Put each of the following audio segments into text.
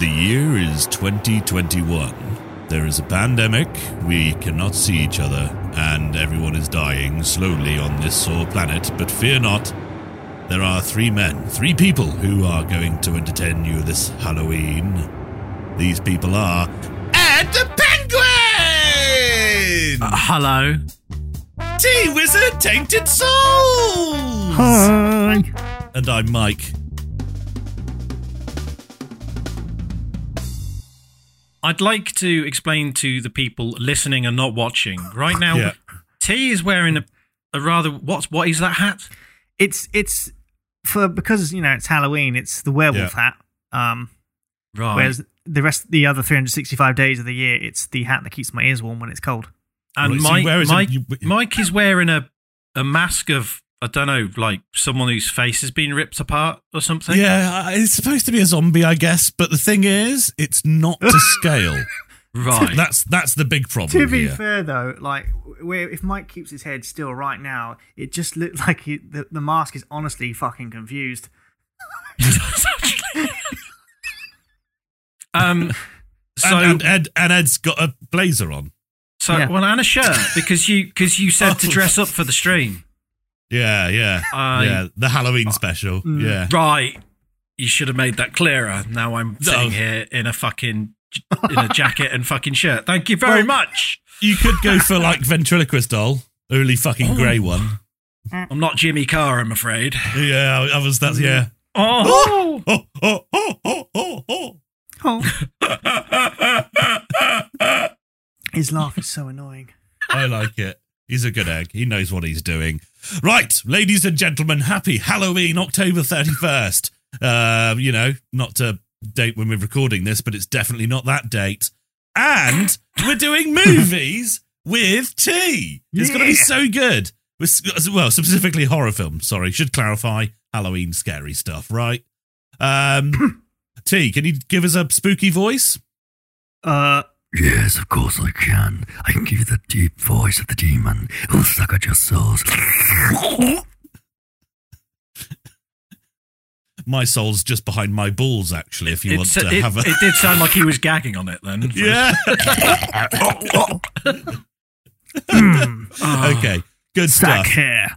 The year is 2021. There is a pandemic, we cannot see each other, and everyone is dying slowly on this sore planet, but fear not. There are three men, three people who are going to entertain you this Halloween. These people are Ed the Penguin! Uh, hello. T Wizard Tainted Souls! Hi. And I'm Mike. I'd like to explain to the people listening and not watching. Right now, Yeah. T is wearing a, a rather what's what is that hat? It's it's for because you know it's Halloween. It's the werewolf hat. Um, Right. whereas the rest, the other 365 days of the year, it's the hat that keeps my ears warm when it's cold. and Right, so Mike, where is it- Mike, you- Mike is wearing a a mask of I don't know, like someone whose face has been ripped apart or something. Yeah, it's supposed to be a zombie, I guess, but the thing is, it's not to scale. Right. That's that's the big problem To be here. fair, though, like where if Mike keeps his head still right now, it just looks like he, the the mask is honestly fucking confused. um. So and, and Ed and Ed's got a blazer on. so Yeah. well, and a shirt because you because you said to dress up for the stream. Yeah, yeah, I- yeah. The Halloween special. Mm. Yeah, Right. You should have made that clearer. Now I'm sitting No. here in a fucking in a jacket and fucking shirt. Thank you very Well- much. you could go for like ventriloquist doll, early fucking Oh. grey one. I'm not Jimmy Carr, I'm afraid. Yeah, I was. That's yeah. Oh. Oh, oh, oh, oh, oh, oh. Oh, his laugh is so annoying. I like it. He's a good egg. He knows what he's doing. Right, ladies and gentlemen, happy Halloween, October 31st. Uh, you know, not to date when we're recording this, but it's definitely not that date. And we're doing movies with T. It's going to be so good. We're Well, specifically horror films. Sorry, should clarify Halloween scary stuff, right? Um, T, can you give us a spooky voice? Uh, Yes, of course I can. I can give you the deep voice of the demon who'll suck at your souls. My soul's just behind my balls, actually, if you want to it, have a. it did sound like he was gagging on it then. Yeah. Oh, okay. Good sack stuff. hair.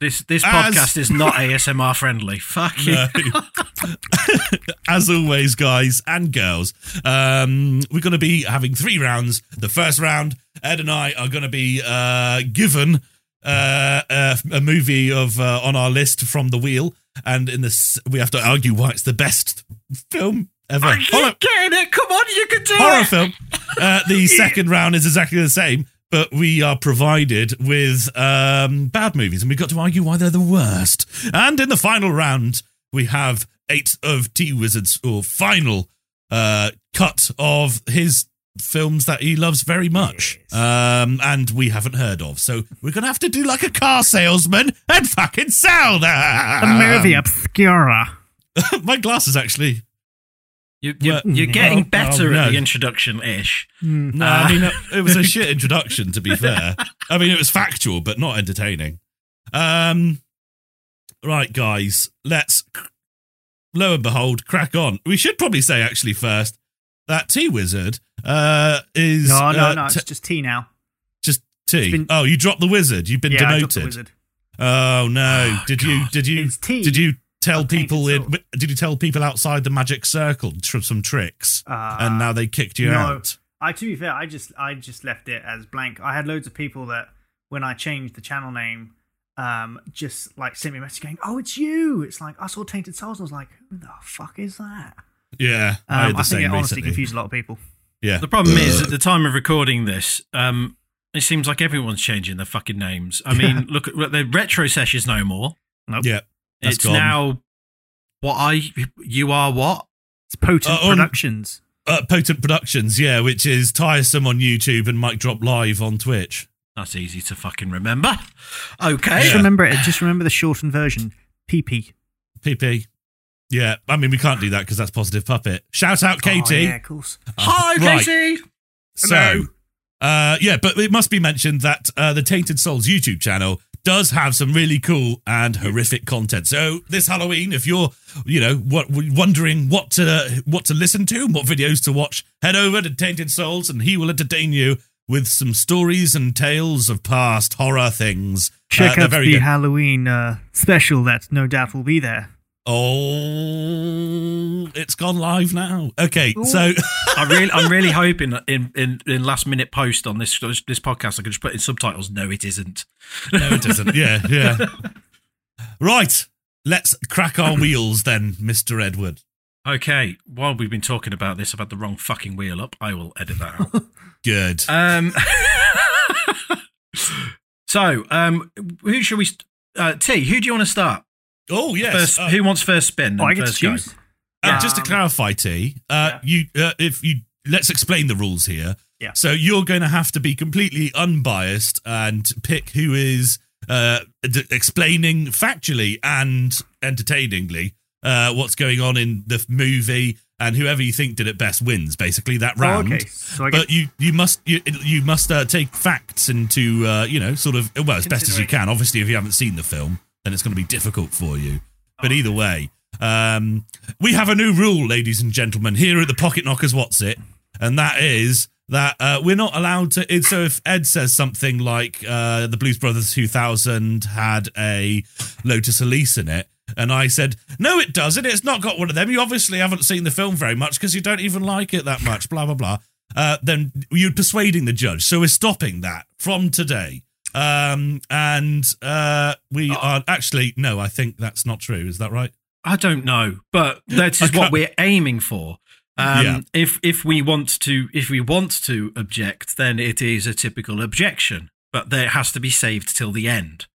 This this As- podcast is not ASMR friendly. Fuck you. No. As always, guys and girls, um, we're going to be having three rounds. The first round, Ed and I are going to be uh, given uh, a, a movie of uh, on our list from the wheel, and in this we have to argue why it's the best film ever. I Horror- keep getting it. Come on, you can do it. horror it. film. Uh, the second round is exactly the same, but we are provided with um, bad movies, and we've got to argue why they're the worst. And in the final round, we have eight of T Wizard's or final uh, cut of his films that he loves very much, um, and we haven't heard of. So we're gonna have to do like a car salesman and fucking sell that. The movie Obscura. My glasses actually. You, you, Well, you're getting oh, better oh, no. at the introduction ish. No, I mean it, it was a shit introduction. To be fair, I mean it was factual but not entertaining. Um, right, guys, let's lo and behold crack on. We should probably say actually first that T Wizard uh, is No, no, uh, no. t- It's just tea now. just T. been- oh, you dropped the wizard. You've been yeah, I dropped the demoted. wizard. Oh no! did you? Did you? It's T. Did you tell people in? Did you tell people outside the magic circle tr- some tricks, Uh, and now they kicked you no. out? I to be fair, I just I just left it as blank. I had loads of people that when I changed the channel name, um, just like sent me a message going, "Oh, it's you." It's like I saw Tainted Souls, and I was like, "Who the fuck is that?" Yeah, I Um, had the I, think same it honestly recently. confused a lot of people. Yeah, The problem is, at the time of recording this, um, it seems like everyone's changing their fucking names. I mean, look at the retro sesh is no more. yeah. That's it's gone. now what I you are what It's Potent Uh, on- Productions. Uh, Potent Productions, yeah, which is tiresome on YouTube and might drop live on Twitch. That's easy to fucking remember. Okay. Just Yeah. remember it. Just remember the shortened version. PP. PP. Yeah, I mean, we can't do that because that's Positive Puppet. Shout out, Katie. Oh, yeah, of course. Hi, Right. Katie. So, uh, yeah, but it must be mentioned that uh, the Tainted Souls YouTube channel does have some really cool and horrific content. So this Halloween, if you're, you know, what wondering what to what to listen to, and what videos to watch, head over to Tainted Souls, and he will entertain you with some stories and tales of past horror things. Check Uh, out very the good. Halloween uh, special that no doubt will be there. Oh, it's gone live now. Okay, so I really, I'm really hoping that in, in, in last minute post on this this podcast, I can just put in subtitles. No, it isn't. no, it isn't. Yeah, yeah. Right, let's crack our wheels then, Mister Edward. Okay, while we've been talking about this, I've had the wrong fucking wheel up. I will edit that out. Good. um, so, um, who should we? St- uh, T, who do you want to start? Oh yes. First, Uh, who wants first spin? Oh, I get to first go? choose. Uh, just to clarify, T, uh, you uh, if you let's explain the rules here. Yeah. So you're going to have to be completely unbiased and pick who is uh, d- explaining factually and entertainingly uh, what's going on in the movie, and whoever you think did it best wins. Basically, that Oh, round. okay, so I get But you you must you, you must uh, take facts into uh, you know sort of well as best as you can. Obviously, if you haven't seen the film, then it's going to be difficult for you. But either way, um, we have a new rule, ladies and gentlemen, here at the Pocket Knockers. What's it? And that is that uh, we're not allowed to. So if Ed says something like uh, the Blues Brothers 2000 had a Lotus Elise in it. And I said, no, it doesn't. It's not got one of them. You obviously haven't seen the film very much because you don't even like it that much, blah, blah, blah. Uh, then you're persuading the judge. So we're stopping that from today. Um, and uh, we are actually, no, I think that's not true. Is that right? I don't know, but that is I what we're aiming for. Um, Yeah. If if we want to if we want to object, then it is a typical objection, but there has to be saved till the end.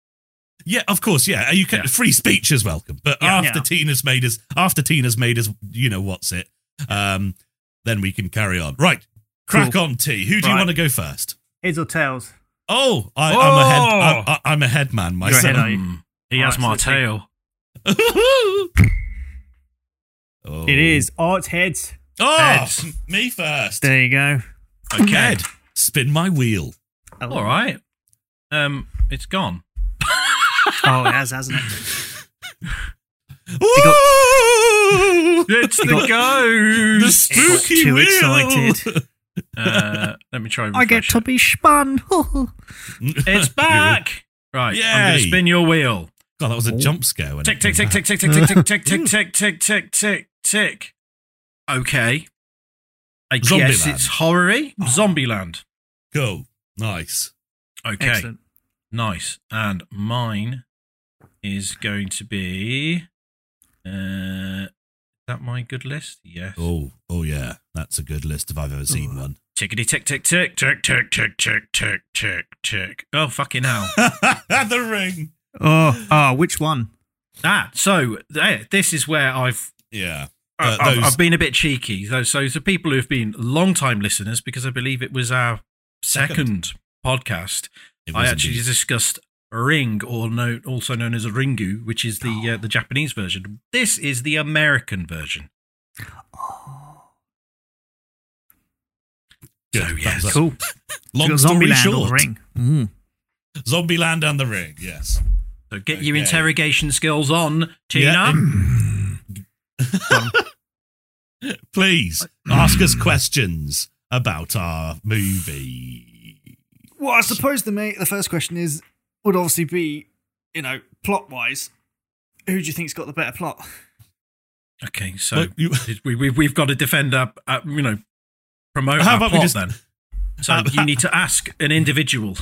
Yeah, of course. Yeah, you can. Yeah. Free speech is welcome, but Yeah. after Yeah. Tina's made us, after Tina's made us, you know what's it? Um, then we can carry on. Right, crack on, T. Who do you want to go first? heads or tails. Oh, I, I'm a head. Oh! I, I, I'm a head man myself. head, are you? Hmm. He has my tail. oh. It is. Oh, it's heads. Oh, Heads. me first. There you go. Okay. Head. Spin my wheel. Oh, All right. Um, it's gone. Oh, it has, hasn't it? Ooh! It's the The ghost. spooky Too wheel. excited. Uh, let me try. and I get to it. be spun. It's back. Right. I'm going to spin your wheel. God, that was a jump scare. when Tick it tick tick tick tick tick tick tick tick tick tick tick tick tick. Okay. I guess Zombieland. it's horror-y. Zombieland. Cool. Nice. Okay. Excellent. Nice. And mine is going to be. Uh, is that my good list? Yes. Oh, oh yeah. That's a good list if I've ever seen one. Tickety tick tick tick tick tick tick tick tick tick tick. Oh fucking hell! the ring. Oh, oh, which one? ah, so there, this is where I've Yeah. I- Uh, I've, those- I've been a bit cheeky. Though, so the people who've been long-time listeners, because I believe it was our second, Second. podcast, It I was actually indeed. discussed Ring, or no, also known as a Ringu, which is the uh, the Japanese version. This is the American version. Good. So That yes, Cool. Long Got story Zombieland short. or the ring. Mm. Zombieland and the ring. Yes. so get your interrogation skills on, Tina. Yeah. Please ask us questions about our movie. Well, I suppose the ma- the first question is would obviously be, you know, plot wise, who do you think's got the better plot? Okay, so Look, you- we, we, we've got to defend our, uh, you know, promote How our about we plot just- then. So How- you need to ask an individual.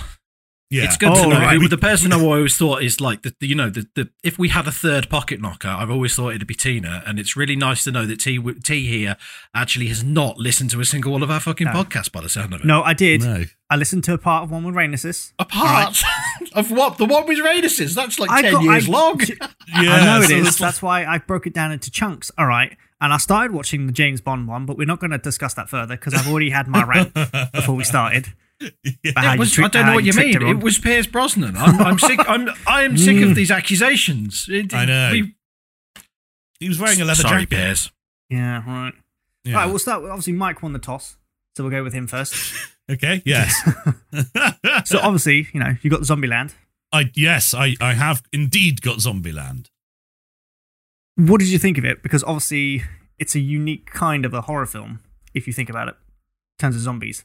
Yeah. It's good Oh, to know. right. I- the person I always thought is like the, the- you know the, the if we had a third pocket knocker, I've always thought it'd be Tina, and it's really nice to know that T T here actually has not listened to a single one of our fucking No. podcasts by the sound of it. No, I did. No. I listened to a part of one with Rainesis. a part of what the one with Raiders That's like I ten got- years I- long. Yeah, I know so it's That's why I broke it down into chunks. All right. And I started watching the James Bond one, but we're not going to discuss that further because I've already had my rant before we started. Yeah. About how It you was, treat- I don't know what you mean. It was Pierce Brosnan. I'm, I'm sick. I'm I am sick of mm. these accusations. It- I know. we- He was wearing a leather Sorry, jacket. Piers. Yeah, right. Yeah. Right, we'll start. with- Obviously, Mike won the toss, so we'll go with him first. Okay. Yes. So obviously, you know, you got Zombieland. I yes, I I have indeed got Zombieland. What did you think of it? Because obviously, it's a unique kind of a horror film, if you think about it, in terms of zombies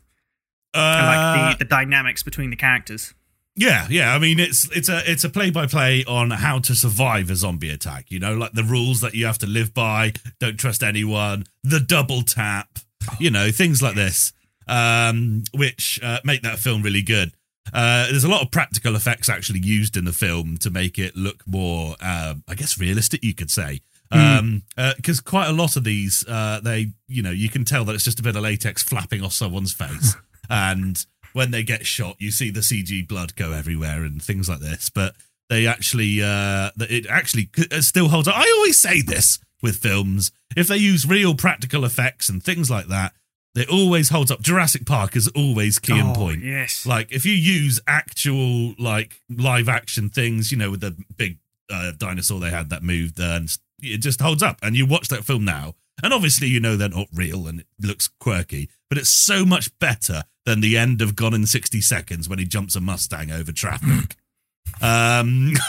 Uh, and like the, the dynamics between the characters. Yeah, yeah. I mean, it's it's a it's a play by play on how to survive a zombie attack. You know, like the rules that you have to live by. Don't trust anyone. The double tap. You know, things like this, um, which uh, make that film really good. Uh, there's a lot of practical effects actually used in the film to make it look more, uh, I guess, realistic. You could say. Because quite a lot of these, uh, they, you know, you can tell that it's just a bit of latex flapping off someone's face, and when they get shot, you see the CG blood go everywhere and things like this. But they actually, uh, it actually it still holds up. I always say this with films: if they use real practical effects and things like that, it always holds up. Jurassic Park is always key in Oh, point. yes. Like if you use actual like live action things, you know, with the big uh, dinosaur they had that moved, uh, and it just holds up. And you watch that film now, and obviously you know they're not real and it looks quirky, but it's so much better than the end of Gone in sixty seconds when he jumps a Mustang over traffic. um.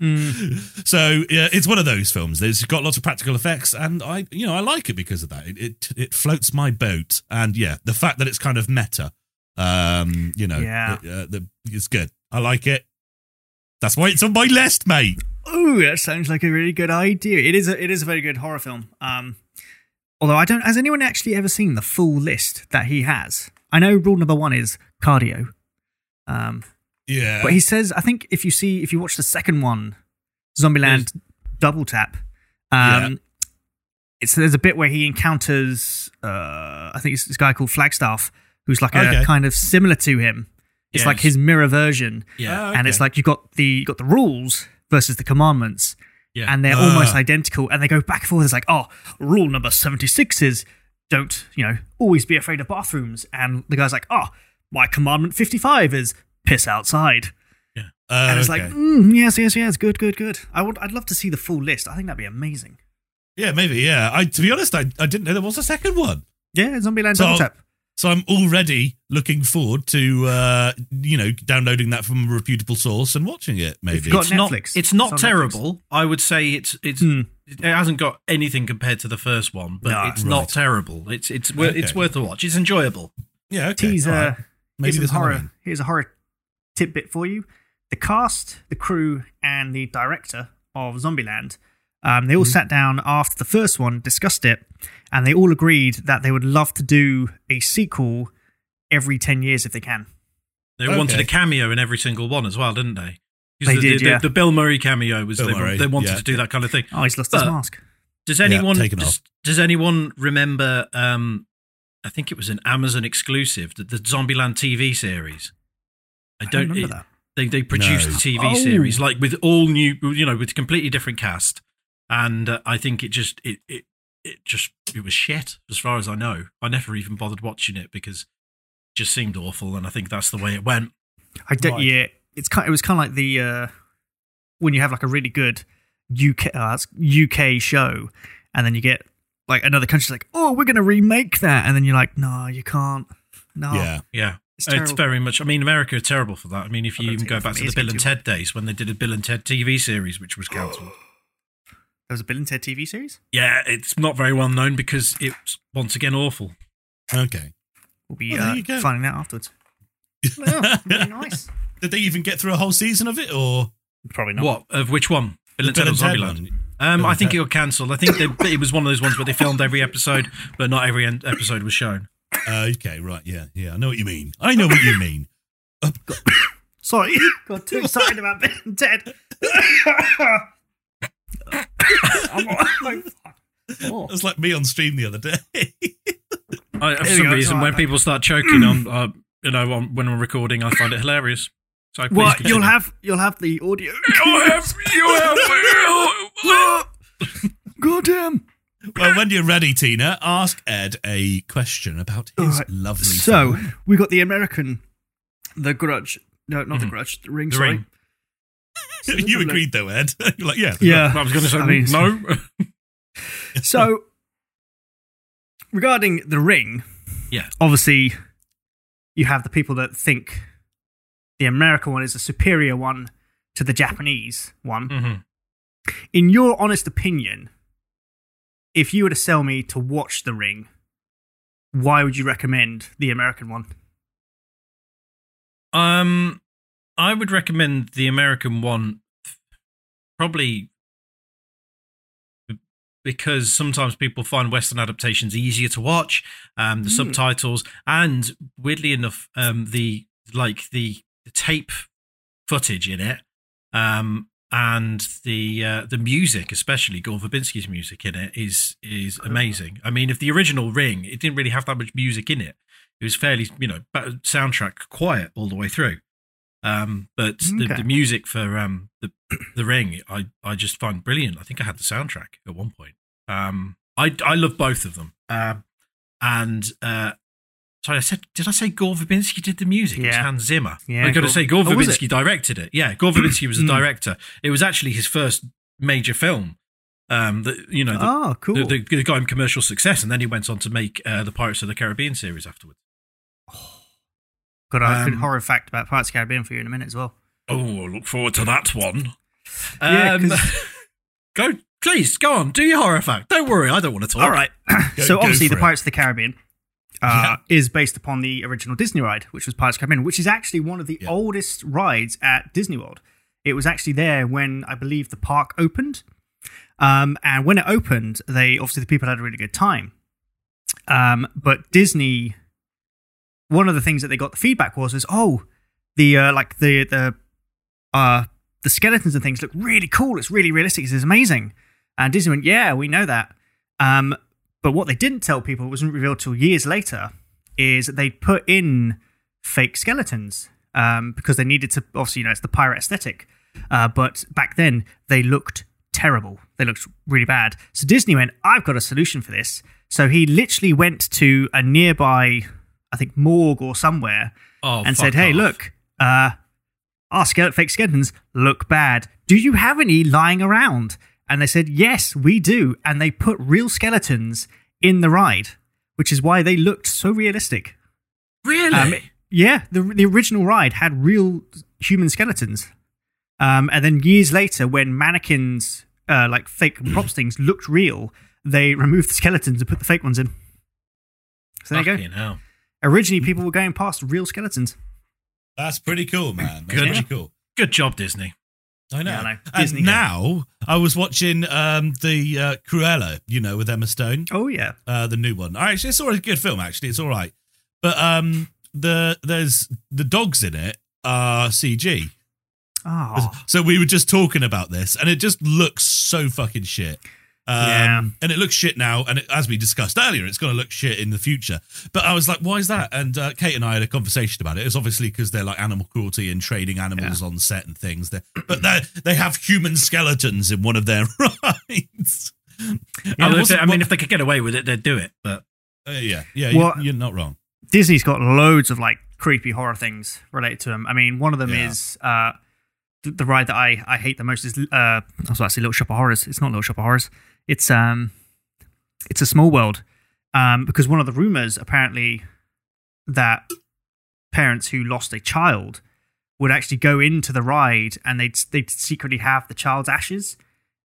Mm. So yeah, it's one of those films. There's got lots of practical effects, and I, you know, I like it because of that. It it, it floats my boat, and yeah, the fact that it's kind of meta, um, you know, Yeah. it, uh, the, it's good. I like it. That's why it's on my list, mate. Oh, that sounds like a really good idea. It is a it is a very good horror film. Um, although I don't. Has anyone actually ever seen the full list that he has? I know rule number one is cardio. Um, Yeah, but he says I think if you see if you watch the second one, Zombieland Double Tap, um, Yeah. it's there's a bit where he encounters uh, I think it's this guy called Flagstaff who's like Okay. a kind of similar to him. It's Yes. like his mirror version Yeah. Oh, and it's like you got the you got the rules versus the commandments, Yeah. and they're Ah. almost identical, and they go back and forth. It's like, oh, rule number seventy six is don't you know always be afraid of bathrooms, and the guy's like, oh, my commandment fifty five is piss outside, Uh, and it's okay. like, mm, yes, yes, yes, good, good, good. I would, I'd love to see the full list. I think that'd be amazing. yeah, maybe, yeah. I to be honest, I, I didn't know there was a second one, Yeah, Zombieland So- Double Tap. so I'm already looking forward to uh, you know downloading that from a reputable source and watching it. Maybe you've got It's not, Netflix. it's not It's on terrible. I would say it's it's Hmm. it hasn't got anything compared to the first one, but No. it's Right. not terrible. It's it's wor- it's Okay. worth a watch. It's enjoyable. yeah. Okay, Teaser. all right. Maybe here's, there's horror, here's a horror tidbit for you. The cast, the crew, and the director of Zombieland, um, they all Mm-hmm. sat down after the first one, discussed it, and they all agreed that they would love to do a sequel every 10 years if they can. They Okay. wanted a cameo in every single one as well, didn't they? 'Cause They the, did, the, yeah. the Bill Murray cameo was Bill they, Murray, they wanted yeah. to do that kind of thing. Oh, he's lost his mask. Does anyone taken does, does anyone remember? Um, I think it was an Amazon exclusive, the, the Zombieland TV series. I I don't. remember it- that. They they produced No. the TV Oh. series like with all new, you know, with completely different cast, and uh, I think it just it it it just it was shit as far as I know. I never even bothered watching it because it just seemed awful, and I think that's the way it went. I don't, Right. yeah, it's kind. It was kind of like the uh, when you have like a really good UK uh, it's UK show, and then you get like another country's like, oh, we're gonna remake that, and then you're like, no, you can't. No, Yeah, Yeah. It's It's, very much. I mean, America are terrible for that. I mean, if you even go back to the Bill and too Ted days when they did a Bill and Ted TV series, which was cancelled. There was a Bill and Ted TV series. Yeah, it's not very well known because it's once again awful. okay. We'll be Well, uh, finding out afterwards. Well, really nice. Did they even get through a whole season of it, or Probably not. What of which one? Bill and The Ted Bill and Ted Zombieland? one? Um, I think Ted. it got cancelled. I think they, it was one of those ones where they filmed every episode, but not every en- episode was shown. Uh, okay, right, yeah, yeah. I know what you mean. I know what you mean. Sorry, got too excited about being dead. I'm all- oh, fuck. Oh. It's like me on stream the other day. I, for There some reason, it's when alright, people start choking on, uh, you know, on, when we're recording, I find it hilarious. So please Well, continue. you'll have you'll have the audio. You have, you have, Goddamn. Well, when you're ready, Tina, ask Ed a question about his Alright, lovely. So film. we got the American, the Grudge. No, not the Grudge. The Ring. The sorry. Ring. So you agreed though, Ed. you're like, yeah, Yeah. I was going to say I mean, no. So regarding the Ring, Yeah. obviously you have the people that think the American one is a superior one to the Japanese one. Mhm. In your honest opinion, if you were to sell me to watch The Ring, why would you recommend the American one? Um, I would recommend the American one, probably because sometimes people find Western adaptations easier to watch. Um, the Hmm. subtitles and weirdly enough, um, the like the, the tape footage in it, um, and the uh, the music, especially Gore Verbinski's music in it, is is amazing. I mean, if the original Ring, it didn't really have that much music in it. It was fairly, you know, soundtrack quiet all the way through. Um, but the, Okay. the music for um the the Ring, I I just find brilliant. I think I had the soundtrack at one point. Um, I I love both of them. Um, and uh, sorry, I said, did I say Gore Verbinski did the music? It was Yeah. Hans Zimmer. Yeah, I got to say, Gore Oh. Verbinski directed it. Yeah, Gore Verbinski was the Mm. director. It was actually his first major film. Um, that you know, the, oh, cool. the, the, the got him commercial success, and then he went on to make uh, the Pirates of the Caribbean series afterwards. Got a um, horror fact about Pirates of the Caribbean for you in a minute as well. Oh, I look forward to that one. Yeah, Um, go, please, go on, do your horror fact. Don't worry, I don't want to talk. All right. Go- so obviously, the it. Pirates of the Caribbean uh, is based upon the original Disney ride, which was Pirates of the Caribbean, which is actually one of the Yeah. oldest rides at Disney World. It was actually there when I believe the park opened. Um, and when it opened, they obviously the people had a really good time. Um, but Disney, one of the things that they got the feedback was is oh, the uh, like the the uh the skeletons and things look really cool. It's really realistic. It's amazing. And Disney went, yeah, we know that. Um, but what they didn't tell people, it wasn't revealed till years later, is that they put in fake skeletons um, because they needed to. Obviously, you know, it's the pirate aesthetic. Uh, but back then, they looked terrible. They looked really bad. So Disney went, I've got a solution for this. So he literally went to a nearby, I think, morgue or somewhere Oh, and said, "Hey, off. look, uh, our skele- fake skeletons look bad. Do you have any lying around?" And they said, "Yes, we do." And they put real skeletons in the ride, which is why they looked so realistic. really? Um, yeah, the the original ride had real human skeletons. Um, and then years later, when mannequins, uh, like fake props things, looked real, they removed the skeletons and put the fake ones in. So there you go. Hell. Originally, people were going past real skeletons. That's pretty cool, man. That's Good. pretty cool. Good job, Disney. I know. Yeah, I know. And Disney now I was watching um, the uh, Cruella, you know, with Emma Stone, Oh yeah, uh, the new one. I Actually, it's already a good film. Actually, it's all right. But um, the there's the dogs in it are CG. Oh, So we were just talking about this, and it just looks so fucking shit. Um, Yeah. And it looks shit now, and it, as we discussed earlier, it's going to look shit in the future. But I was like, why is that? And uh, Kate and I had a conversation about it. It's obviously because they're like animal cruelty and trading animals on set and things. They're, but they they have human skeletons in one of their rides. I, mean, I mean, if they could get away with it, they'd do it. But uh, yeah, yeah, Well- you, you're not wrong. Disney's got loads of like creepy horror things related to them. I mean, one of them Yeah. is uh, the, the ride that I, I hate the most is uh, I was about to say Little Shop of Horrors. It's not Little Shop of Horrors. It's um, it's a Small World. Um, because one of the rumors apparently that parents who lost a child would actually go into the ride and they'd they'd secretly have the child's ashes,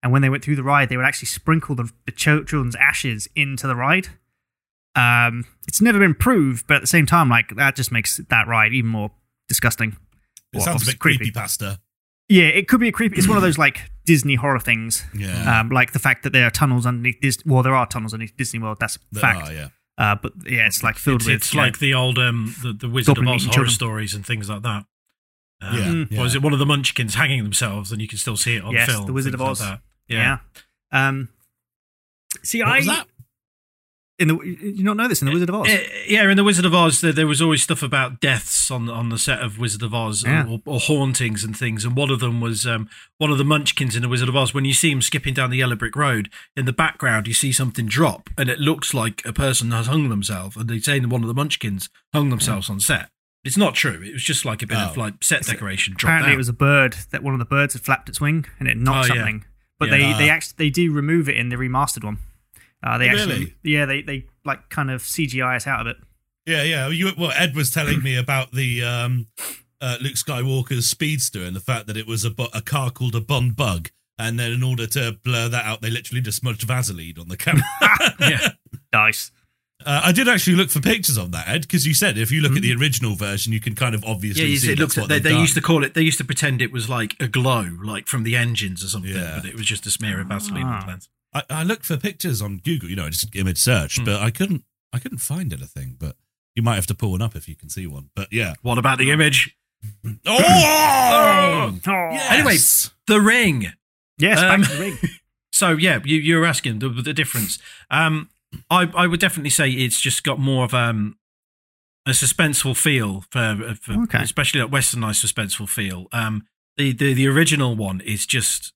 and when they went through the ride, they would actually sprinkle the, the children's ashes into the ride. Um, it's never been proved, but at the same time, like that just makes that ride even more disgusting. It Well, sounds a bit creepy pasta. Yeah, it could be a creepy. It's one of those like Disney horror things. Yeah. Um, like the fact that there are tunnels underneath Dis Well, there are tunnels underneath Disney World. That's a There fact. are, yeah. Uh, but yeah, it's like filled it's, with. it's you know, like the old um, the, the Wizard of Oz horror children. stories and things like that. Um, Yeah, Mm. yeah. Or is it one of the Munchkins hanging themselves, and you can still see it on Yes, film? the Wizard of Oz. that. yeah. Yeah. Um, see, What I was that? In the you not know this in the Wizard of Oz. Uh, yeah, in the Wizard of Oz, there, there was always stuff about deaths on on the set of Wizard of Oz, Yeah. or, or hauntings and things. And one of them was um, one of the Munchkins in the Wizard of Oz. When you see him skipping down the yellow brick road, in the background you see something drop, and it looks like a person has hung themselves. And they say that one of the Munchkins hung themselves on set. It's not true. It was just like a bit of Oh. like set decoration. dropped Apparently, it was a bird that one of the birds had flapped its wing and it knocked Oh, yeah. something. But Yeah. they Ah. they actually they do remove it in the remastered one. Uh, they actually Really? yeah they they like kind of CGI us out of it. Yeah, yeah. You, well, Ed was telling me about the um, uh, Luke Skywalker's speedster and the fact that it was a, a car called a Bond Bug. And then in order to blur that out, they literally just smudged Vaseline on the camera. yeah. Nice. Uh, I did actually look for pictures of that, Ed, because you said if you look at the original version, you can kind of obviously Yeah, see see, it that's looks. what They, they've they used to call it. They used to pretend it was like a glow, like from the engines or something, Yeah. but it was just a smear of Vaseline on the Ah. lens. I, I looked for pictures on Google, you know, just image search, Hmm. but I couldn't. I couldn't find anything. But you might have to pull one up if you can see one. But yeah. What about the image? Oh, Oh. Anyway, the ring. Yes, Um, back to the ring. So yeah, you, you were asking the, the difference. Um, I I would definitely say it's just got more of um a suspenseful feel for, for Okay. especially that westernized suspenseful feel. Um, the, the the original one is just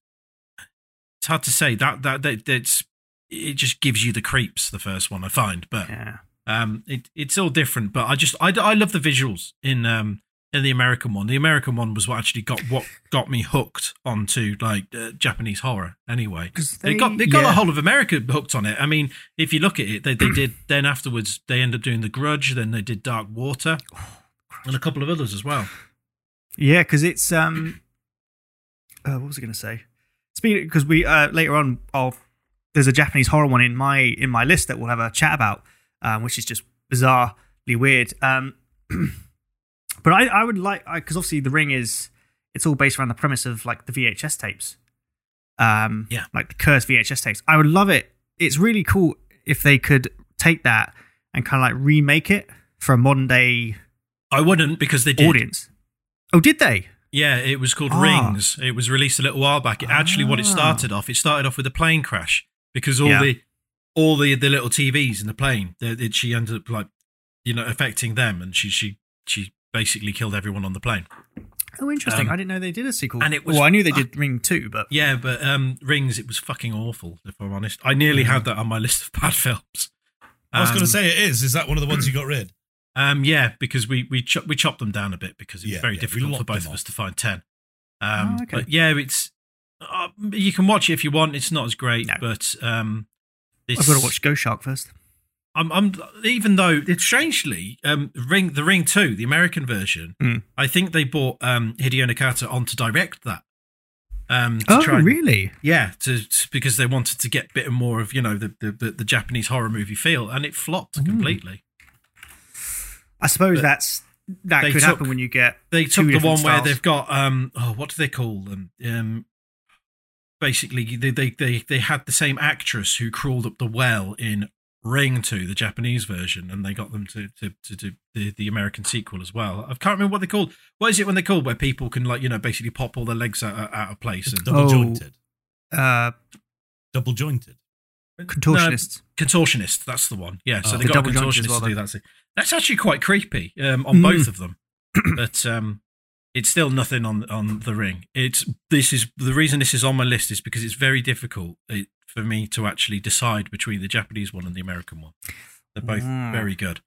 it's hard to say that that that that's it just gives you the creeps. The first one I find, but Yeah. um, it, it's all different, but I just I, I love the visuals in um in the American one. The American one was what actually got what got me hooked onto like uh, Japanese horror. Anyway, 'Cause they, got they got yeah. the whole of America hooked on it. I mean, if you look at it, they they did then afterwards they ended up doing The Grudge, then they did Dark Water, and a couple of others as well. Yeah, because it's um, uh, what was I going to say? Speaking because we uh later on, I'll there's a Japanese horror one in my in my list that we'll have a chat about, um, which is just bizarrely weird. Um, but I I would like because obviously the Ring is it's all based around the premise of like the VHS tapes, um, Yeah. like the cursed VHS tapes. I would love it. It's really cool if they could take that and kind of like remake it for a modern day I wouldn't because they did. audience. Oh, did they? Yeah, it was called Ah. Rings. It was released a little while back. It, actually, what it Ah. started off, it started off with a plane crash because all Yeah. the all the the little TVs in the plane, the, it, she ended up like you know affecting them, and she she she basically killed everyone on the plane. Oh, interesting. Um, I didn't know they did a sequel. and it was well, I knew they fuck- did Ring two, but Yeah, but um, Rings, it was fucking awful. If I'm honest, I nearly had that on my list of bad films. I was going Um, to say it is. Is that one of the ones you got rid? Um, yeah, because we we cho- we chopped them down a bit because it's Yeah, very yeah, difficult for both of us to find ten. Um, Oh, okay. But yeah, it's uh, you can watch it if you want. It's not as great, No. but um, it's, I've got to watch Ghost Shark first. I'm, I'm even though it's strangely um, Ring the Ring Two, the American version. Mm. I think they bought um, Hideo Nakata on to direct that. Um, to Oh, try and- really? yeah, to, to- because they wanted to get a bit more of you know the the, the, the Japanese horror movie feel, and it flopped Mm. completely. I suppose But that's that could took- happen when you get They two took the different one where they've got um oh what do they call them um basically they they they, they had the same actress who crawled up the well in Ring 2 the Japanese version and they got them to to to do the, the American sequel as well I can't remember what they called what is it when they called where people can like you know basically pop all their legs out, out of place and Double Oh. jointed. uh, Double jointed. contortionists. contortionist that's the one yeah so Oh. they The got a double jointed as contortionist well, to do then. that that's actually quite creepy um on Mm. both of them. But um it's still nothing on on the ring. It's this is the reason this is on my list is because it's very difficult it, for me to actually decide between the japanese one and the american one. They're both very good.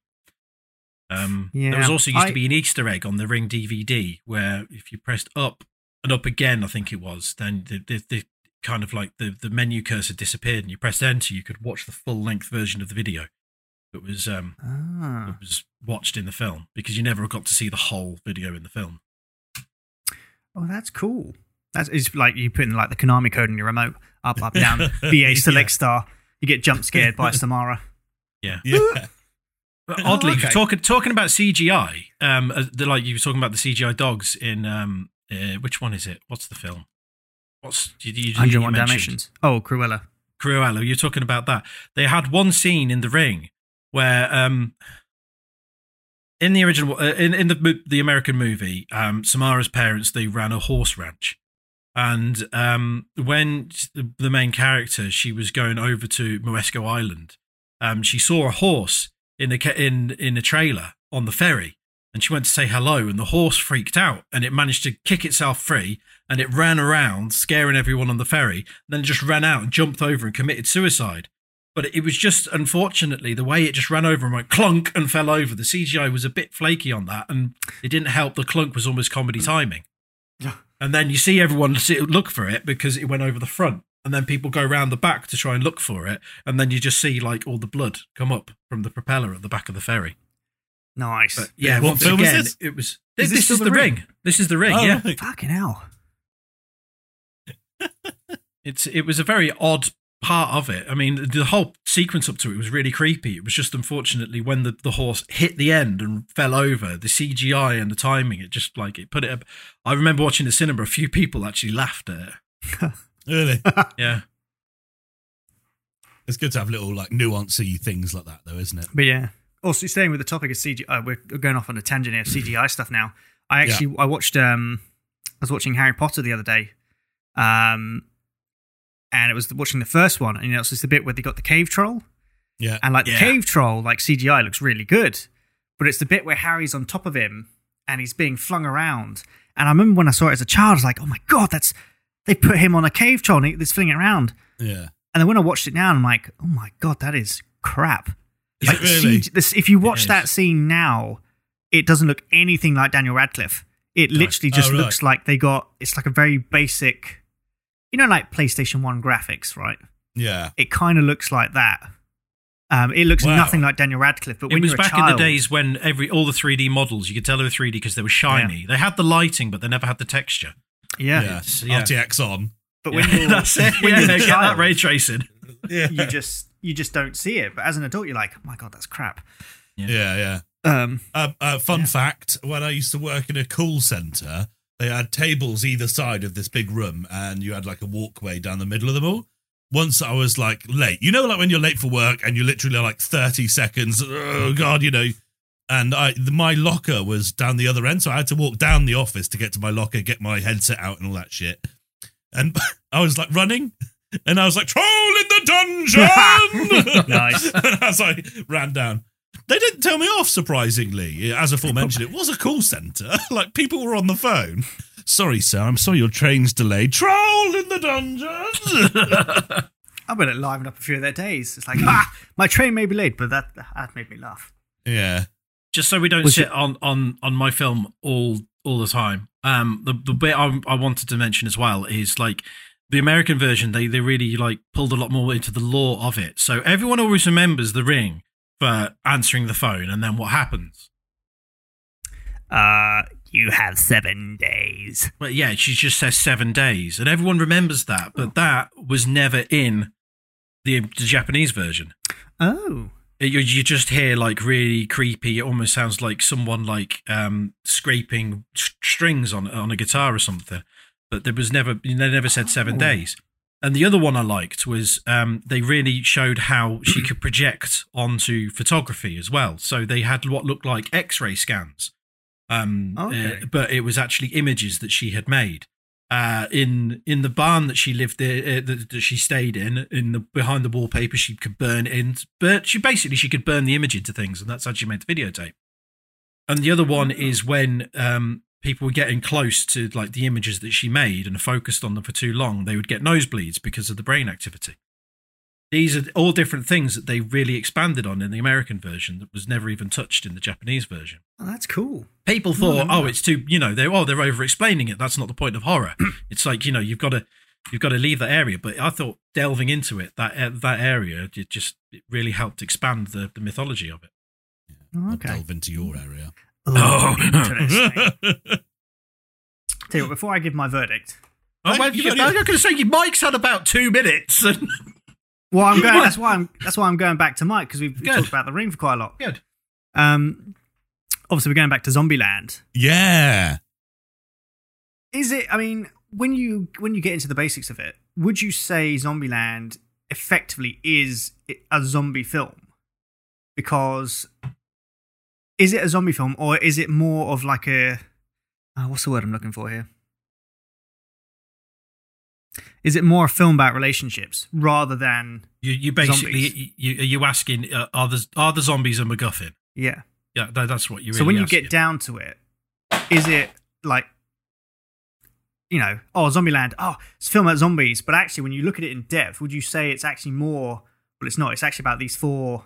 Um there was also used I- to be an easter egg on the ring dvd where if you pressed up and up again i think it was then the, the, the kind of like the, the menu cursor disappeared and you pressed enter you could watch the full length version of the video it was um Ah. it was watched in the film because you never got to see the whole video in the film Oh, that's cool. That's it's like you put in like the Konami code in your remote, up, up, down, BA select star. You get jump scared by Samara. yeah Yeah. But Oh, oddly okay. talking talking about cgi um uh, the, like you were talking about the cgi dogs in um uh, which one is it what's the film what's you, you, you 101 mentioned Dalmatians. Oh, Cruella. Cruella, you're talking about that. They had one scene in the ring where, um, in the original, uh, in in the the American movie, um, Samara's parents they ran a horse ranch, and um, when the main character she was going over to Moesko Island, um, she saw a horse in a in in a trailer on the ferry. And she went to say hello, and the horse freaked out, and it managed to kick itself free, and it ran around, scaring everyone on the ferry. and Then just ran out and jumped over and committed suicide. But it was just unfortunately the way it just ran over and went clunk and fell over. The CGI was a bit flaky on that, and it didn't help. The clunk was almost comedy mm. timing. And then you see everyone look for it because it went over the front, and then people go around the back to try and look for it, and then you just see like all the blood come up from the propeller at the back of the ferry. Nice. But yeah, What once film was again, this? it was This, this this is The the Ring? ring. This is the ring. Oh, yeah, right. Fucking hell. it's it was a very odd part of it. I mean, the whole sequence up to it was really creepy. It was just unfortunately when the, the horse hit the end and fell over, the CGI and the timing, it just like it put it. Up. I remember watching the cinema. A few people actually laughed at it. Really, Yeah, it's good to have little like nuancy things like that, though, isn't it? But yeah. Also, staying with the topic of CGI, uh, we're going off on a tangent here. CGI stuff now. I actually I watched um I was watching Harry Potter the other day, um, and it was watching the first one, and you know it's just the bit where they got the cave troll, Yeah, and like the Yeah. cave troll, like CGI looks really good, but it's the bit where Harry's on top of him and he's being flung around. And I remember when I saw it as a child, I was like, oh my god, that's they put him on a cave troll and he's flinging it around. yeah. And then when I watched it now, I'm like, oh my god, that is crap. Is Like, really? CG this, if you watch that scene now, it doesn't look anything like Daniel Radcliffe. It literally just Oh, right. looks like they got. It's like a very basic, you know, like PlayStation One graphics, right? Yeah. It kind of looks like that. Um, it looks Wow. nothing like Daniel Radcliffe. But it when was you're a back child, in the days when every all the 3D models you could tell they were 3D because they were shiny. They had the lighting, but they never had the texture. yeah. Yeah. it's- yeah. RTX on. But when Yeah, you're that's it. when yeah, you're a get that ray tracing. Yeah. you just you just don't see it. But as an adult, you're like, oh my god, that's crap. Yeah, yeah. Um, Uh, uh, fun Yeah. fact: When I used to work in a call center, they had tables either side of this big room, and you had like a walkway down the middle of them all. Once I was like late, you know, like when you're late for work and you're literally like thirty seconds. Oh god, you know. And I, the, my locker was down the other end, so I had to walk down the office to get to my locker, get my headset out, and all that shit. And I was like running, and I was like, "Troll in the dungeon!" Nice. and as I ran down, they didn't tell me off. Surprisingly, as aforementioned, it was a call center. like people were on the phone. Sorry, sir. I'm sorry your train's delayed. Troll in the dungeon. I bet it livened up a few of their days. It's like, ah, my train may be late, but that that made me laugh. yeah. just so we don't Was sit on, on on my film all all the time. Um, the the bit I, I wanted to mention as well is like the American version. They they really like pulled a lot more into the lore of it. So everyone always remembers the ring for answering the phone, and then what happens. Uh, you have seven days. But yeah, she just says seven days, and everyone remembers that. But that was never in the, the Japanese version. Oh, You, you just hear like really creepy. It almost sounds like someone like um, scraping strings on on a guitar or something. But there was never they never said seven Oh. days. And the other one I liked was um, they really showed how she could project onto photography as well. So they had what looked like X-ray scans, um, Okay. uh, but it was actually images that she had made. Uh, in in the barn that she lived there, uh, that, that she stayed in, in the behind the wallpaper, she could burn in. But she basically she could burn the image into things, and that's how she made the videotape. And the other one is when um, people were getting close to like the images that she made and focused on them for too long, they would get nosebleeds because of the brain activity. These are all different things that they really expanded on in the American version that was never even touched in the Japanese version oh that's cool. people thought, no, oh, it's too, you know, they're oh, they're over explaining it. That's not the point of horror. it's like you know, you've got to you've got to leave that area. But I thought delving into it that uh, that area, it just it really helped expand the, the mythology of it. Oh, I'll okay. delve into your area. Oh, interesting. Tell you what, before I give my verdict, Oh, Hey, well, you you, I'm going to say your mic's had about two minutes. And well, I'm going. that's why I'm. That's why I'm going back to Mike because we've Good. talked about the ring for quite a lot. Good. Um, obviously we're going back to Zombieland. yeah. Is it? I mean, when you when you get into the basics of it, would you say Zombieland effectively is a zombie film? Because is it a zombie film or is it more of like a uh, what's the word I'm looking for here? Is it more a film about relationships rather than you, you basically Zombies. you, are you asking uh, are the are the zombies a MacGuffin? yeah? Yeah, that, that's what you. Are So when you asking. get down to it, is it like you know, oh Zombieland, oh it's a film about zombies, but actually when you look at it in depth, would you say it's actually more? Well, it's not. It's actually about these four,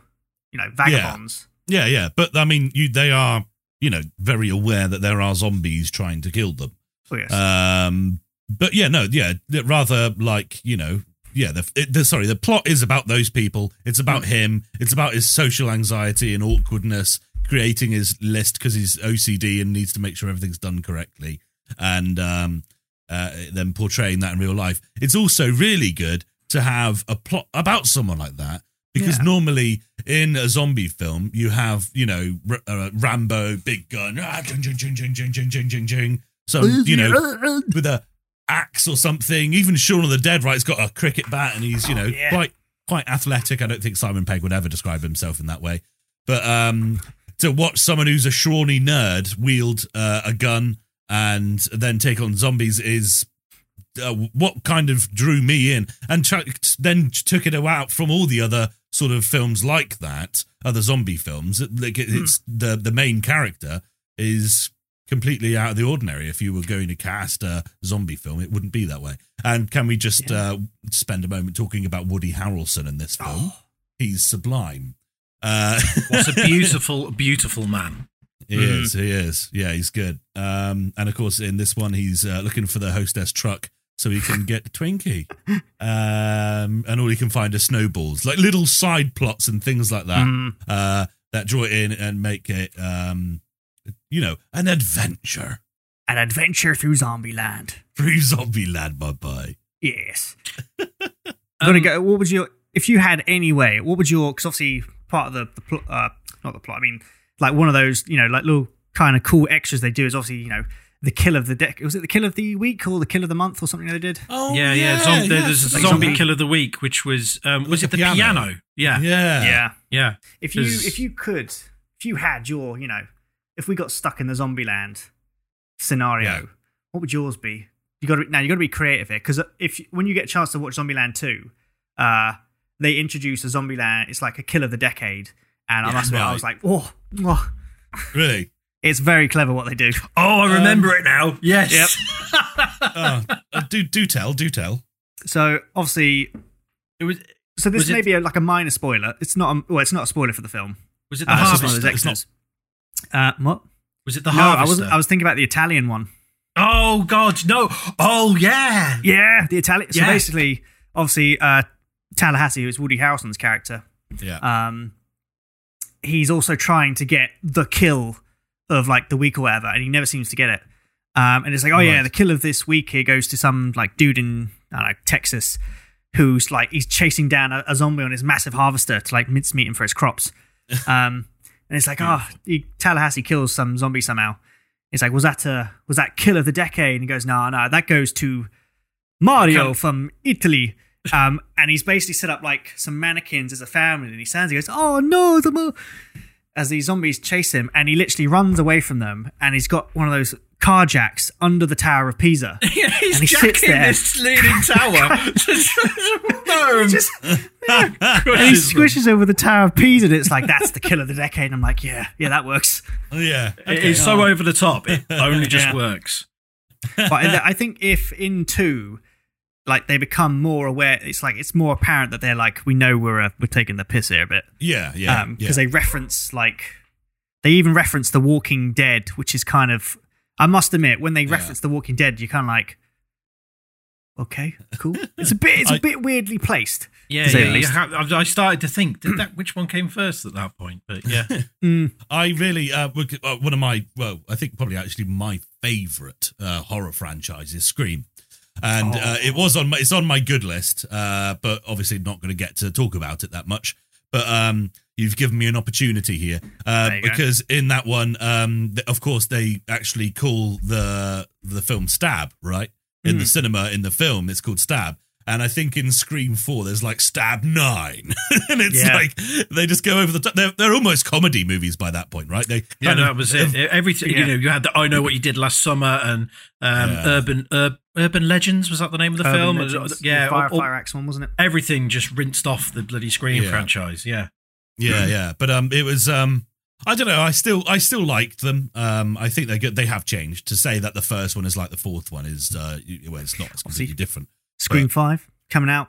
you know, vagabonds. Yeah, yeah. But I mean, you they are, you know, very aware that there are zombies trying to kill them. Oh yes, Um, but yeah, no, yeah, rather like you know, yeah. The, it, the sorry, the plot is about those people. It's about him. It's about his social anxiety and awkwardness creating his list because he's OCD and needs to make sure everything's done correctly, and um, uh, then portraying that in real life. It's also really good to have a plot about someone like that because Yeah. normally in a zombie film you have you know R- uh, Rambo, big gun, ah, jing, jing, jing, jing, jing, jing, jing, jing, jing. So you know with a axe or something. Even Shaun of the Dead, right, has got a cricket bat and he's, you know, yeah. quite quite athletic. I don't think Simon Pegg would ever describe himself in that way. But um to watch someone who's a scrawny nerd wield uh, a gun and then take on zombies is uh, what kind of drew me in and ch- then took it out from all the other sort of films like that other zombie films like it- it's the the main character is completely out of the ordinary if you were going to cast a zombie film it wouldn't be that way and can we just uh, spend a moment talking about woody harrelson in this film he's sublime uh What's a beautiful, beautiful man. He is. He is. Yeah, he's good. Um, and of course, in this one, he's uh, looking for the hostess truck so he can get Twinkie. Um, and all he can find are snowballs, like little side plots and things like that Mm. uh, that draw it in and make it, um, you know, an adventure An adventure through Zombieland. through Zombieland. Bye bye. Yes. I'm gonna go. What would your if you had any way? What would your? Because obviously part of the the plot, uh, not the plot. I mean, like one of those, you know, like little kind of cool extras they do is obviously, you know, the kill of the deck. Was it the kill of the week or the kill of the month or something they did? Oh, yeah, yeah. Zom- there- there's a Like zombie zombie. kill of the week, which was um, was Like it the piano. piano? Yeah, yeah, yeah. yeah. If you if you could if you had your you know if we got stuck in the zombie land scenario, Yeah. what would yours be? You got to now you got to be creative here because if when you get a chance to watch Zombieland two, uh, they introduce a Zombieland. It's like a kill of the decade, and I Yeah, must admit I was like, oh, whoa. Really? It's very clever what they do. Oh, I remember it now. Yes. Yep. Oh, uh, do do tell, do tell. So obviously, It was. so this Was it- may be a, like a minor spoiler. It's not. A, well, it's not a spoiler for the film. Was it the Uh, just of harvester? It's not- Uh, what? Was it the no, I wasn't. I was thinking about the Italian one. Oh God, no! Oh yeah, Yeah, the Italian. So Yeah. basically, obviously, uh, Tallahassee, who's Woody Harrelson's character, Yeah. um, he's also trying to get the kill of like the week or whatever, and he never seems to get it. Um, and it's like, oh yeah, the kill of this week here goes to some like dude in know Texas, who's like he's chasing down a, a zombie on his massive harvester to like mincemeat him for his crops. Um, and it's like, oh, he, Tallahassee kills some zombie somehow. It's like, was that a was that kill of the decade? And he goes, no, no, that goes to Mario from Italy. Um, and he's basically set up like some mannequins as a family, and he stands, he goes, "Oh no!" The mo-, as these zombies chase him, and he literally runs away from them, and he's got one of those car jacks under the Tower of Pisa. yeah. He's And he sits jacking there. this leaning tower. Just, and he squishes over the Tower of Pisa, and it's like that's the kill of the decade. And I'm like, yeah, yeah, that works. yeah. It is so um, over the top. It only just Yeah. works. But I- I think if in two, like they become more aware, it's like it's more apparent that they're like, we know we're uh, we're taking the piss here a bit. Yeah. Yeah. because yeah. Um, they reference like they even reference The Walking Dead, which is kind of I must admit when they Yeah. reference The Walking Dead, you're kind of like, okay, cool. It's a bit it's a I- bit weirdly placed. Yeah, To yeah. the you least. ha- I I started to think did that which one came first at that point, but yeah, Mm, I really uh, uh, one of my well, I think probably actually my favorite uh, horror franchise is Scream, and uh, it was on my it's on my good list, uh, but obviously not going to get to talk about it that much. But um, you've given me an opportunity here uh, you go. because in that one, um, th- of course, they actually call the the film Stab right in the cinema in the film. It's called Stab. And I think in Scream 4, there's like Stab 9. and it's Yeah. like, they just go over the top. They're, they're almost comedy movies by that point, right? They yeah, that was it. Everything Yeah. you know, you had the I know what you did last summer and um, Yeah. urban Ur- urban legends was that the name of the Urban film? Legends, yeah, the all- all- Firefly Axe one, wasn't it? everything just rinsed off the bloody Scream Yeah. franchise. Yeah, Yeah, yeah, but um, it was um, I don't know. I still, I still liked them. Um, I think they get they have changed. To say that the first one is like the fourth one is uh, well, it's not. It's completely different. Scream Right. Five coming out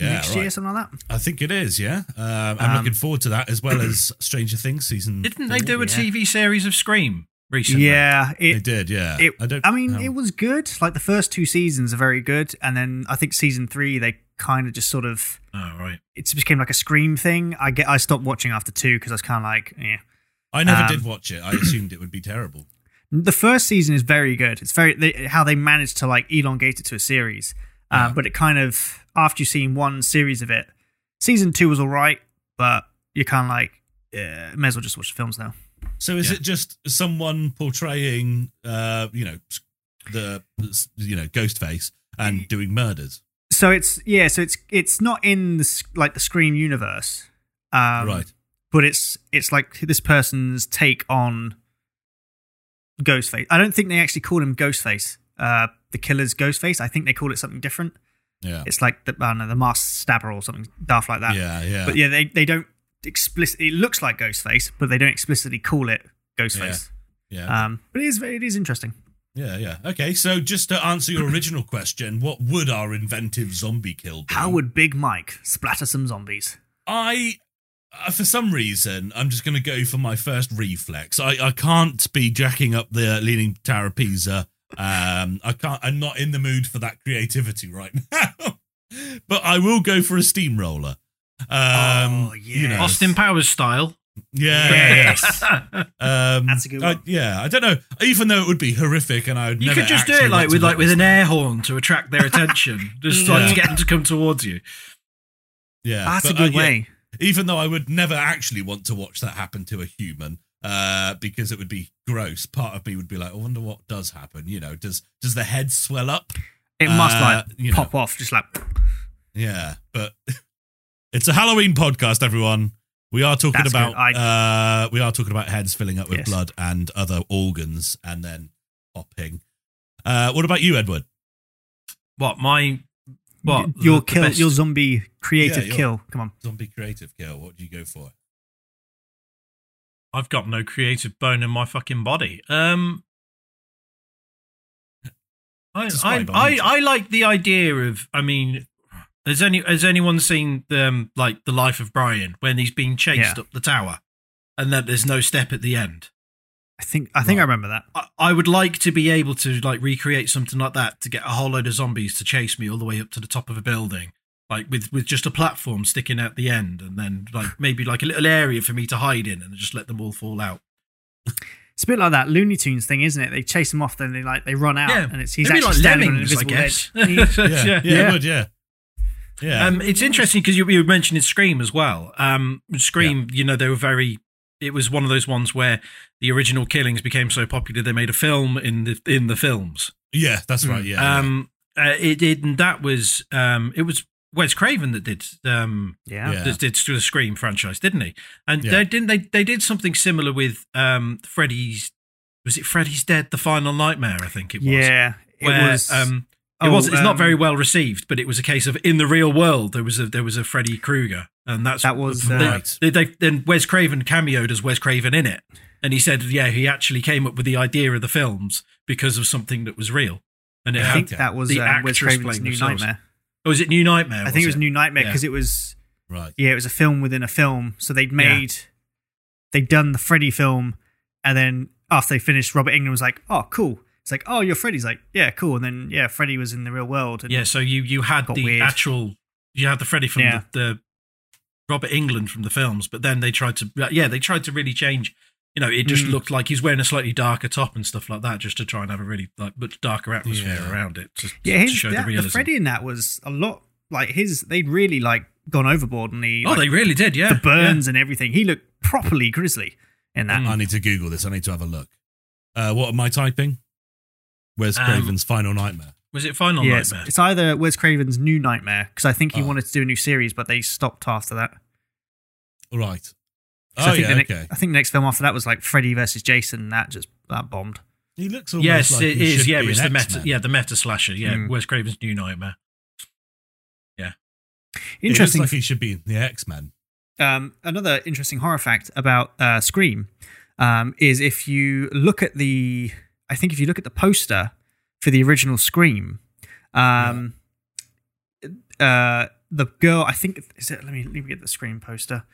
Yeah, next year, something like that. I think it is. Yeah, um, I'm Um, looking forward to that as well as Stranger Things season. didn't they do a yeah. TV series of Scream recently? Yeah, They it. did. Yeah, It, I don't. I mean, um, it was good. Like the first two seasons are very good, and then I think season three they kind of just sort of Oh right. it became like a scream thing. I get I stopped watching after two because I was kind of like, yeah. I never Um, did watch it. I assumed it would be terrible. The first season is very good. It's very they, how they managed to like elongate it to a series. Uh, Yeah. But it kind of after you've seen one series of it, season two was all right, but you're kind of like, yeah, may as well just watch the films now. So is Yeah. it just someone portraying, uh, you know, the you know Ghostface and doing murders? So it's yeah, so it's it's not in the like the Scream universe, um, right. But it's it's like this person's take on Ghostface. I don't think they actually call him Ghostface. Uh, the killer's Ghostface. I think they call it something different. Yeah. It's like the I don't know, the masked stabber or something daft like that. Yeah. Yeah. But yeah, they they don't explicit. It looks like Ghostface, but they don't explicitly call it Ghostface. yeah. Um, but it is it is interesting. yeah. Yeah. Okay. So just to answer your original question, what would our inventive zombie kill be? How would Big Mike splatter some zombies? I, uh, for some reason, I'm just going to go for my first reflex. I, I can't be jacking up the Leaning Tower of Pisa. Um, I can't. I'm not in the mood for that creativity right now. but I will go for a steamroller. Um, Oh, you know. Austin Powers style. Yeah, yeah, yeah. Yes. Um, That's a good I- yeah, I don't know. Even though it would be horrific, and I would You never could just do it like with like with an air horn to attract their attention, just like to get them to come towards you. Yeah, That's a good uh, yeah, way. even though I would never actually want to watch that happen to a human, uh, because it would be gross. Part of me would be like, I wonder what does happen. You know, does does the head swell up? It must uh, like you know. pop off, just like Yeah, but it's a Halloween podcast, everyone. We are talking That's about good. uh, we are talking about heads filling up with Yes. blood and other organs, and then popping. Uh, what about you, Edward? What my what your the- the kill, best- your zombie creative Yeah, your- kill. Come on, Zombie creative kill. What do you go for? I've got no creative bone in my fucking body. Um, I I, I, I need to. I like the idea of. I mean, has any has anyone seen um like the life of Brian when he's being chased Yeah. up the tower, and that there's no step at the end? I think I think I remember that. I, I would like to be able to like recreate something like that to get a whole load of zombies to chase me all the way up to the top of a building, like with with just a platform sticking out the end, and then like maybe like a little area for me to hide in, and just let them all fall out. It's a bit like that Looney Tunes thing, isn't it? They chase him off, then they like they run out, Yeah, and it's he's Maybe actually like standing on an lemmings, I invisible guess. ledge. Yeah, yeah, Yeah. it would, yeah, yeah. Um, it's interesting because you, you were mentioning Scream as well. Um, Scream, you know, they were very. It was one of those ones where the original killings became so popular they made a film in the in the films. yeah, that's right. Yeah, um, uh, it did, and that was um, it was Wes Craven that did um Yeah. Yeah. that did the Scream franchise, didn't he? And Yeah. they didn't they they did something similar with um Freddy's. Was it Freddy's Dead: The Final Nightmare? I think it was. Yeah, it where, was. um, it oh, was. It's not um, very well received, but it was a case of in the real world there was a there was a Freddy Krueger, and that's That was, they, uh, Right. they, they, then Wes Craven cameoed as Wes Craven in it, and he said, yeah, he actually came up with the idea of the films because of something that was real, and it I had. think that was the um, Wes actress Craven's playing New themselves. Nightmare. Oh, was it New Nightmare? I think it was it? New Nightmare Yeah. because it was right. yeah, it was a film within a film. So they'd made they'd done the Freddy film, and then after they finished, Robert Englund was like, "Oh, cool." It's like, "Oh, you're Freddy's like, yeah, cool." And then yeah, Freddy was in the real world. And Yeah, so you you had the weird. actual you had the Freddy from Yeah. the, the Robert Englund from the films, but then they tried to yeah they tried to really change. You know, it just Mm. looked like he's wearing a slightly darker top and stuff like that, just to try and have a really like much darker atmosphere Yeah. around it. To, yeah, to show that, the the, realism. Freddy in that was a lot like his. They'd really like gone overboard and he. oh, like, they really did, yeah. the burns and everything. He looked properly grisly in that. Mm. I need to Google this. I need to have a look. Uh, what am I typing? Where's Um, Craven's Final Nightmare? Was it Final yeah, it's, Nightmare? it's either Wes Craven's New Nightmare because I think he Oh. wanted to do a new series, but they stopped after that. Right. 'Cause Oh I think yeah, the ne- okay. I think the next film after that was like Freddy versus Jason. And that just that bombed. He looks almost yes, like it he is. should Yeah, be it's the meta. X-Men. Yeah, the meta slasher. Yeah, Mm. Wes Craven's New Nightmare. He looks Interesting. like he should be in the X Men. um, another interesting horror fact about uh, Scream um, is if you look at the, I think if you look at the poster for the original Scream, um, uh, the girl, I think is it. Let me let me get the Scream poster,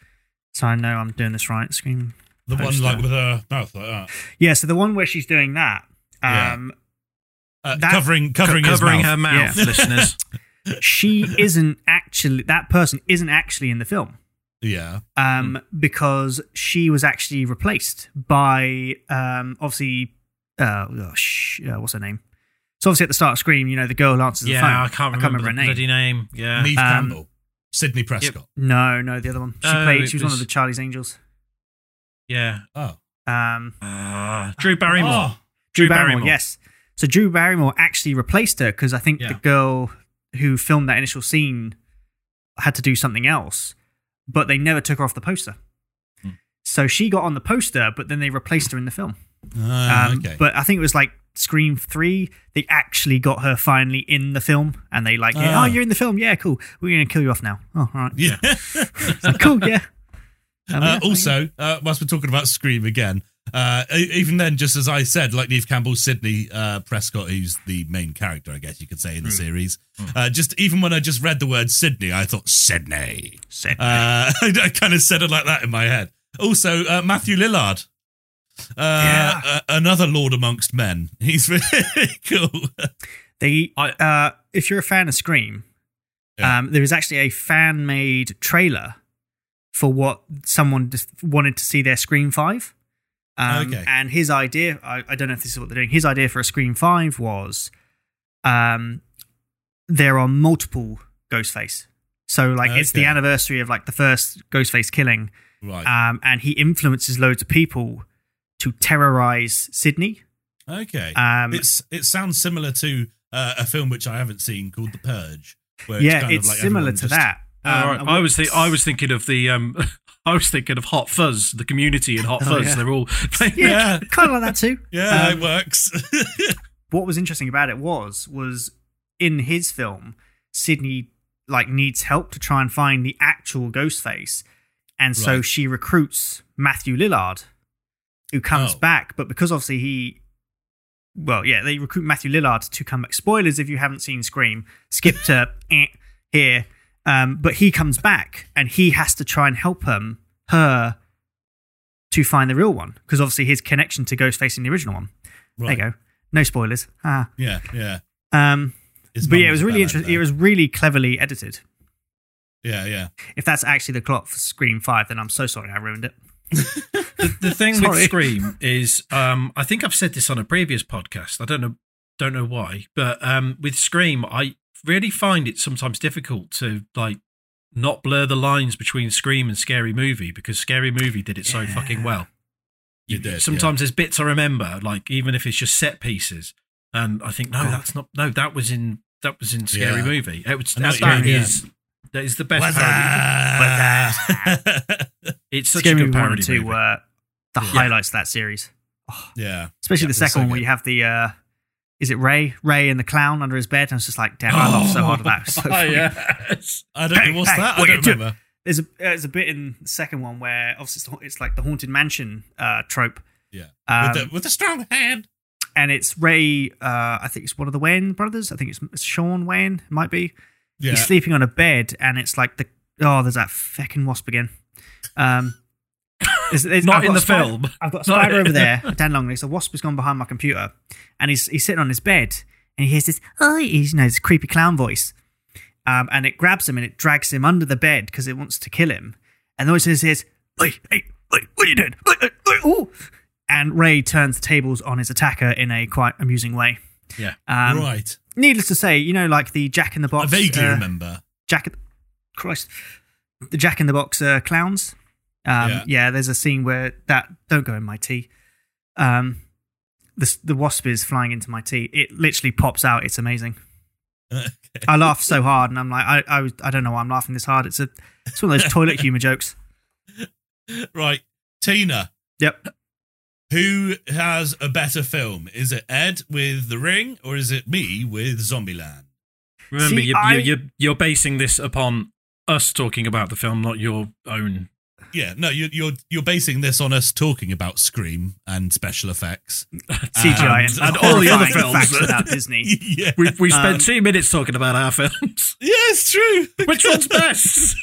so I know I'm doing this right. Scream. The one like with her mouth like that, Yeah, so the one where she's doing that. Yeah. Um, uh, That- covering covering, Co- his covering mouth. her mouth, Yeah. listeners. she isn't actually that person isn't actually in the film. Yeah. um, because she was actually replaced by um, obviously uh, oh, sh- uh, what's her name? So obviously at the start of Scream, you know, the girl answers yeah, the phone. I can't remember, her the name. bloody name. Yeah. Neve Um, Campbell. Sydney Prescott. No, no, the other one. She Oh, played. She was, one of the Charlie's Angels. Yeah. Oh. Um, Uh, Drew Barrymore. Oh. Drew, Drew Barrymore, Barrymore. yes. So Drew Barrymore actually replaced her because I think Yeah. the girl who filmed that initial scene had to do something else, but they never took her off the poster. Hmm. So she got on the poster, but then they replaced her in the film. Ah, Um, okay. But I think it was like Scream 3, they actually got her finally in the film and they like, Ah. oh, you're in the film. Yeah, cool. We're going to kill you off now. Oh, all right. yeah. cool, yeah. Um, Uh, yeah, also, uh, whilst we're talking about Scream again, uh, even then, just as I said, like Neve Campbell, Sydney uh, Prescott, who's the main character, I guess you could say in the series. Uh, just even when I just read the word Sydney, I thought Sydney. Sydney. Uh, I kind of said it like that in my head. Also, uh, Matthew Lillard. Uh, Yeah. uh, another lord amongst men. He's really cool. They, I- uh, if you're a fan of Scream, Yeah. um, there is actually a fan made trailer for what someone just wanted to see their Scream 5. Um, Okay. And his idea, I, I don't know if this is what they're doing, his idea for a Scream 5 was um, there are multiple Ghostface. So, like, it's the anniversary of like the first Ghostface killing, Right. um, and he influences loads of people to terrorize Sydney. okay. Um, it's it sounds similar to uh, a film which I haven't seen called The Purge. Where yeah, kind it's of like similar to just- that. Um, right. I was what's- thi- I was thinking of the um I was thinking of Hot Fuzz, the community in Hot Oh, Fuzz. yeah. They're all Yeah. kind of like that too. Yeah, Um, it works. what was interesting about it was was in his film sydney like needs help to try and find the actual ghostface and so Right. she recruits matthew lillard who comes Oh. back but because obviously he well yeah they recruit matthew lillard to come back spoilers if you haven't seen scream skip to eh, here um, but he comes back and he has to try and help him her to find the real one because obviously his connection to ghostface in the original one right. there you go no spoilers ah Yeah, yeah. um, but yeah, it was really interesting. It was really cleverly edited. Yeah, yeah. If that's actually the plot for Scream Five, then I'm so sorry I ruined it. The, the thing with Scream is, um, I think I've said this on a previous podcast. I don't know, don't know why, but um, with Scream, I really find it sometimes difficult to like not blur the lines between Scream and Scary Movie because Scary Movie did it so fucking well. You did, Sometimes there's bits I remember, like even if it's just set pieces, and I think no, God. that's not. No, that was in that was in Scary Yeah. Movie. It was that, that is that is the best What's parody. that? It's such Scary a good parody movie. were the Yeah. highlights of that series, yeah. especially Yeah, the second so one where you have the. Uh, is it Ray? Ray and the clown under his bed. And I was just like, damn, I laughed so hard at that. So Oh, yes. I don't know what's hey, that. I don't do- remember. There's a there's a bit in the second one where obviously it's, the- it's like the haunted mansion uh, trope, Yeah. Um, with, the, with the strong hand. and it's Ray. Uh, I think it's one of the Wayans brothers. I think it's, it's Shawn Wayans. It might be. Yeah. He's sleeping on a bed, and it's like the oh, there's that feckin' wasp again. Um, there's- there's- Not I've in the spider- film. I've got a spider over there, Dan Longlegs. A wasp has gone behind my computer, and he's he's sitting on his bed, and he hears this oh, he's, you know, this creepy clown voice, um, and it grabs him and it drags him under the bed because it wants to kill him, and the voice says, "Hey, hey, hey, what are you doing?" Hey, hey, hey, ooh." And Ray turns the tables on his attacker in a quite amusing way. Yeah. Um, right. Needless to say, you know, like the Jack in the Box. I Box. vaguely uh, remember. Jack, Christ, the Jack in the Box uh, clowns. Um, Yeah. yeah. there's a scene where that don't go in my tea. Um, the the wasp is flying into my tea. It literally pops out. It's amazing. I laugh so hard, and I'm like, I I, I don't know why I'm laughing this hard. It's a it's one of those toilet humor jokes. right. Tina, Yep. who has a better film? Is it Ed with The Ring or is it me with Zombieland? Remember, See, you, I- you, you're, you're basing this upon us talking about the film, not your own. Yeah, no, you're you're you're basing this on us talking about Scream and special effects. CGI and, and all the other films. facts about Disney. yeah, We, we spent Um, two minutes talking about our films. yeah, it's true. Which one's best?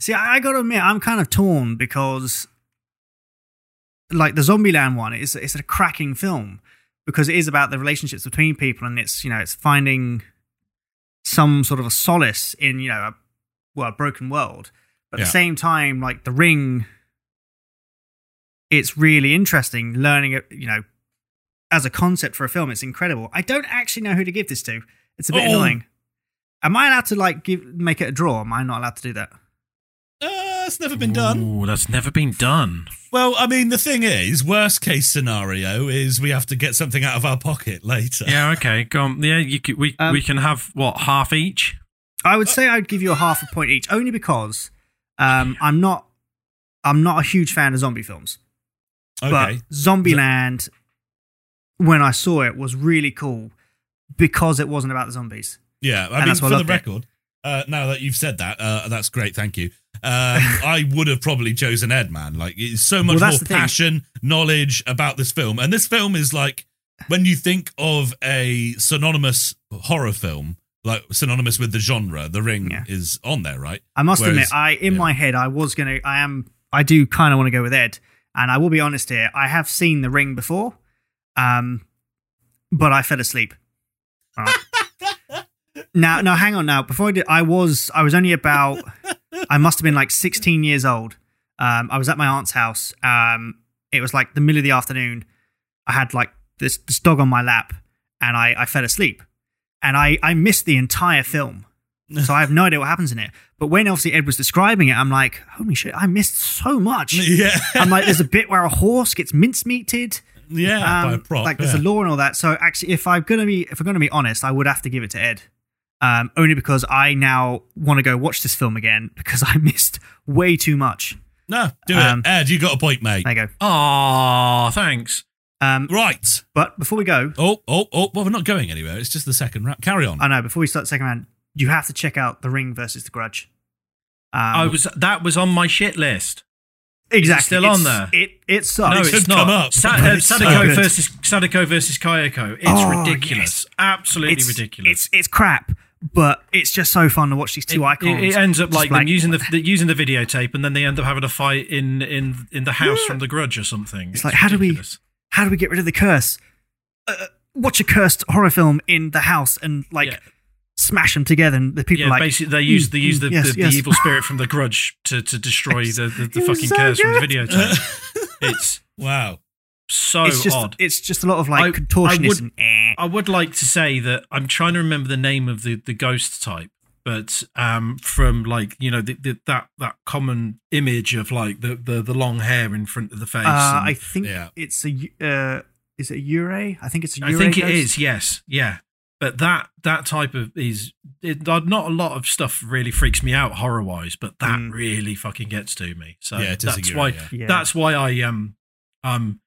See, I, I got to admit, I'm kind of torn because, like the Zombieland one, it's it's a cracking film because it is about the relationships between people, and it's you know it's finding some sort of a solace in you know a well a broken world. But at Yeah. the same time, like the ring, it's really interesting learning it. You know, as a concept for a film, it's incredible. I don't actually know who to give this to. It's a bit Oh. annoying. Am I allowed to like give make it a draw? Am I not allowed to do that? Uh, it's never been done. Ooh, that's never been done. Well, I mean, the thing is, worst case scenario is we have to get something out of our pocket later. Yeah, okay, go on. Yeah, you could, we Um, we can have what half each. I would say I'd give you a half a point each, only because um, I'm not I'm not a huge fan of zombie films. Okay. But Zombieland, when I saw it, was really cool because it wasn't about the zombies. Yeah, I And mean, that's for I the record, uh, now that you've said that, uh, that's great. Thank you. Um, I would have probably chosen Ed, man. Like, it's so much Well, more the thing. passion, knowledge about this film. And this film is like, when you think of a synonymous horror film, like synonymous with the genre, The Ring Yeah. is on there, right? I must Whereas- admit, I in yeah. my head, I was gonna, I am, I do kind of want to go with Ed, and I will be honest here. I have seen The Ring before, um, but I fell asleep. Right. now, now, hang on. Now, before I did, I was, I was only about, I must have been like 16 years old. Um, I was at my aunt's house. Um, it was like the middle of the afternoon. I had like this, this dog on my lap, and I, I fell asleep, and I, I missed the entire film. So I have no idea what happens in it. But when obviously Ed was describing it, I'm like, holy shit, I missed so much. Yeah. I'm like, there's a bit where a horse gets mincemeated. yeah, by a Um, prop. like there's a law and all that. So actually, if I'm gonna be if I'm gonna be honest, I would have to give it to Ed. Um, only because I now want to go watch this film again because I missed way too much. No, do Um, it. Ed, you got a point, mate. There you go. Oh, thanks. Um, Right. but before we go, Oh, oh, oh. Well, we're not going anywhere. It's just the second round. Carry on. I know before we start the second round, you have to check out The Ring versus The Grudge. Um, I was that was on my shit list. exactly still on there? It it sucks. No, It it's should not. come. Sa- uh, it's so Sadako good. versus Sadako versus Kayako. It's Oh, ridiculous. Absolutely it's ridiculous. It's it's crap, but it's just so fun to watch these two it, icons. it- it ends up just like, them using the, the using the videotape, and then they end up having a fight in in in the house from The Grudge or something. It's like, how do we- ridiculous. How do we get rid of the curse? Uh, watch a cursed horror film in the house and like Yeah. smash them together, and the people Yeah, like basically they use "Mm, they use mm, the, yes, the, yes." the evil spirit from The Grudge to to destroy the the, the fucking so curse from the good. videotape. it's wow. so it's just odd. it's just a lot of like I- I contortionism. would- eh. I would like to say that I'm trying to remember the name of the, the ghost type, but um, from like you know the, the, that that common image of like the, the, the long hair in front of the face. Uh, and- I think Yeah. it's a uh, is it a Yurei? I think it's a I Yurei I think it ghost. is. Yes, yeah. But that that type of is it, not a lot of stuff really freaks me out horror wise, but that Mm. really fucking gets to me. So Yeah, it is a that's Yurei, why yeah. Yeah. that's why I um um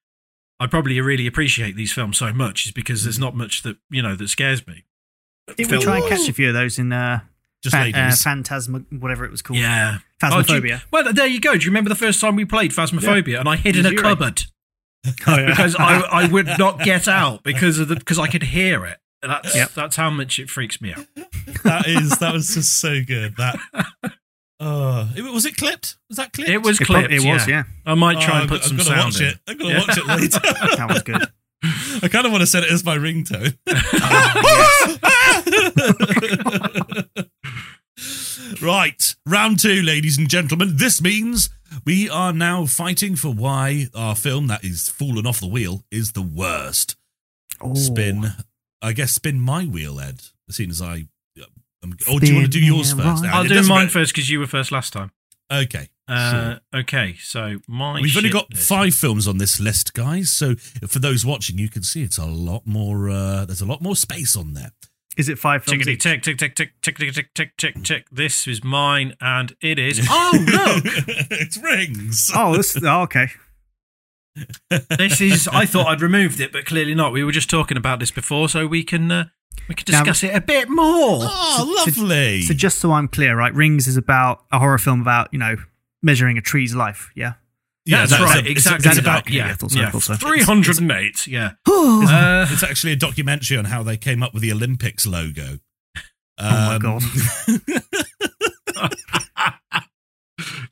I probably really appreciate these films so much is because there's not much that you know that scares me. Did we try and catch a few of those in uh, Just fan, uh, ladies. Phantasma, whatever it was called? Yeah. Oh, you- Phasmophobia. well, there you go. Do you remember the first time we played Phasmophobia and I hid in a Zero. cupboard because I, I would not get out because of the because I could hear it. That's Yep. that's how much it freaks me out. that is that was just so good. That. Oh, it- was it clipped? Was that clipped? It was It, clipped. it was, yeah. yeah. I might try Oh, and put I'm some gonna sound watch in. it. I'm gonna Yeah. watch it later. That was good. I kind of want to set it as my ringtone. Right, round two, ladies and gentlemen. This means we are now fighting for why our film that is fallen off the wheel is the worst. Oh. Spin, I guess, spin my wheel, Ed. As soon as I, um, or do you want to do yours first? right. Ed? I'll It do mine matter- first because you were first last time. Okay. Uh, Okay, so my We've only got list- five films on this list, guys. So for those watching, you can see it's a lot more. Uh, there's a lot more space on there. Is it five films? Tickety each? tick tick tick tick tick tick tick tick tick tick. This is mine, and it is. Oh look! it's rings. Oh, this, oh, okay. this is. I thought I'd removed it, but clearly not. We were just talking about this before, so we can uh, we can Now- discuss it a bit more. Oh, lovely. So just so I'm clear, right? Rings is about a horror film about you know measuring a tree's life. Yeah. Yeah, That's right, a- it's- exactly. It's, about, Okay, yeah, I thought so, I yeah, thought so. three hundred and eight. Yeah. Uh, it's actually a documentary on how they came up with the Olympics logo. Oh my Um,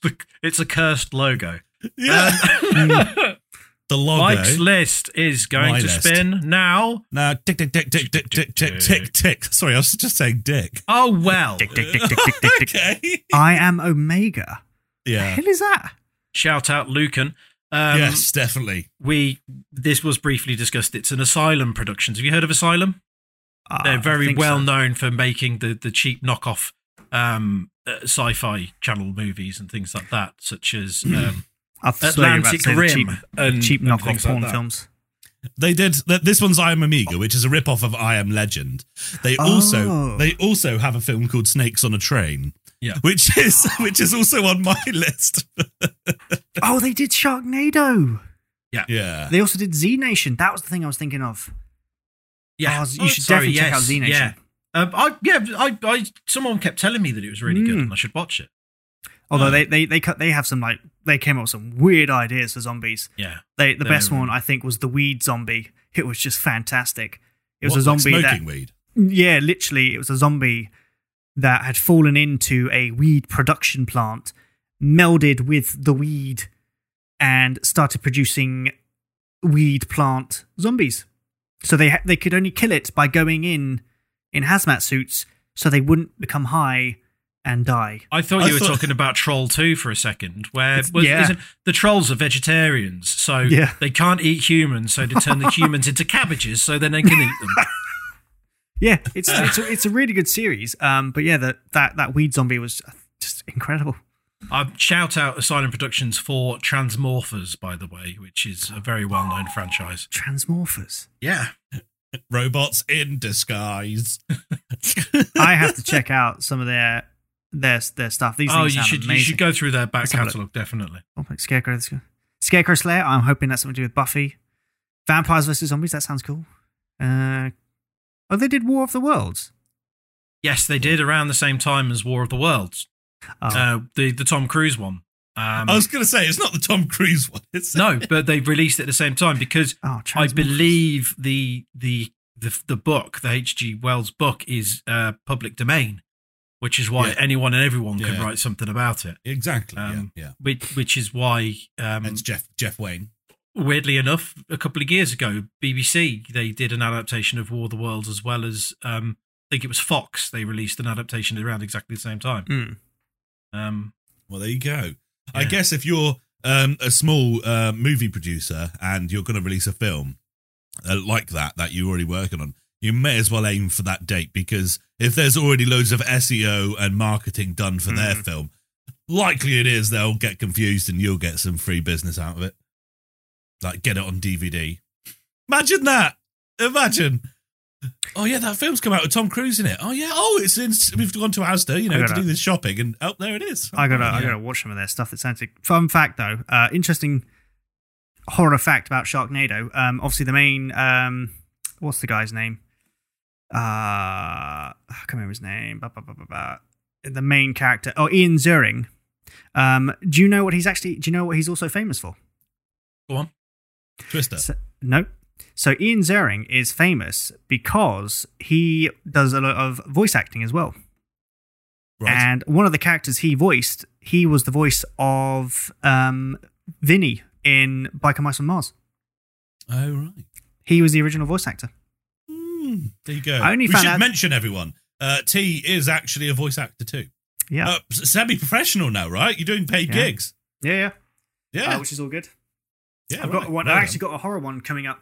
the- it's a cursed logo. yeah, Um, the logo. Mike's list is going My to list. spin now. now, tick, tick, tick, tick, tick, tick, tick, tick, tick. Sorry, I was just saying dick. Oh well. Tick, tick, tick, tick, tick, tick, tick. Okay. I am Omega. The Yeah. hell is that? Shout out Lucan. Um, yes, definitely. We this was briefly discussed. It's an Asylum Productions. Have you heard of Asylum? Uh, They're very well so. known for making the the cheap knockoff um, uh, sci-fi channel movies and things like that, such as um, I thought you were about to Atlantic Rim cheap, and cheap knockoff things like porn that. films. They did this one's I Am Omega, which is a rip off of I Am Legend. They also Oh. they also have a film called Snakes on a Train. Yeah. Which is which is also on my list. Oh, they did Sharknado. yeah. Yeah. They also did Z Nation. That was the thing I was thinking of. yeah, Oh, you should definitely check out Z Nation. Yeah, um, I yeah, I, I someone kept telling me that it was really good Mm. and I should watch it. Although Oh. they, they they cut they have some like they came up with some weird ideas for zombies. Yeah, They the best one I think was the weed zombie. It was just fantastic. It was What, a like zombie smoking that weed. yeah, literally it was a zombie that had fallen into a weed production plant, melded with the weed, and started producing weed plant zombies. So they ha- they could only kill it by going in in hazmat suits, so they wouldn't become high and die. I thought I you were thought- talking about Troll Two for a second, where was, yeah. isn't, the trolls are vegetarians, so Yeah. they can't eat humans, so to turn the humans into cabbages, so then they can eat them. Yeah, it's it's a, it's a really good series. Um, but yeah, that that that weed zombie was just incredible. I shout out Asylum Productions for Transmorphers, by the way, which is a very well-known franchise. Transmorphers. Yeah, Robots in disguise. I have to check out some of their their their stuff. These oh, you should amazing. you should go through their back Let's have a look. catalogue definitely. Oh, like Scarecrow. Scarecrow Slayer. I'm hoping that's something to do with Buffy. Vampires versus zombies. That sounds cool. Uh, oh, they did War of the Worlds. Yes, they did around the same time as War of the Worlds, Oh, uh, the the Tom Cruise one. Um, I was going to say it's not the Tom Cruise one. It's no, but they released it at the same time because oh I believe the the the the book, the H.G. Wells book, is uh, public domain, which is why Yeah. anyone and everyone can write something about it. exactly. Um, yeah, Which which is why, um. It's Jeff Jeff Wayne. Weirdly enough, a couple of years ago, BBC they did an adaptation of War of the Worlds as well as um, I think it was Fox. They released an adaptation around exactly the same time. Mm. Um, Well, there you go. I guess if you're um, a small uh, movie producer and you're going to release a film uh, like that that you're already working on, you may as well aim for that date because if there's already loads of SEO and marketing done for their Mm. film, likely it is they'll get confused and you'll get some free business out of it. Like get it on DVD. Imagine that. Imagine. Oh yeah, that film's come out with Tom Cruise in it. Oh yeah. Oh, it's in. We've gone to Asda, you know, to do this shopping, and oh, there it is. I gotta, I Yeah. gotta watch some of their stuff. That sounds. Like, Fun fact though, uh, interesting horror fact about Sharknado. Um, obviously the main, um, what's the guy's name? Uh, I can't remember his name. Ba, ba, ba, ba, ba. The main character, oh, Ian Ziering. Um, do you know what he's actually? Do you know what he's also famous for? go on. Twister. So, no. So Ian Ziering is famous because he does a lot of voice acting as well. Right. And one of the characters he voiced, he was the voice of um, Vinny in Biker Mice on Mars. oh right. He was the original voice actor. Hmm, there you go. I only we found should out- mention everyone. Uh, T is actually a voice actor too. Yeah, Uh, semi-professional now, right? You're doing paid Yeah. gigs. yeah, yeah. Yeah, Uh, which is all good. Yeah. I've got one. Well I actually got a horror one coming up.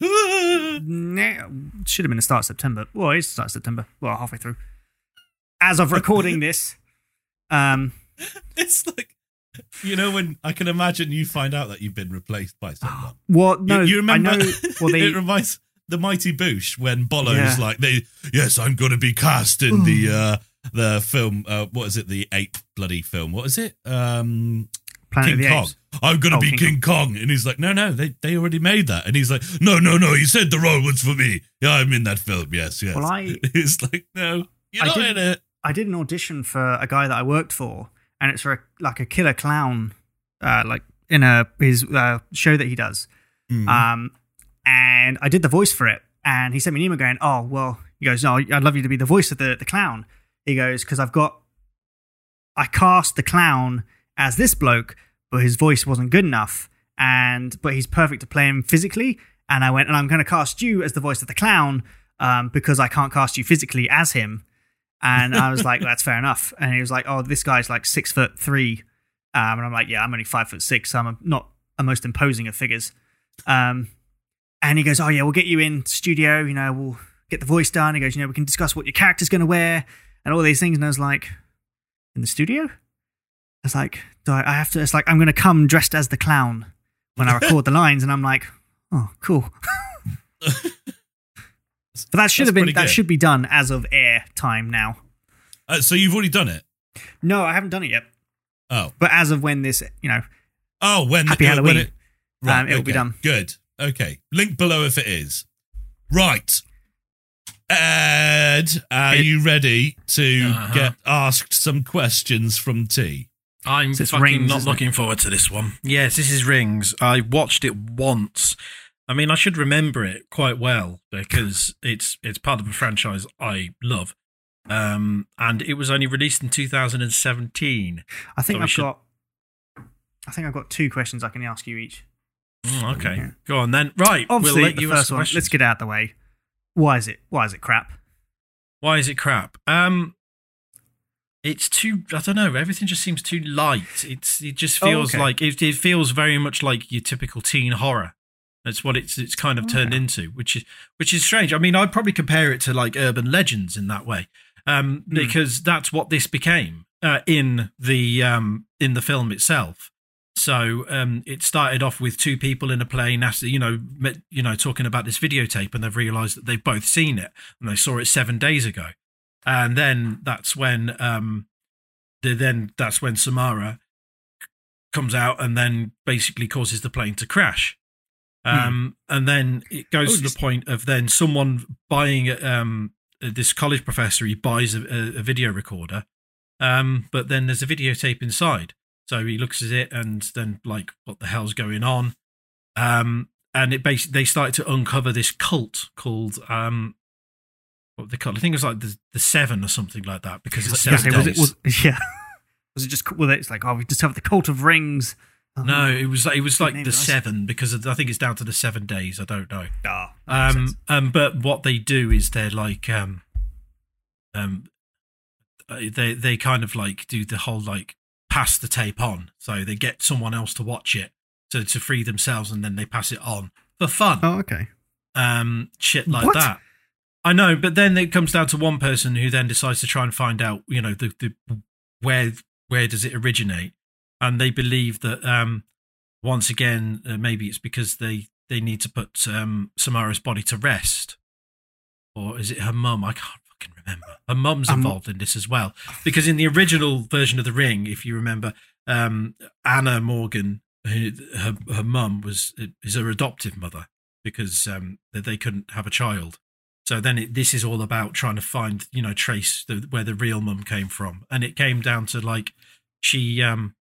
Nah, should have been the start of September. Well, it's the start of September. Well, halfway through. As of recording this, um, it's like you know when I can imagine you find out that you've been replaced by someone. what? No, you, you remember? I know. Well, they it reminds the Mighty Boosh when Bollo's Yeah. like they. Yes, I'm going to be cast in the uh the film. Uh, what is it? The ape bloody film. What is it? Um, Planet King Kong. Apes. I'm gonna Oh, be King King, Kong. and he's like, no, no, they they already made that, and he's like, no, no, no, you said the role was for me. Yeah, I'm in that film. Yes, yes. Well, I It's like, no, you're I not in it. I did an audition for a guy that I worked for, and it's for a, like a killer clown, uh, like in a his uh, show that he does. Mhm. Um, and I did the voice for it, and he sent me an email going, "Oh, well," he goes, "No, I'd love you to be the voice of the the clown." He goes, "Because I've got, I cast the clown as this bloke, but his voice wasn't good enough, and but he's perfect to play him physically." And I went, and I'm going to cast you as the voice of the clown, um, because I can't cast you physically as him. And I was like, that's fair enough. And he was like, oh, this guy's like six foot three. Um, and I'm like, yeah, I'm only five foot six, so I'm a, not a most imposing of figures. Um, and he goes, oh yeah, we'll get you in studio. You know, we'll get the voice done. He goes, you know, we can discuss what your character's going to wear and all these things. And I was like, in the studio? It's like, do I, I have to? It's like I'm going to come dressed as the clown when I record the lines, and I'm like, oh, cool. but that should That's have been that good. should be done as of air time now. Uh, so you've already done it. No, I haven't done it yet. Oh, But as of when this, you know, oh, when Happy uh, when Halloween. it, right, Um, it'll be done. Good. Okay. Link below if it is. Right. Ed, are It- you ready to Uh-huh. get asked some questions from T? I'm So fucking Rings, not isn't it? looking forward to this one. Yes, this is Rings. I watched it once. I mean, I should remember it quite well because it's it's part of a franchise I love. Um, and it was only released in 2017. I think So I've should- got, I think I've got two questions I can ask you each. Mm, okay, Yeah. go on then. Right, Obviously, we'll the first one. Questions. Let's get it out of the way. Why is it? Why is it crap? Why is it crap? Um, it's too. I don't know. Everything just seems too light. It's. It just Oh, feels okay. like it, it feels very much like your typical teen horror. That's what it's. It's kind of turned into, which is which is strange. I mean, I'd probably compare it to like urban legends in that way, um, Hmm. because that's what this became uh, in the um in the film itself. So um, it started off with two people in a plane, after you know, met, you know, talking about this videotape, and they've realised that they've both seen it, and they saw it seven days ago, and then that's when, um, the, then that's when Samara comes out, and then basically causes the plane to crash, um, and then it goes Oh, to the point of then someone buying um this college professor he buys a, a, a video recorder, um, but then there's a videotape inside. So he looks at it and then like, what the hell's going on? Um, and it basically they started to uncover this cult called um, what they call? I think it was like the, the Seven or something like that because it's seven gonna say, was it? Was, yeah. Was it just? Well, it's like oh, we just have the cult of rings. Oh, no, it was like it was like the seven because of- I think it's down to the seven days. I don't know. ah, Um, um, but what they do is they're like, um, um, uh, they they kind of like do the whole like pass the tape on, so they get someone else to watch it, so to free themselves, and then they pass it on for fun. Oh, okay. Um, shit like What? that. I know, but then it comes down to one person who then decides to try and find out, you know, the the where where does it originate, and they believe that um, once again, uh, maybe it's because they they need to put um, Samara's body to rest, or is it her mum? I can't fucking remember. Her mum's Um, involved in this as well, because in the original version of the Ring, if you remember, um, Anna Morgan, who, her her mum was is her adoptive mother because um, that they couldn't have a child. So then it, this is all about trying to find, you know, trace the, where the real mum came from, and it came down to like she um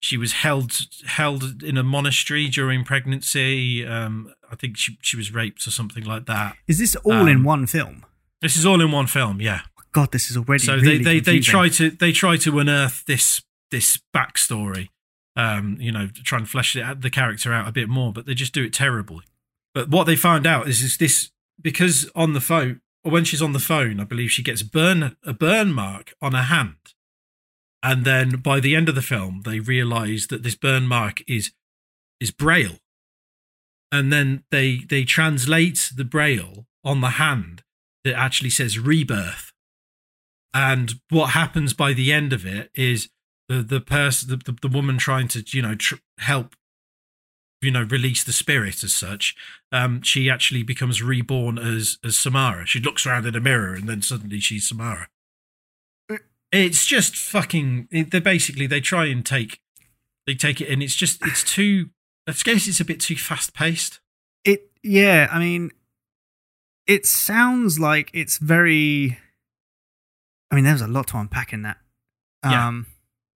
she was held held in a monastery during pregnancy. Um, I think she she was raped or something like that. Is this all in Um, one film? This is all in one film, yeah. God, this is already So really they they, they try to they try to unearth this this backstory, um, you know, try and flesh it the character out a bit more, but they just do it terribly. But what they found out is, is this because on the phone or when she's on the phone, I believe she gets burn a burn mark on her hand, and then by the end of the film, they realise that this burn mark is is braille, and then they they translate the braille on the hand that actually says rebirth. And what happens by the end of it is the the person the, the, the woman trying to you know tr- help you know release the spirit as such um she actually becomes reborn as as samara she looks around in a mirror and then suddenly she's samara it's just fucking they basically they try and take they take it and it's just it's too i guess it's a bit too fast paced It yeah, I mean, it sounds like it's very. I mean, there's a lot to unpack in that. Yeah. Um,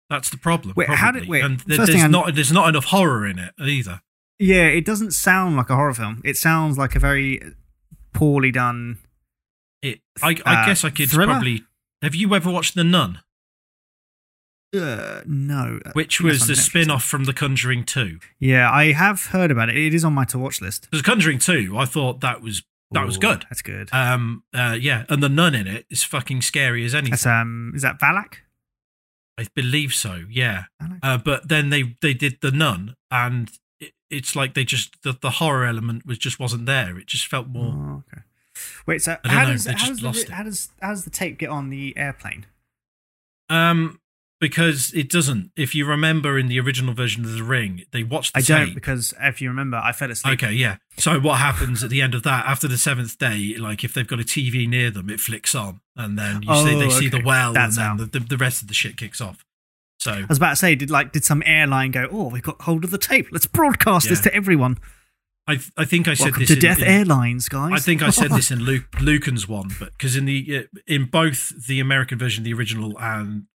that's the problem Wait, how did- wait, and th- first thing there's not there's not enough horror in it either yeah, it doesn't sound like a horror film. It sounds like a very poorly done. It, I, I Uh, guess I could thriller? probably. Have you ever watched The Nun, Uh, no, which was the spin off from The Conjuring 2? Yeah, I have heard about it. It is on my to watch list. Because Conjuring 2, I thought that was that was good. That's good. Um, uh, yeah, and the nun in it is fucking scary as anything. That's um, is that Valak? I believe so. Yeah, uh, but then they they did the nun, and it's like they just the, the horror element was just wasn't there. It just felt more. Oh, okay. Wait, so how know, does how does, the, how does how does the tape get on the airplane? Um, because it doesn't. If you remember in the original version of the Ring, they watched the I don't because if you remember, I fell asleep. Okay, yeah. So what happens at the end of that? After the seventh day, like if they've got a TV near them, it flicks on, and then you see Oh, they see the well, That's and then the, the, the rest of the shit kicks off. So I was about to say, did like did some airline go? Oh, we've got hold of the tape. Let's broadcast this to everyone. I I think I said Welcome this to in, Death in- Airlines, guys. I think I said this in Luke Lucan's one, but because in the uh, in both the American version, the original, and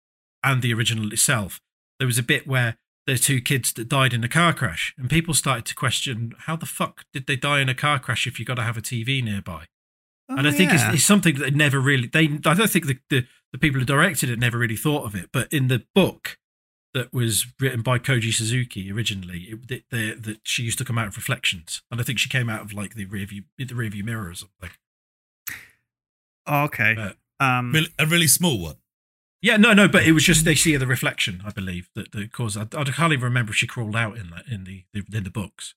and the original itself, there was a bit where there's two kids that died in a car crash, and people started to question how the fuck did they die in a car crash if you got to have a TV nearby? Oh, and I think yeah. it's, it's something that they never really they I don't think the, the the people who directed it never really thought of it, but in the book that was written by Koji Suzuki originally, it, the, the, that she used to come out of reflections, and I think she came out of like the rear view the rear view mirror or something. Oh, okay. But- um, Really- a really small one. Yeah, no, no, but it was just they see the reflection, I believe, that, that caused. I, I can't even remember if she crawled out in the in the, in the books.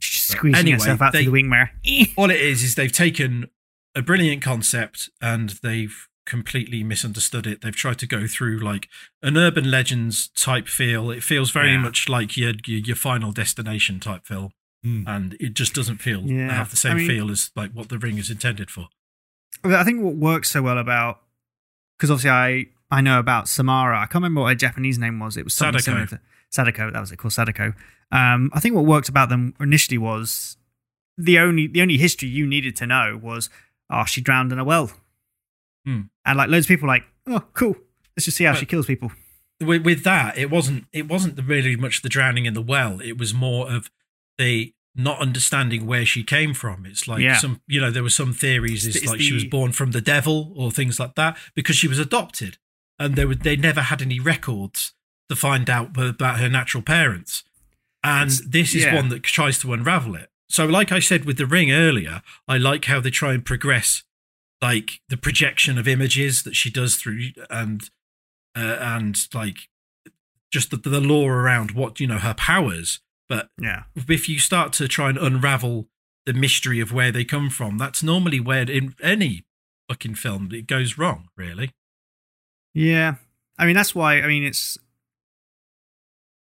she's squeezing anyway, herself out they- through the wing mirror. All it is is they've taken a brilliant concept and they've completely misunderstood it. They've tried to go through like an urban legends type feel. It feels very Yeah. much like your your, your final destination type film, Hmm. and it just doesn't feel Yeah, have the same I mean- feel as like what the ring is intended for. I think what works so well about because obviously I I know about Samara. I can't remember what her Japanese name was. It was something Sadako. similar to Sadako. That was it, called Sadako. Um, I think what worked about them initially was the only the only history you needed to know was oh she drowned in a well, Hmm. and like loads of people were like oh cool let's just see how But- she kills people. with, with that, it wasn't it wasn't really much the drowning in the well. It was more of the not understanding where she came from. It's like Yeah. some you know there were some theories. It's- It's, like she was born from the devil or things like that because she was adopted, and they would they never had any records to find out about her natural parents. And this is yeah. one that tries to unravel it. So, like I said with the ring earlier, I like how they try and progress, like the projection of images that she does through, and uh, and like just the, the lore around what you know her powers. But Yeah, if you start to try and unravel the mystery of where they come from, that's normally where in any fucking film it goes wrong. Really, yeah. I mean that's why I mean it's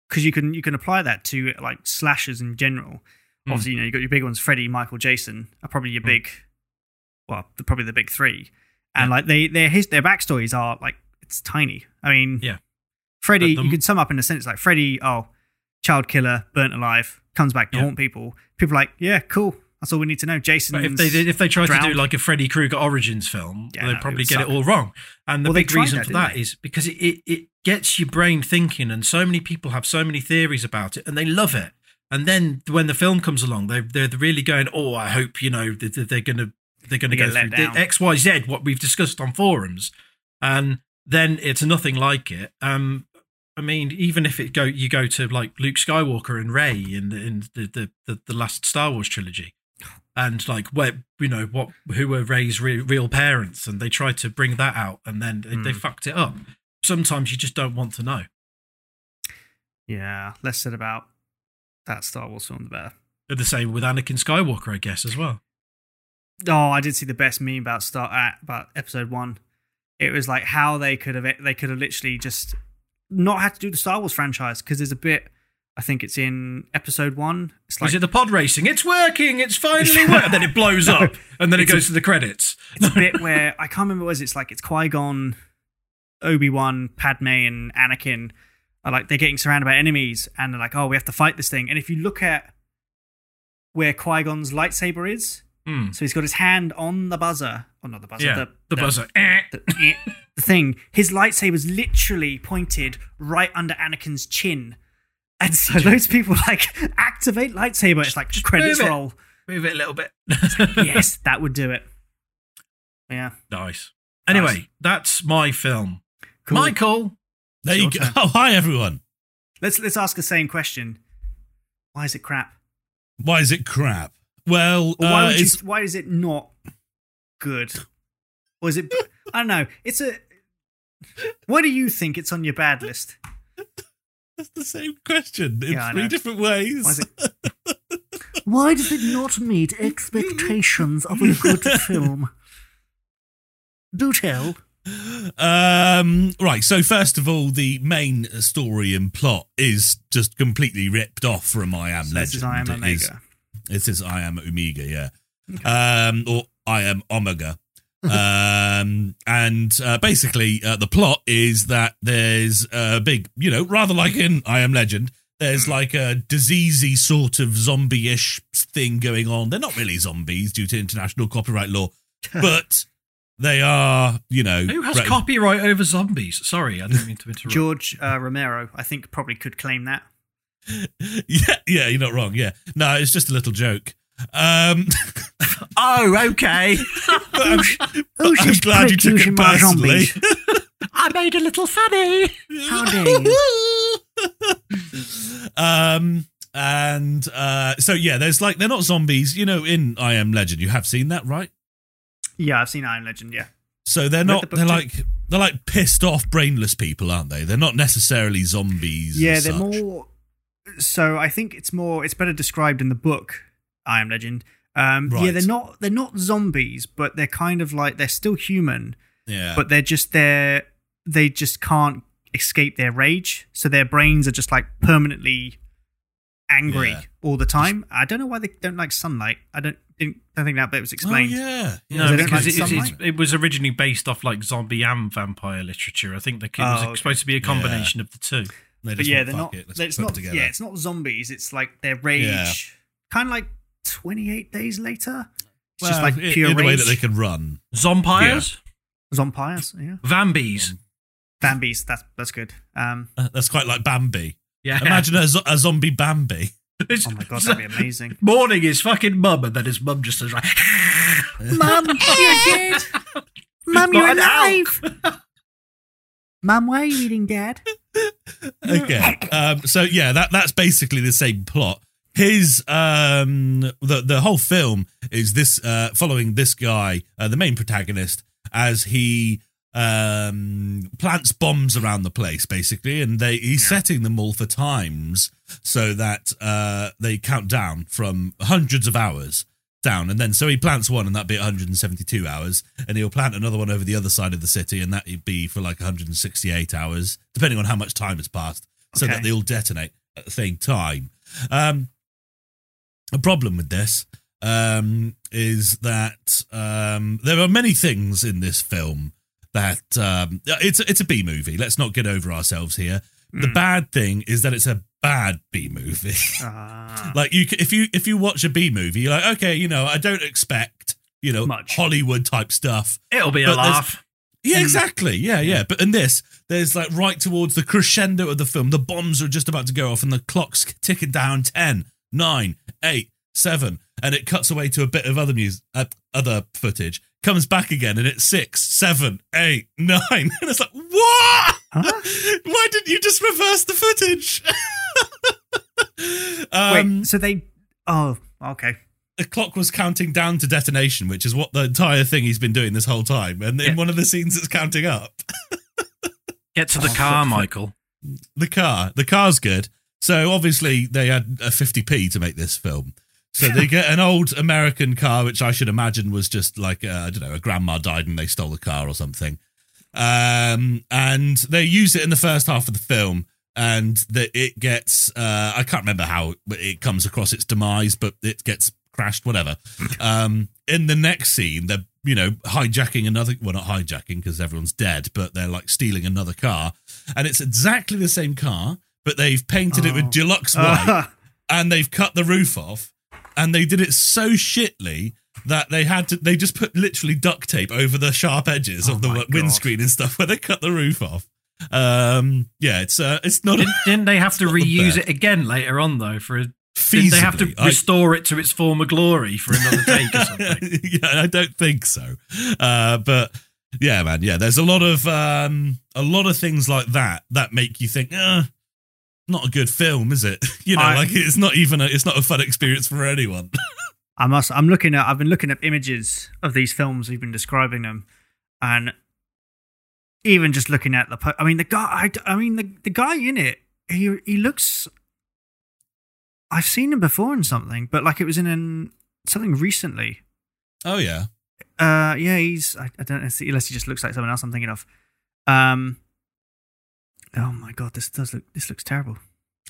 because you can you can apply that to like slashers in general. Hmm. Obviously, you know you got your big ones: Freddy, Michael, Jason are probably your Hmm. big, well, the, probably the big three. And Yeah. like they their his their backstories are like it's tiny. I mean, Yeah. Freddy, the- you could sum up in a sentence like Freddy, oh, child killer, burnt alive, comes back to Yeah. haunt people. People are like, yeah, cool. That's all we need to know. Jason. if they if they tried to do like a Freddy Krueger origins film, Yeah, they'd no, probably get suck. it all wrong. And the Well, big reason that, for that they? is because it, it it gets your brain thinking, and so many people have so many theories about it, and they love it. And then when the film comes along, they they're really going, "Oh, I hope you know that that they're gonna they're gonna go get through down. X, Y, Z, what we've discussed on forums," and then it's nothing like it. Um, I mean, even if it go you go to like Luke Skywalker and Rey in the in the the, the, the last Star Wars trilogy, and like where you know what who were Rey's re- real parents, and they tried to bring that out, and then they, they Hmm. fucked it up. Sometimes you just don't want to know. yeah, less said about that Star Wars film, the better. The same with Anakin Skywalker, I guess, as well. Oh, I did see the best meme about start uh, about Episode One. It was like how they could have they could have literally just not had to do the Star Wars franchise because there's a bit. I think it's in Episode One. It's like Is it the pod racing? It's working. It's finally working. then it blows No, up, and then it goes a- to the credits. it's a bit where I can't remember what it was. It's like it's Qui Gon, Obi Wan, Padme, and Anakin are like they're getting surrounded by enemies, and they're like, "Oh, we have to fight this thing." And if you look at where Qui Gon's lightsaber is, Hmm. so he's got his hand on the buzzer, or not the buzzer, Yeah, the, the buzzer. Eh. the, eh, the thing. His lightsaber's literally pointed right under Anakin's chin. And so of people like activate lightsaber. It's like Just credits move roll. Move it a little bit. yes, that would do it. Yeah. Nice. Anyway, that's my film. Cool. Michael. There you go. Oh, hi everyone. Let's let's ask the same question. Why is it crap? Why is it crap? Well, Or why uh, would you, why is it not good? Or is it I don't know. It's a Why do you think it's on your bad list? That's the same question in Yeah, three different ways. Why is it- Why does it not meet expectations of a good film? Do tell. Um, right. So first of all, the main story and plot is just completely ripped off from I Am So Legend. this is I am It is- Omega. It says I am Omega, yeah. Um, or I am Omega. um, and uh, basically, uh, the plot is that there's a big, you know, rather like in I Am Legend, there's like a diseasey sort of zombie ish thing going on. They're not really zombies due to international copyright law, but they are, you know. Who has re- copyright over zombies? Sorry, I didn't mean to interrupt. George uh, Romero, I think, probably could claim that. Yeah, yeah, you're not wrong. Yeah. No, it's just a little joke. Um, oh, okay. but I'm, but I'm glad you took it personally. I made a little funny. How dare um and uh so yeah there's like they're not zombies you know in i am legend you have seen that right Yeah, I've seen I Am Legend. Yeah, so they're not the they're too. like they're like pissed off brainless people aren't they they're not necessarily zombies yeah, they're such. more. So I think it's more. It's better described in the book I Am Legend. Um, Yeah, they're not. They're not zombies, but they're kind of like they're still human, yeah but they're just they're they just can't escape their rage. So their brains are just like permanently angry Yeah. all the time. I don't know why they don't like sunlight. I don't didn't, don't think that bit was oh, explained. yeah No, because like it, it's, sunlight? it's, it was originally based off like zombie and vampire literature. I think the kid was Oh, okay. supposed to be a combination of the two. They but yeah, went, they're "Fuck not. it, let's it's put it not. together." Yeah, it's not zombies. It's like their rage, Yeah. kind of like twenty eight days later. It's Well, just like in- pure in the way rage. that they can run Zompires? Zompires, yeah. Vambies. Bambies, that's that's good. Um, Uh, that's quite like bambi Yeah. imagine a, a zombie bambi It's- oh my god, that'd be amazing. Morning is fucking mum, and then his mum just says, like, Mum, you're dead. Mum, you're alive. Mum, why are you eating Dad? okay um so yeah that that's basically the same plot. His um the the whole film is this uh following this guy uh, the main protagonist as he um plants bombs around the place basically and they he's setting them all for times so that uh they count down from hundreds of hours down. And then so he plants one and that'd be 172 hours and he'll plant another one over the other side of the city and that'd be for like 168 hours depending on how much time has passed so Okay. that they all detonate at the same time. Um a problem with this um is that um there are many things in this film that um it's it's a B movie. Let's not get over ourselves here the Mm. bad thing is that it's a bad B movie Uh, like you, if you if you watch a B movie, you're like, okay, you know, I don't expect you know Much. Hollywood type stuff. it'll be a laugh. Yeah, Mm. exactly. Yeah, yeah. But in this, there's like right towards the crescendo of the film, the bombs are just about to go off, and the clock's ticking down 10, 9, 8, 7, and it cuts away to a bit of other music, uh, other footage. Comes back again, and it's six, seven, eight, nine, and it's like, what? Huh? Why didn't you just reverse the footage? um, wait, so they? Oh, okay. the clock was counting down to detonation, which is what the entire thing he's been doing this whole time. And in Yeah. one of the scenes, it's counting up. Get to the Oh, car. Michael. The car, the car's good. So obviously they had a 50p to make this film. So they get an old American car, which I should imagine was just like uh, I don't know, a grandma died and they stole the car or something. Um, and they use it in the first half of the film, and that it gets uh, I can't remember how it comes across its demise, but it gets crashed, whatever. Um, in the next scene, they're you know hijacking another well not hijacking because everyone's dead, but they're like stealing another car, and it's exactly the same car, but they've painted it Oh. with deluxe white and they've cut the roof off and they did it so shitly that they had to they just put literally duct tape over the sharp edges Oh of the my God. windscreen and stuff where they cut the roof off um yeah it's uh it's not Didn't, didn't they have to reuse it again later on, though? For a, feasibly didn't they have to I- restore it to its former glory for another take or something? yeah i don't think so uh but yeah man yeah there's a lot of um a lot of things like that that make you think uh not a good film is it you know I- like it's not even a it's not a fun experience for anyone I must. I'm looking at. I've been looking at images of these films. We've been describing them, and even just looking at the, I mean, the guy, I, I mean, the the guy in it, he he looks. I've seen him before in something, but like it was in an, something recently. Oh yeah. Uh, yeah, he's. I, I don't know unless he just looks like someone else. I'm thinking of. Um. Oh my god, this does look. This looks terrible.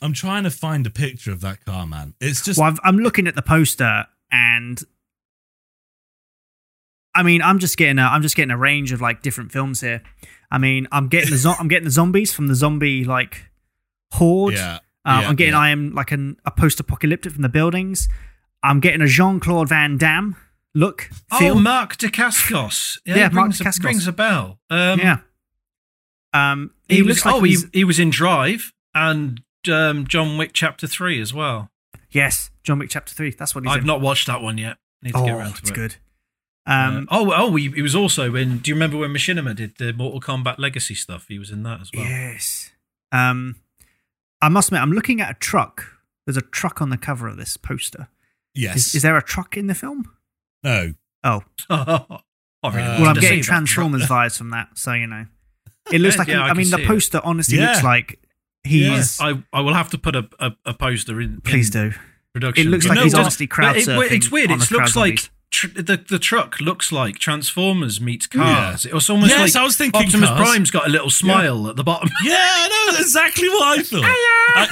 I'm trying to find a picture of that car, man. It's just well, I've, I'm looking at the poster, and I mean, I'm just getting a. I'm just getting a range of like different films here. I mean, I'm getting the. Zo- I'm getting the zombies from the zombie like horde. yeah. Um, yeah, I'm getting yeah. I am like an, a post-apocalyptic from the buildings. I'm getting a Jean Claude Van Damme look. Feel. Oh, Mark Dacascos. Yeah, Yeah, Mark rings, a- Dacascos. rings a bell. Um, yeah. Um, he, he, was. looks like oh, he, he was in Drive and um, John Wick Chapter Three as well. Yes, John Wick Chapter Three. That's what he's I've in. not watched that one yet. Need to oh, get around to it's it. good. Uh, Um, oh, oh, he, he was also in. Do you remember when Machinima did the Mortal Kombat Legacy stuff? He was in that as well. yes. Um, I must admit, I'm looking at a truck. There's a truck on the cover of this poster. Yes. Is, is there a truck in the film? no. Oh, I really Uh, well, I'm getting Transformers vibes from that, so you know. It looks like. Yeah, I I, mean, the see it. poster honestly Yeah. looks like he's. truck. I, I will have to put a, a, a poster in. Please in do. Production. It looks like no, he's honestly crowd but it- surfing It's weird. It looks like tr- the the truck looks like Transformers meets cars. It was almost Yes, like I was thinking Optimus Cars. Prime's got a little smile at the bottom. Yeah, I know exactly what I thought. I,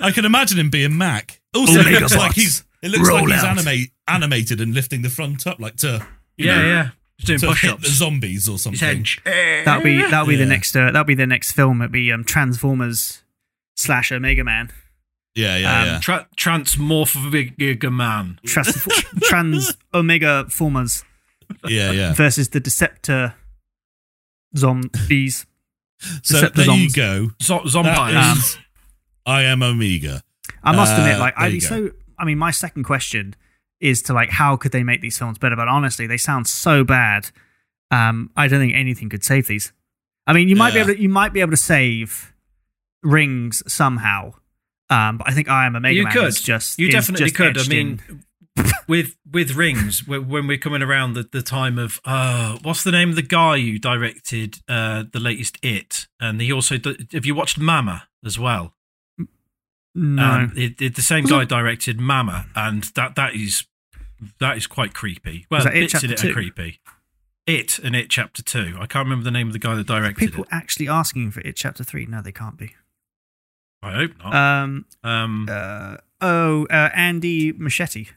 I can imagine him being Mack. Also, it Omega looks like he's it looks Roll like he's out. animate, animated and lifting the front up, like to yeah, know, yeah. He's doing to push hit the zombies or something. That'll be that'll be the next uh, that'll be the next film. It'll be um, Transformers slash Omega Man. Yeah, yeah, Um, yeah. Tra- Transmorphic Man. Trans, trans Omega Formers yeah, yeah. versus the Deceptor zombies. So there you go. Z- That Zompires. is I am Omega. I must Uh, admit, like I you so I mean, my second question is to like, how could they make these films better? But honestly, they sound so bad. Um, I don't think anything could save these. I mean, you might be able to, you might be able to save rings somehow. Um, but I think I Am Omega you Man could just you definitely just could. I mean, with with rings, when we're coming around the, the time of uh, what's the name of the guy who directed uh, the latest It, and he also have you watched Mama as well? no, Um, it, it- the same guy directed Mama, and that that is that is quite creepy. Well, that It bits in it are creepy. It and It Chapter Two. I can't remember the name of the guy that directed people it. actually asking for it. Chapter three? No, they can't be. I hope not. Um, um, uh, oh, uh, Andy Muschietti.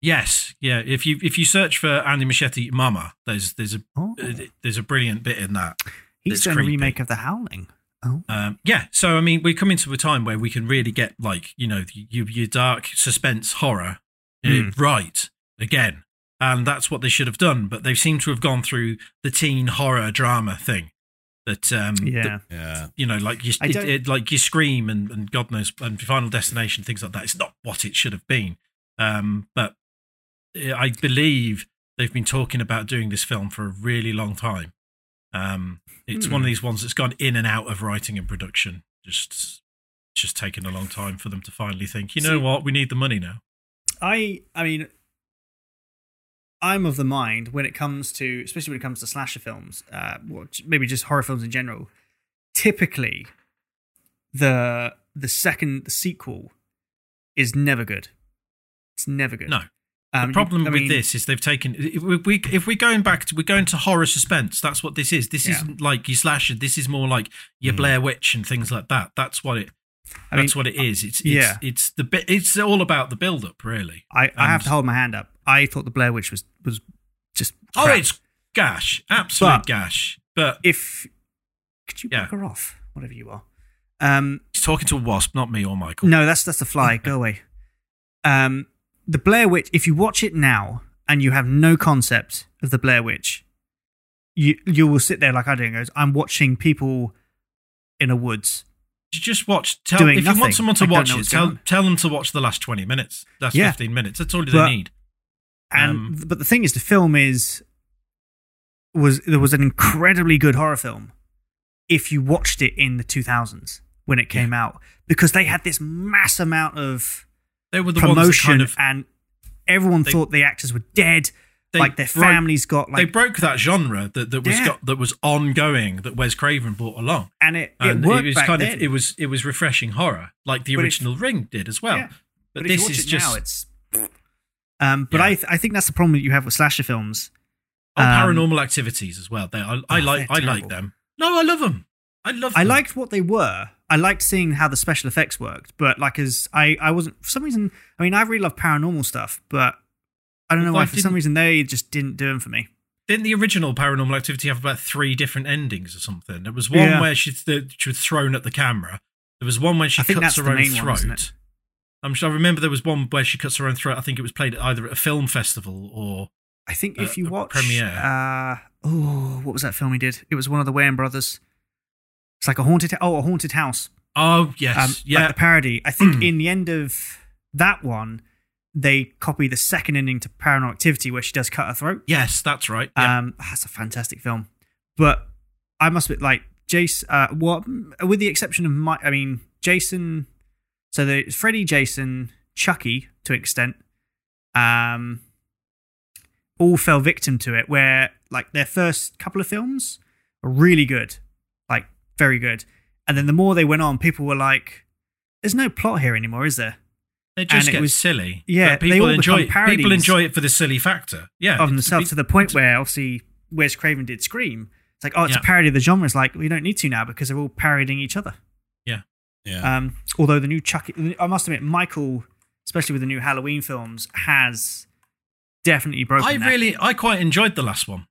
yes, yeah. If you if you search for Andy Muschietti Mama, there's there's a Oh, there's a brilliant bit in that. he's doing a remake of The Howling. Oh, Um, yeah, so I mean, we're coming to a time where we can really get like you know your, your dark suspense horror Mm. right again, and that's what they should have done. But they seem to have gone through the teen horror drama thing that um, yeah. that, Yeah. you know, like you, it, it, like you scream and, and God knows and Final Destination things like that. It's not what it should have been. Um, but I believe they've been talking about doing this film for a really long time. Um, it's one of Hmm. these ones that's gone in and out of writing and production. Just, just taken a long time for them to finally think. You know See- what? We need the money now. I I mean I'm of the mind when it comes to especially when it comes to slasher films, uh well, maybe just horror films in general, typically the the second the sequel is never good. It's never good. No. Um, the problem I with mean, this is they've taken if we, we if we're going back to we're going to horror suspense. That's what this is. This Yeah. isn't like your slasher. This is more like your Mm. Blair Witch and things like that. That's what it. I mean, That's what it is. It's, it's yeah. It's the bit. It's all about the build up, really. I, I have to hold my hand up. I thought the Blair Witch was was just Oh, it's gash, absolute But- gash. But if could you Yeah. back her off, whatever you are. Um, he's talking to a wasp, not me or Michael. No, that's that's the fly. Go away. Um, the Blair Witch. If you watch it now and you have no concept of the Blair Witch, you you will sit there like I do and goes, I'm watching people in a woods. You just watch. Tell if you want someone to watch it, going tell tell them to watch the last twenty minutes. Last Yeah. fifteen minutes. That's all they But- need. And Um, but the thing is, the film is was there was an incredibly good horror film if you watched it in the 2000s when it came out because they had this mass amount of They were the ones promotion kind of and everyone They- thought the actors were dead they like their broke- families got they broke that genre that, that was Yeah. got, that was ongoing that Wes Craven brought along. and it, it And worked was back kind then. of it was it was refreshing horror like the But if- original Ring did as well. Yeah. But, if you this is just now, it's. Um, but Yeah. I th- I think that's the problem that you have with slasher films. oh, um, paranormal activities as well. They I, I Oh, like I like them. No, I love them. I love. I liked what they were. I liked seeing how the special effects worked, but like as I I wasn't for some reason. I mean, I really love paranormal stuff, but I don't know Well, why. I For some reason, they just didn't do them for me. Didn't the original Paranormal Activity have about three different endings or something? There was one Yeah. where she, the, she was thrown at the camera. There was one where she I think cuts that's her own main throat. One, isn't it? I'm sure I remember there was one where she cuts her own throat. I think it was played either at a film festival or I think Uh, if you watch premiere. uh oh, what was that film he did? It was one of the Wayans brothers. It's like a haunted oh a haunted house. oh yes, Um, yeah, like the parody. I think in the end of that one, they copy the second ending to Paranormal Activity where she does cut her throat. yes, that's right. Yeah. Um, that's a fantastic film. But I must be like Jason. Uh, what with the exception of my, I mean Jason. So the Freddy, Jason, Chucky to an extent, um, all fell victim to it. Where like their first couple of films were really good, like very good, and then the more they went on, people were like, "There's no plot here anymore, is there?" They just and it was- silly. yeah, people enjoy it. People enjoy it for the silly factor. Yeah, of themselves to the point where obviously Wes Craven did Scream. It's like, oh, it's Yeah. a parody of the genre. It's like we don't need to now because they're all parodying each other. Yeah. Um, although the new Chucky, I must admit, Michael, especially with the new Halloween films, has definitely broken. I that. really, I quite enjoyed the last one.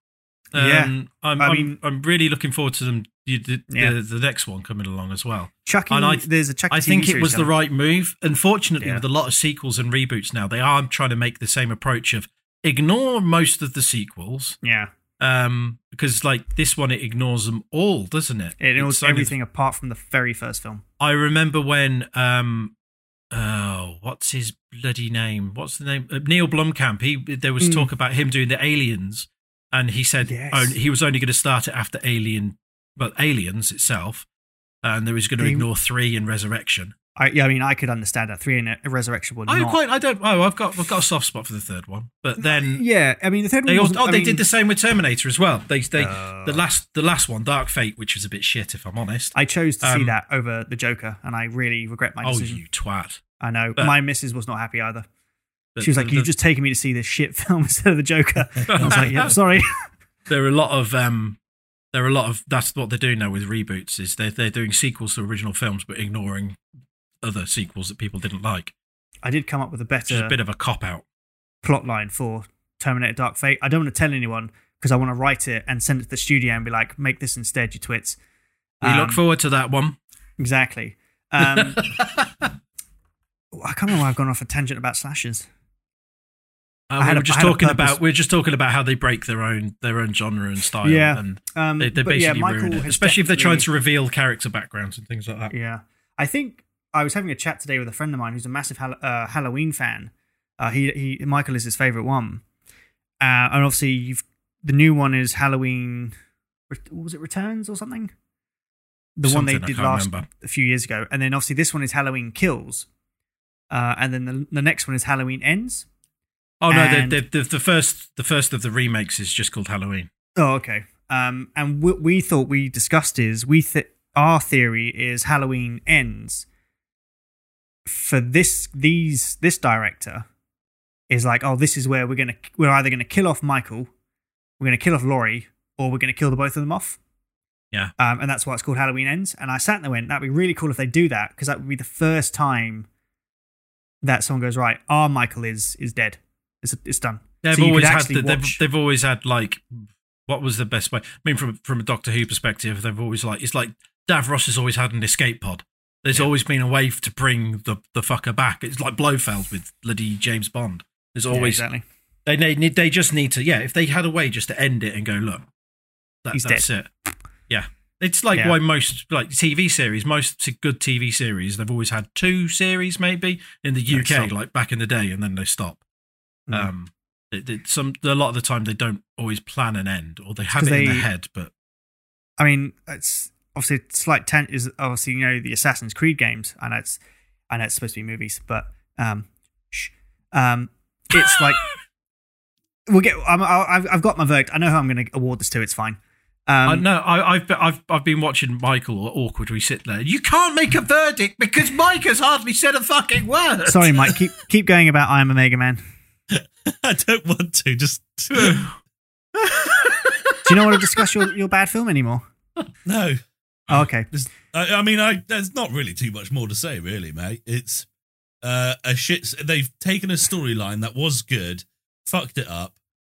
Yeah. Um, I'm, I I'm, mean- I'm really looking forward to them. The, the, Yeah. the, the next one coming along as well. Chucky. and I- there's a Chucky. I think TV it was series the right move. Unfortunately, Yeah. with a lot of sequels and reboots now, they are trying to make the same approach of ignore most of the sequels. Yeah, Um, because like this one, it ignores them all, doesn't it? it only- everything apart from the very first film. I remember when um, oh, what's his bloody name? What's the name? Uh, Neil Blomkamp. He there was Mm. talk about him doing the Aliens, and he said Yes. on- he was only going to start it after Alien, but Aliens itself, and there was going to They- ignore three and Resurrection. I, yeah, I mean, I could understand that three and a Resurrection would I not. quite, I don't. Oh, I've got, I've got a soft spot for the third one, but then yeah, I mean, the third one. they also, oh, I they mean, did the same with Terminator as well. They, they, Uh. the last, the last one, Dark Fate, which was a bit shit, if I'm honest. I chose to see um, that over the Joker, and I really regret my oh, decision. you twat! I know But- my missus was not happy either. But She was like, the- "You've just taken me to see this shit film instead of the Joker." I was like, "Yeah, sorry." there are a lot of um there are a lot of that's what they're doing now with reboots is they're they're doing sequels to original films but ignoring other sequels that people didn't like. I did come up with a Which better a bit of a cop out. plot line for Terminator Dark Fate. I don't want to tell anyone because I want to write it and send it to the studio and be like, "Make this instead, you twits." We Um, look forward to that one. exactly. Um, I can't remember why I've gone off a tangent about slashes. Uh, we were a, just talking about we are just talking about how they break their own their own genre and style. Yeah. and Um, they, they yeah, basically ruin it, especially if they're trying to reveal character backgrounds and things like that. Yeah, I think I was having a chat today with a friend of mine who's a massive Hall- uh, Halloween fan. Uh, he he Michael is his favorite one, uh, and obviously you've the new one is Halloween. Was it Returns or something? The one they did last remember. a few years ago, and then obviously this one is Halloween Kills, uh, and then the, the next one is Halloween Ends. Oh no, And- the, the, the, the first the first of the remakes is just called Halloween. Oh, okay. Um, and what we thought we discussed is we th- our theory is Halloween ends for this these this director is like oh this is where we're gonna we're either gonna kill off Michael, we're gonna kill off Laurie, or we're gonna kill the both of them off. Yeah. Um, and that's why it's called Halloween ends. And I sat there and went that'd be really cool if they do that because that would be the first time that someone goes right. Our Michael is is dead. It's it's done. They've So always had the, they've, they've always had like what was the best way? I mean, from from a Doctor Who perspective, they've always like it's like Davros has always had an escape pod. There's always been a way to bring the the fucker back. It's like Blofeld with bloody James Bond. There's Yeah, always exactly. they they need they just need to yeah. If they had a way just to end it and go look, that, that's it. Yeah, it's like Yeah. why most like TV series, most good TV series, they've always had two series maybe in the UK, like back in the day, and then they stop. Mm. Um, it, it, some a lot of the time they don't always plan an end, or they have it in their head. But I mean, it's obviously it's like ten is obviously you know the Assassin's Creed games. I know it's I know it's supposed to be movies, but um, shh. um, it's like we'll get. I'm, I'll- I've, I've got my verdict. I know who I'm going to award this to. It's fine. Um, I no, I, I've, be- I've I've been watching Michael awkward. We sit there. You can't make a verdict because Mike has hardly said a fucking word. Sorry, Mike. Keep keep going about I Am Omega Man. I don't want to. Just Do you not want to discuss your, your bad film anymore? no. Oh, okay. I, I mean, I there's not really too much more to say, really, mate. It's uh, a shit. They've taken a storyline that was good, fucked it up,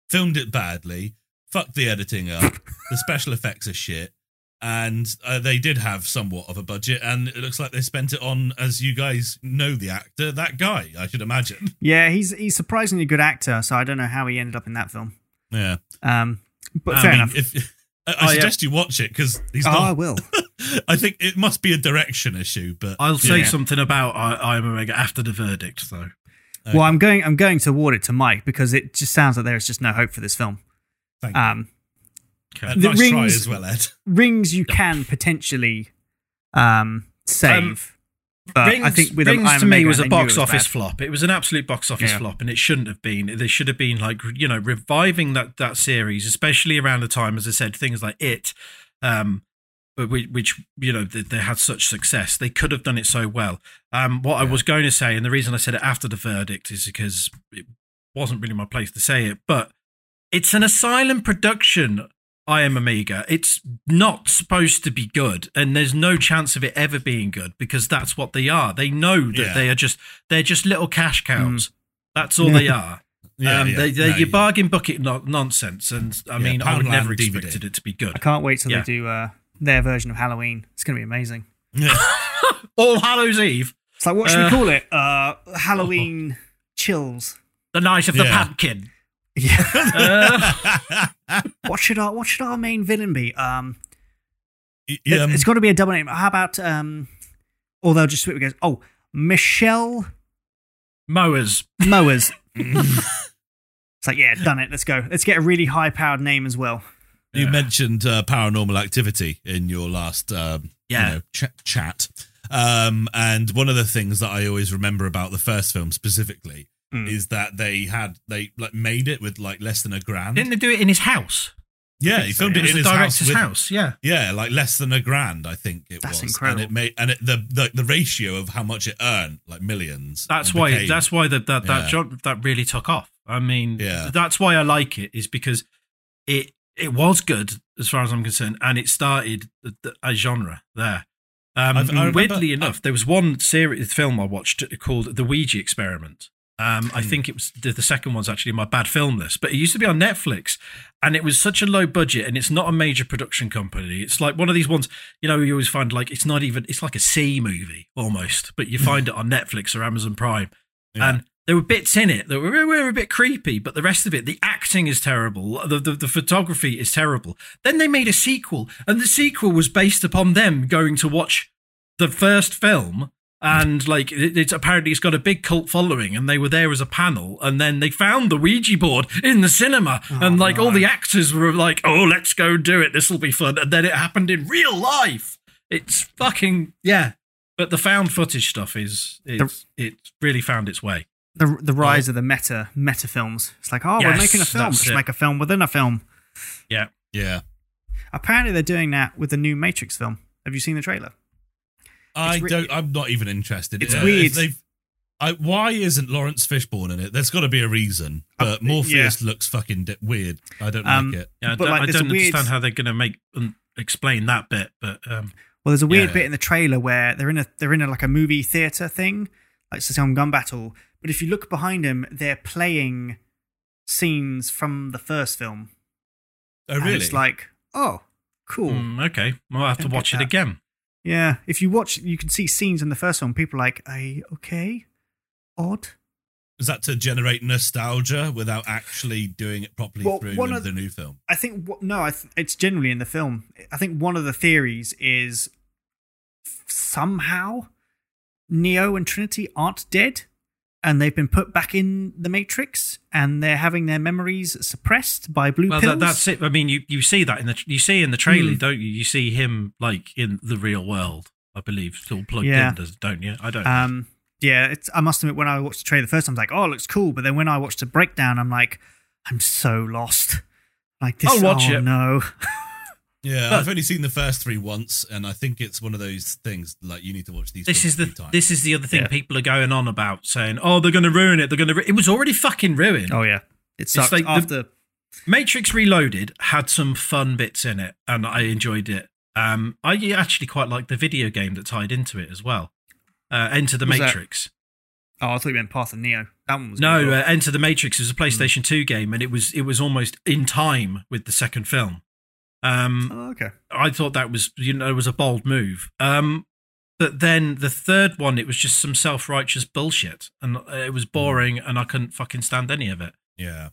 filmed it badly, fucked the editing up. the special effects are shit, and uh, they did have somewhat of a budget, and it looks like they spent it on, as you guys know, the actor, that guy. I should imagine. Yeah, he's he's surprisingly good actor. So I don't know how he ended up in that film. Yeah, Um, but I fair mean, enough. If I, I Oh, yeah. suggest you watch it because he's Oh, I will. I think it must be a direction issue, but I'll say Yeah. something about I, I Am Omega after the verdict, though. Well, I'm going. I'm going to award it to Mike because it just sounds like there is just no hope for this film. Thank you. Um, Okay. Uh, the nice try rings- as well, Ed. rings you can potentially um, save, but Rings, I think with Rings to me was a box was office bad. flop. It was an absolute box office Yeah. flop, and it shouldn't have been. They should have been like you know reviving that that series, especially around the time, as I said, things like it, um, which, which you know they, they had such success. They could have done it so well. Um, what I was going to say, and the reason I said it after the verdict is because it wasn't really my place to say it, but it's an asylum production. I Am Omega. It's not supposed to be good, and there's no chance of it ever being good because that's what they are. They know that Yeah. they are just they're just little cash cows. That's all they are. Yeah, um, yeah. They, they're No, your you- bargain bucket no- nonsense, and I Yeah, mean, I would never DVD. expected it to be good. I good. can't wait till Yeah. they do uh, their version of Halloween. It's going to be amazing. Yeah. All Hallows Eve, It's like what should Uh, we call it? Uh, Halloween chills. the night of the Yeah. pumpkin. Yeah. Uh, what should our what should our main villain be? Um, Y- it, um, has got to be a double name. How about um, or they'll just switch. Goes oh Michelle mowers. Mowers. it's like yeah, done it. Let's go. Let's get a really high powered name as well. You Yeah. mentioned uh, paranormal activity in your last um, Yeah. you know, ch- chat. Um, and one of the things that I always remember about the first film specifically Mm. is that they had they like made it with like less than a grand. Didn't they do it in his house? yeah, he filmed It it, in the his house. director's with- house. Yeah. Yeah, like less than a grand, I think it That's was. incredible. And it made and it, the, the the ratio of how much it earned, like millions. That's why. became- That's why that that Yeah. job that really took off. I mean, Yeah. that's why I like it is because it it was good as far as I'm concerned, and it started the- the- a genre there. Um, I've- remember- weirdly enough, there was one series film I watched called The Ouija Experiment. Um, I Hmm. think it was the, the second one's actually in my bad film list, but it used to be on Netflix, and it was such a low budget, and it's not a major production company. It's like one of these ones, you know, you always find like it's not even it's like a C movie almost, but you find it on Netflix or Amazon Prime, Yeah. and there were bits in it that were, were a bit creepy, but the rest of it, the acting is terrible, the, the the photography is terrible. Then they made a sequel, and the sequel was based upon them going to watch the first film and like it, it's apparently it's got a big cult following and they were there as a panel and then they found the ouija board in the cinema oh, and like all the actors were like oh let's go do it this will be fun and then it happened in real life it's fucking yeah but the found footage stuff is it's, it really found its way The the rise of the meta meta films. It's like oh, we're making a film. that's Let's it. make a film within a film. yeah yeah. Apparently, they're doing that with the new Matrix film. Have you seen the trailer? I re- don't. I'm not even interested. It's Uh, weird. I, why isn't Laurence Fishburne in it? There's got to be a reason. But Uh, Morpheus looks fucking di- weird. I don't Um, like it. yeah I But, don't, like, I don't weird- understand how they're going to make um, explain that bit but um Well, there's a weird Yeah. bit in the trailer where they're in a they're in a, like a movie theater thing, like some gun battle. But if you look behind them, they're playing scenes from the first film. Oh, And really? it's like, oh, cool. mm, okay i'll have to watch it that. again Yeah, if you watch, you can see scenes in the first one. People are like, "Are you okay? Odd." Is that to generate nostalgia without actually doing it properly Well, through one of- the new film? I think no, I th- it's generally in the film. I think one of the theories is somehow Neo and Trinity aren't dead, and they've been put back in the Matrix, and they're having their memories suppressed by blue Well, pills. that, that's it. I mean, you, you see that in the you see in the trailer, Mm. don't you? You see him like in the real world. I believe still plugged Yeah. in, don't you? I don't. Um, yeah, it's, I must admit, when I watched the trailer the first time, I was like, "Oh, it looks cool," but then when I watched the breakdown, I'm like, I'm so lost. Like this. I'll watch oh, it. No. Yeah, But- I've only seen the first three once, and I think it's one of those things like you need to watch these. This is the times. this is the other thing Yeah. people are going on about, saying, "Oh, they're going to ruin it. They're going to." Ru-. It was already fucking ruined. Oh yeah. It sucked like the- after. Matrix Reloaded had some fun bits in it, and I enjoyed it. Um, I actually quite liked the video game that tied into it as well. Uh, Enter the Was that- Matrix. Oh, I thought you meant Path of Neo. That one was No, uh, Enter the Matrix was a Hmm. PlayStation 2 game, and it was it was almost in time with the second film. Um, Oh, okay. I thought that was you know it was a bold move. Um, but then the third one, it was just some self righteous bullshit, and it was boring, and I couldn't fucking stand any of it. Yeah.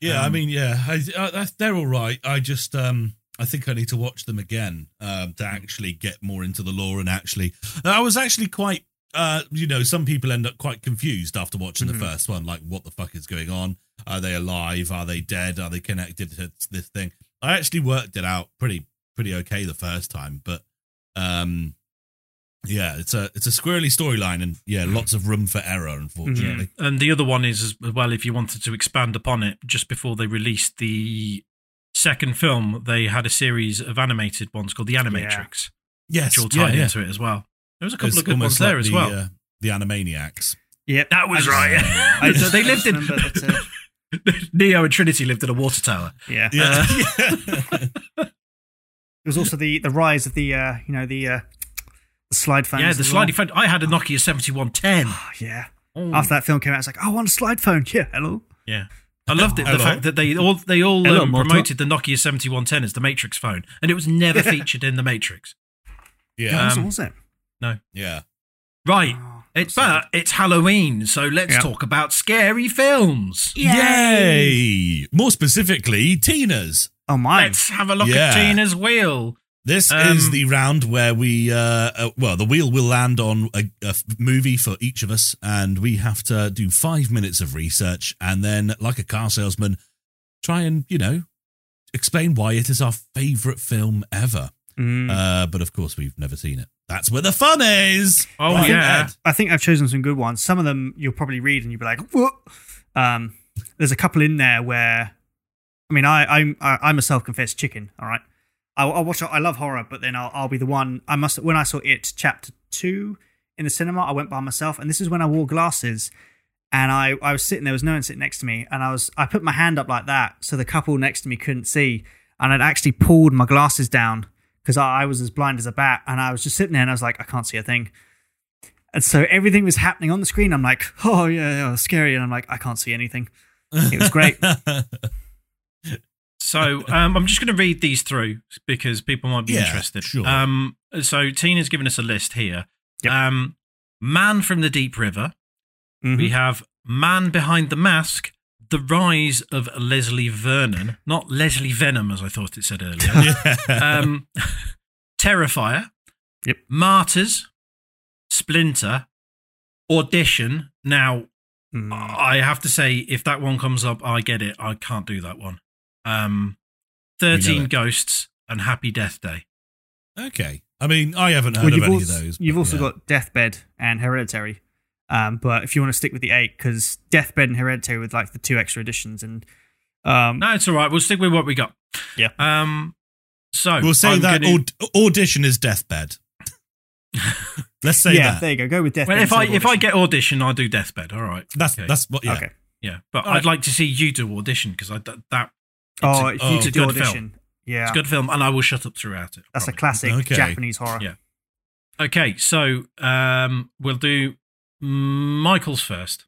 Yeah, I Um, mean, yeah, I, uh, that's- they're all right. I just, um, I think I need to watch them again um, to actually get more into the lore and actually. I was actually quite, uh, you know, some people end up quite confused after watching Mhm. the first one. Like, what the fuck is going on? Are they alive? Are they dead? Are they connected to this thing? I actually worked it out pretty, pretty okay the first time, but, um, yeah, it's a it's a squirrely storyline and yeah, lots of room for error. Unfortunately, And the other one is as well, if you wanted to expand upon it, just before they released the second film, they had a series of animated ones called The Animatrix, yes, which all yeah, tied yeah. into it as well. There was a couple It's of good almost ones there like as the, well. Uh, the Animaniacs. Yep. That was I just- right. I So they lived in remember that, Neo and Trinity lived in a water tower. yeah. Yeah. There was also the the rise of the uh, you know the uh, the slide phones. yeah, the as well. sliding phone. I had a Nokia seventy one ten. Oh, yeah. Oh. After that film came out, it's like, oh, I want a slide phone. Yeah, hello. Yeah. I loved it. The fact that they all they all Hello, um, promoted the Nokia seventy one ten as the Matrix phone, and it was never featured in the Matrix. yeah. what Um, was it? No. Yeah. Right. Oh, It's but it's Halloween, so let's Yeah. talk about scary films. Yay! More specifically, Tina's. Oh, mine. Let's have a look Yeah. at Tina's wheel. This Um, is the round where we, uh, uh, well, the wheel will land on a, a f- movie for each of us, and we have to do five minutes of research, and then, like a car salesman, try and you know explain why it is our favorite film ever. Mm. Uh, but of course, we've never seen it. That's where the fun is. Oh, Right, yeah. Ed? I think I've chosen some good ones. Some of them you'll probably read and you'll be like, what? Um, there's a couple in there where, I mean, I, I'm I, I'm a self-confessed chicken. All right, I'll, I'll watch. I love horror, but then I'll, I'll be the one. I must when I saw it chapter two in the cinema, I went by myself, and this is when I wore glasses. And I, I was sitting there, was no one sitting next to me, and I was I put my hand up like that so the couple next to me couldn't see, and I'd actually pulled my glasses down because I, I was as blind as a bat, and I was just sitting there, and I was like, I can't see a thing. And so everything was happening on the screen. I'm like, oh yeah, yeah, scary, and I'm like, I can't see anything. It was great. So um, I'm just going to read these through because people might be Yeah, interested. sure. Um, so Tina's given us a list here. Yep. Um, Man from the Deep River. Mhm. We have Man Behind the Mask. The Rise of Leslie Vernon, not Leslie Venom, as I thought it said earlier. um, Terrifier. Yep. Martyrs. Splinter. Audition. Now, Mm. I have to say, if that one comes up, I get it. I can't do that one. Um, 13. Ghosts and Happy Death Day. okay. I mean, I haven't heard Well, of any also, of those. you've also yeah. got Deathbed and Hereditary. Um, but if you want to stick with the eight, because Deathbed and Hereditary with like the two extra editions, and um, No, it's all right. We'll stick with what we got. Yeah. Um, so We'll say I'm that gonna- aud- audition is deathbed. Let's say yeah, that. there you go. Go with Deathbed. well, if I if I get audition, I'll do Deathbed. All right. That's Okay. that's what. Yeah. okay. Yeah, but All I'd right. like to see you do audition because I that, that Oh, it's if a, you it's a do good audition, film. yeah, It's a good film, and I will shut up throughout it. I that's a classic Okay. Japanese horror. Yeah. Okay, so um, we'll do Michael's first.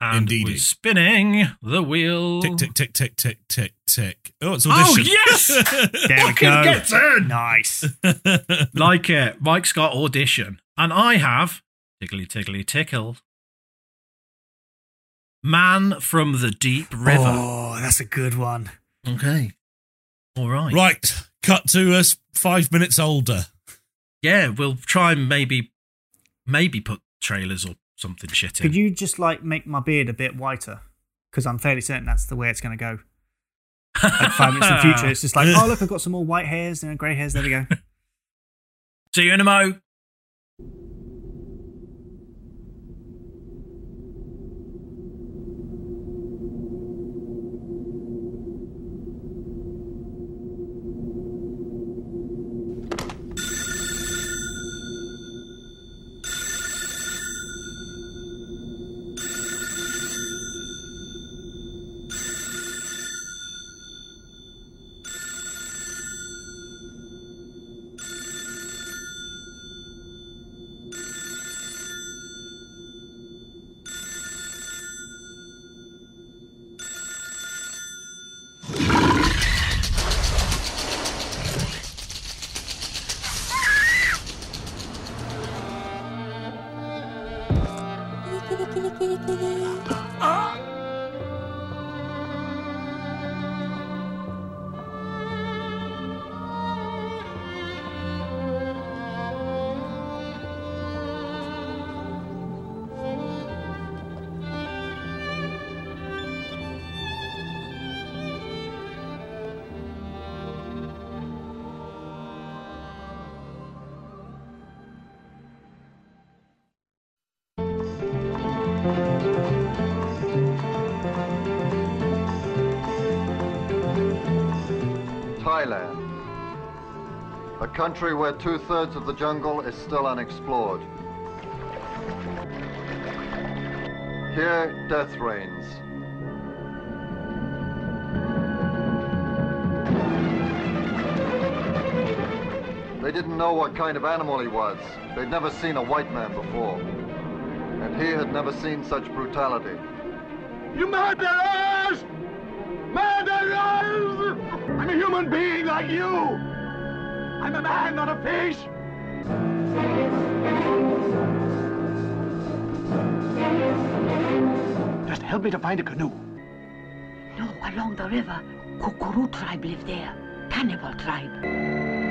And Indeedy. we're spinning the wheel. Tick tick tick tick tick tick tick. Oh, it's oh, audition. Oh, yes! There we go. gets in! Nice. like it. Mike's got audition. And I have tickly tickly tickle. Man from the Deep River. Oh, that's a good one. Okay. All right. right. Cut to us five minutes older. Yeah, we'll try and maybe maybe put trailers or something shit in. Could you just like make my beard a bit whiter? Because I'm fairly certain that's the way it's going to go. Like five minutes in the future, it's just like, oh look, I've got some more white hairs and grey hairs. There we go. See you in a mo. Thailand. A country where two thirds of the jungle is still unexplored. Here, death reigns. They didn't know what kind of animal he was. They'd never seen a white man before. And he had never seen such brutality. You murderers! Murderers! I'm a human being like you! I'm a man, not a fish! Just help me to find a canoe. No, along the river. Kukuru tribe live there. Cannibal tribe.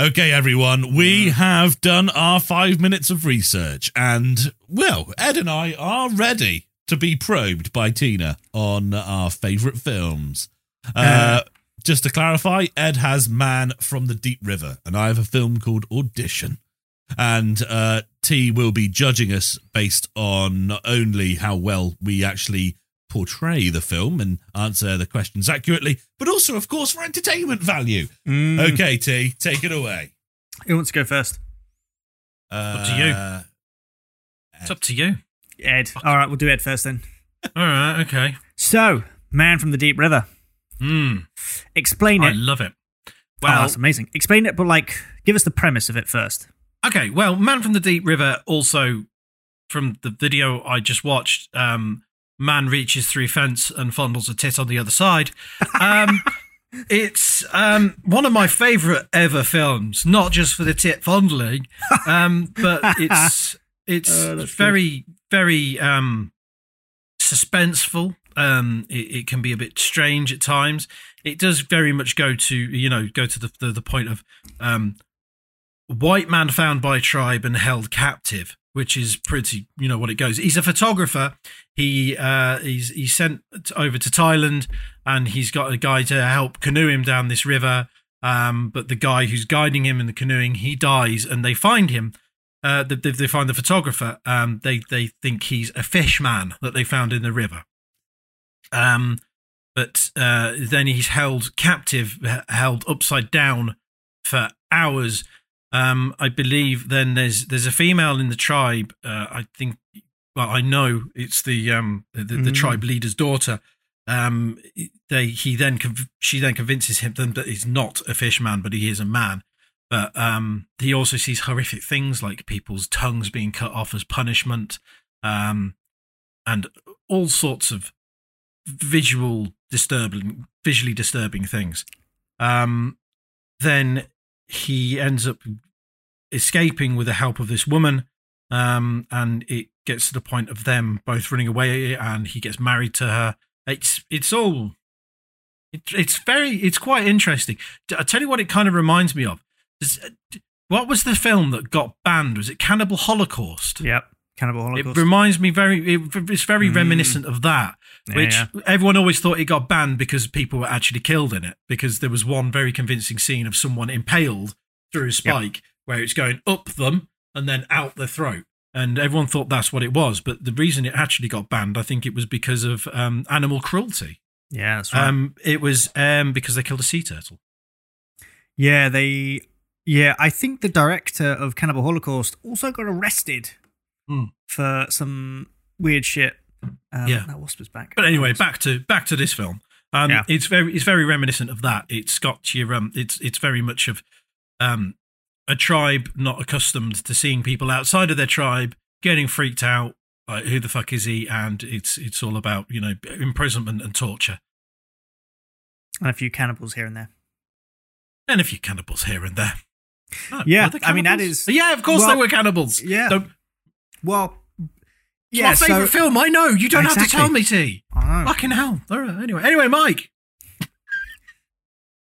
Okay, everyone, we have done our five minutes of research, and well, Ed and I are ready to be probed by Tina on our favourite films. Uh, just to clarify, Ed has Man from the Deep River, and I have a film called Audition. And uh, T will be judging us based on not only how well we actually portray the film and answer the questions accurately, but also, of course, for entertainment value. Mm. Okay, T, take it away. Who wants to go first? Uh, up to you. It's up to you. Ed. All right, we'll do Ed first then. All right, okay. So, Man from the Deep River. Mm, Explain I it. I love it. oh, that's amazing. Explain it, but like, give us the premise of it first. okay. Well, Man from the Deep River also from the video I just watched. Um, man reaches through fence and fondles a tit on the other side. Um, it's um, one of my favorite ever films, not just for the tit fondling, um, but it's it's Oh, very very um, suspenseful. Um, it, it can be a bit strange at times. It does very much go to you know go to the the, the point of um, white man found by tribe and held captive, which is pretty, you know, what it goes. He's a photographer. He uh, he's he's sent over to Thailand, and he's got a guy to help canoe him down this river. Um, but the guy who's guiding him in the canoeing, he dies, and they find him. Uh, they, they find the photographer. Um, they they think he's a fish man that they found in the river. Um, but uh, then he's held captive, held upside down for hours. Um, I believe then there's there's a female in the tribe. Uh, I think, well, I know it's the um the, the Mm. tribe leader's daughter. Um, they he then conv- she then convinces him that he's not a fish man, but he is a man. But um, he also sees horrific things like people's tongues being cut off as punishment, um, and all sorts of visual disturbing, visually disturbing things. Um, then he ends up escaping with the help of this woman, um, and it gets to the point of them both running away, and he gets married to her. It's it's all. It, it's very. It's quite interesting. I tell you what, it kind of reminds me of. Does- What was the film that got banned? Was it Cannibal Holocaust? Yep. Cannibal Holocaust. It reminds me very. It, it's very Mm. reminiscent of that, which yeah. everyone always thought it got banned because people were actually killed in it. Because there was one very convincing scene of someone impaled through a spike where it's going up them and then out the throat, and everyone thought that's what it was. But the reason it actually got banned, I think, it was because of um, animal cruelty. yeah, that's right. Um, it was um, because they killed a sea turtle. yeah, they. Yeah, I think the director of Cannibal Holocaust also got arrested Hmm. for some weird shit. Um, Yeah. that wasp is back. But anyway, back to back to this film. Um, Yeah. It's very it's very reminiscent of that. It's got your um, it's it's very much of um, a tribe not accustomed to seeing people outside of their tribe getting freaked out. Like who the fuck is he? And it's it's all about you know imprisonment and torture And a few cannibals here and there. and a few cannibals here and there. Oh, Yeah, I mean, that is- yeah, of course well, there were cannibals. yeah. Don't, Well, it's yeah, my favorite so, film. I know. You don't have to tell me, T. I know. Fucking hell. All right. Anyway, anyway, Mike.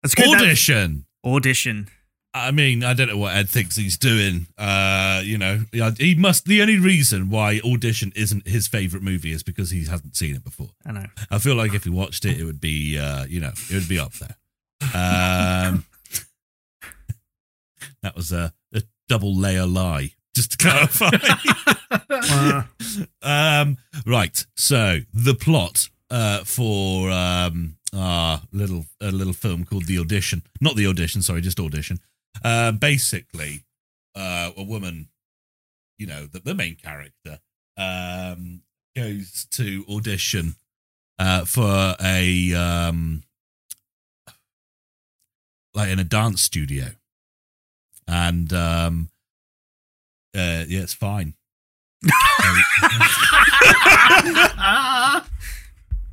That's good. That- Audition. Audition. I mean, I don't know what Ed thinks he's doing. Uh, you know, he must. The only reason why Audition isn't his favorite movie is because he hasn't seen it before. I know. I feel like if he watched it, it would be, uh, you know, it would be up there. Um, that was a, a double layer lie, just to clarify. Um, right. So the plot uh, for um, our little a little film called The Audition, not The Audition, sorry, just Audition. Uh, basically, uh, a woman, you know, the, the main character, um, goes to audition uh, for a um, like in a dance studio, and um, uh, yeah, it's fine.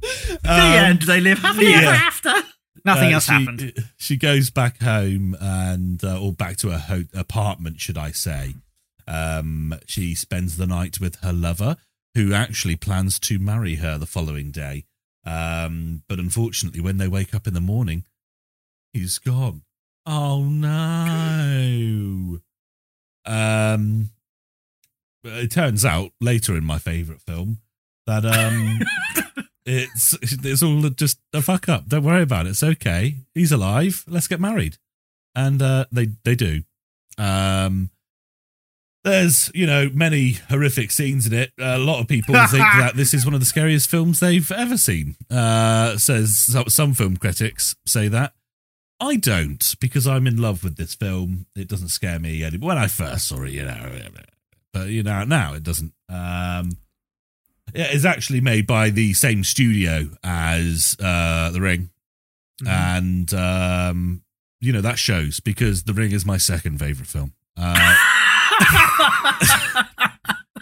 The Um, end. They live happily yeah. ever after. nothing uh, else she, happened. She goes back home and, uh, or back to her ho- apartment, should I say. Um, she spends the night with her lover, who actually plans to marry her the following day. Um, but unfortunately, when they wake up in the morning, he's gone. Oh no! Um, it turns out later in my favorite film that um, it's it's all just a fuck up. Don't worry about it. It's okay. He's alive. Let's get married, and uh, they they do. Um, there's you know many horrific scenes in it. A lot of people think that this is one of the scariest films they've ever seen. Uh, says some, film critics say that. I don't because I'm in love with this film. It doesn't scare me anymore. When I first saw it, you know, but you know now it doesn't. Um, yeah, it's actually made by the same studio as uh, The Ring, and um, you know that shows because The Ring is my second favorite film. Uh,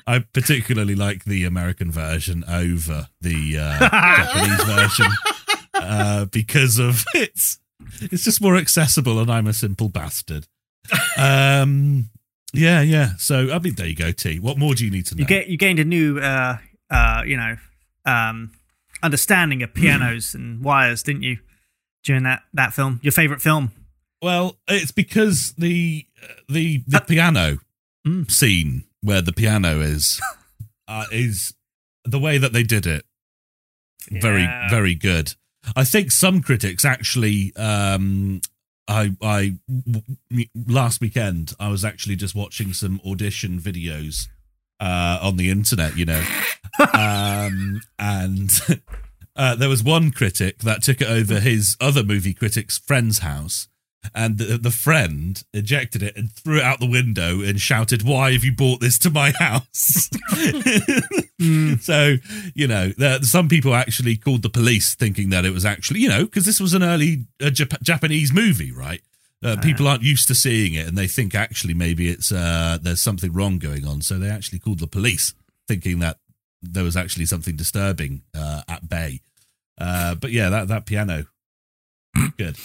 I particularly like the American version over the uh, Japanese version uh, because of it's it's just more accessible, and I'm a simple bastard. Um, yeah, yeah. So I mean, there you go, T. What more do you need to know? You get you gained a new, uh, uh, you know, um, understanding of pianos and wires, didn't you? During that that film, your favorite film. Well, it's because the the the piano Mm. scene where the piano is uh, is the way that they did it very very good. I think some critics actually um I I last weekend I was actually just watching some audition videos uh on the internet, you know. um and uh, there was one critic that took it over his other movie critic's friend's house and the, the friend ejected it and threw it out the window and shouted, "Why have you brought this to my house?" So you know, there, some people actually called the police, thinking that it was actually you know because this was an early uh, Jap- Japanese movie, right? Uh, people aren't used to seeing it, and they think actually maybe it's uh, there's something wrong going on. So they actually called the police, thinking that there was actually something disturbing uh, at bay. Uh, but yeah, that that piano, good.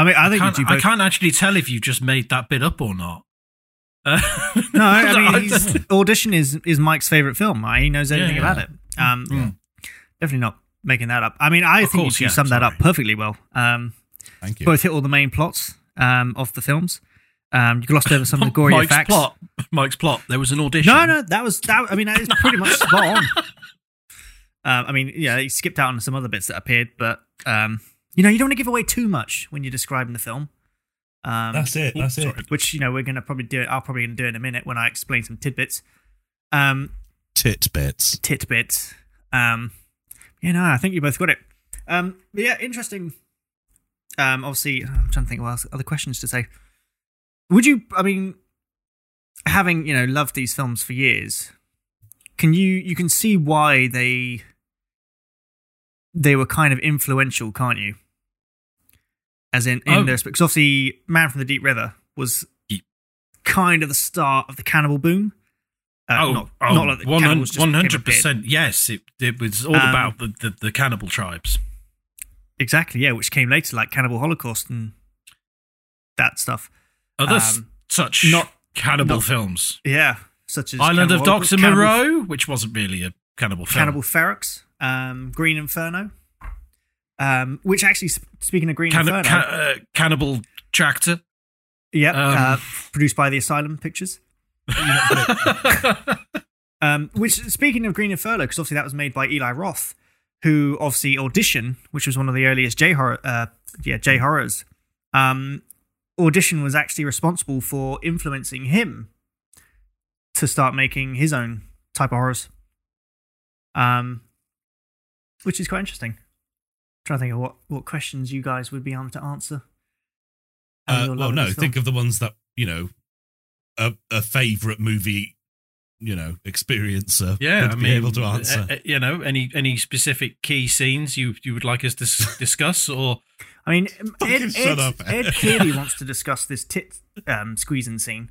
I mean, I think can't, you do I can't actually tell if you just made that bit up or not. Uh, No, I mean, he's, audition is is Mike's favorite film. Right? He knows everything Yeah, about it. Um, definitely not making that up. I mean, I Of think course, you yeah, summed that up perfectly well. Um, Thank you. both hit all the main plots um, of the films. Um, you glossed over some of the gory Mike's effects. plot. Mike's plot. There was an audition. No, no, that was that. I mean, that is pretty much spot on. Um, I mean, yeah, he skipped out on some other bits that appeared, but um, you know, you don't want to give away too much when you're describing the film. Um, That's it. That's it. Which you know we're gonna probably do it. I'll probably gonna do it in a minute when I explain some tidbits. Um, Titbits. titbits. Um, you know, I think you both got it. Um, but yeah, interesting. Um, obviously, I'm trying to think of what else- other questions to say. Would you? I mean, having you know loved these films for years, can you you can see why they they were kind of influential, can't you? As in, in Oh. this, because obviously, Man from the Deep River was kind of the start of the cannibal boom. Uh, oh, not, oh, not like the cannibals just one hundred percent. Yes, it it was all Um, about the, the the cannibal tribes. Exactly, yeah, which came later, like Cannibal Holocaust and that stuff. Other um, such not- cannibal not- films. Yeah, such as Island of Cannibal Doctor Holocaust, Cannibal- Moreau, which wasn't really a cannibal film. Cannibal Ferox, um, Green Inferno, um, which actually, speaking of Green Canni- Inferno, uh, cannibal tractor. yep, um, uh, produced by the Asylum Pictures. Um, which, speaking of Green Inferno, because obviously that was made by Eli Roth, who obviously Audition, which was one of the earliest J horror, uh, yeah, J horrors. Um, Audition was actually responsible for influencing him to start making his own type of horrors. Um, which is quite interesting. Trying to think of what, what questions you guys would be able to answer. Uh, well, no, think of the ones that you know a, a favorite movie, you know, experiencer Yeah, would I be mean, able to answer. uh, uh, you know, any any specific key scenes you you would like us to s- discuss, or I mean, Ed, shut Ed, up. Ed clearly wants to discuss this tit um, squeezing scene.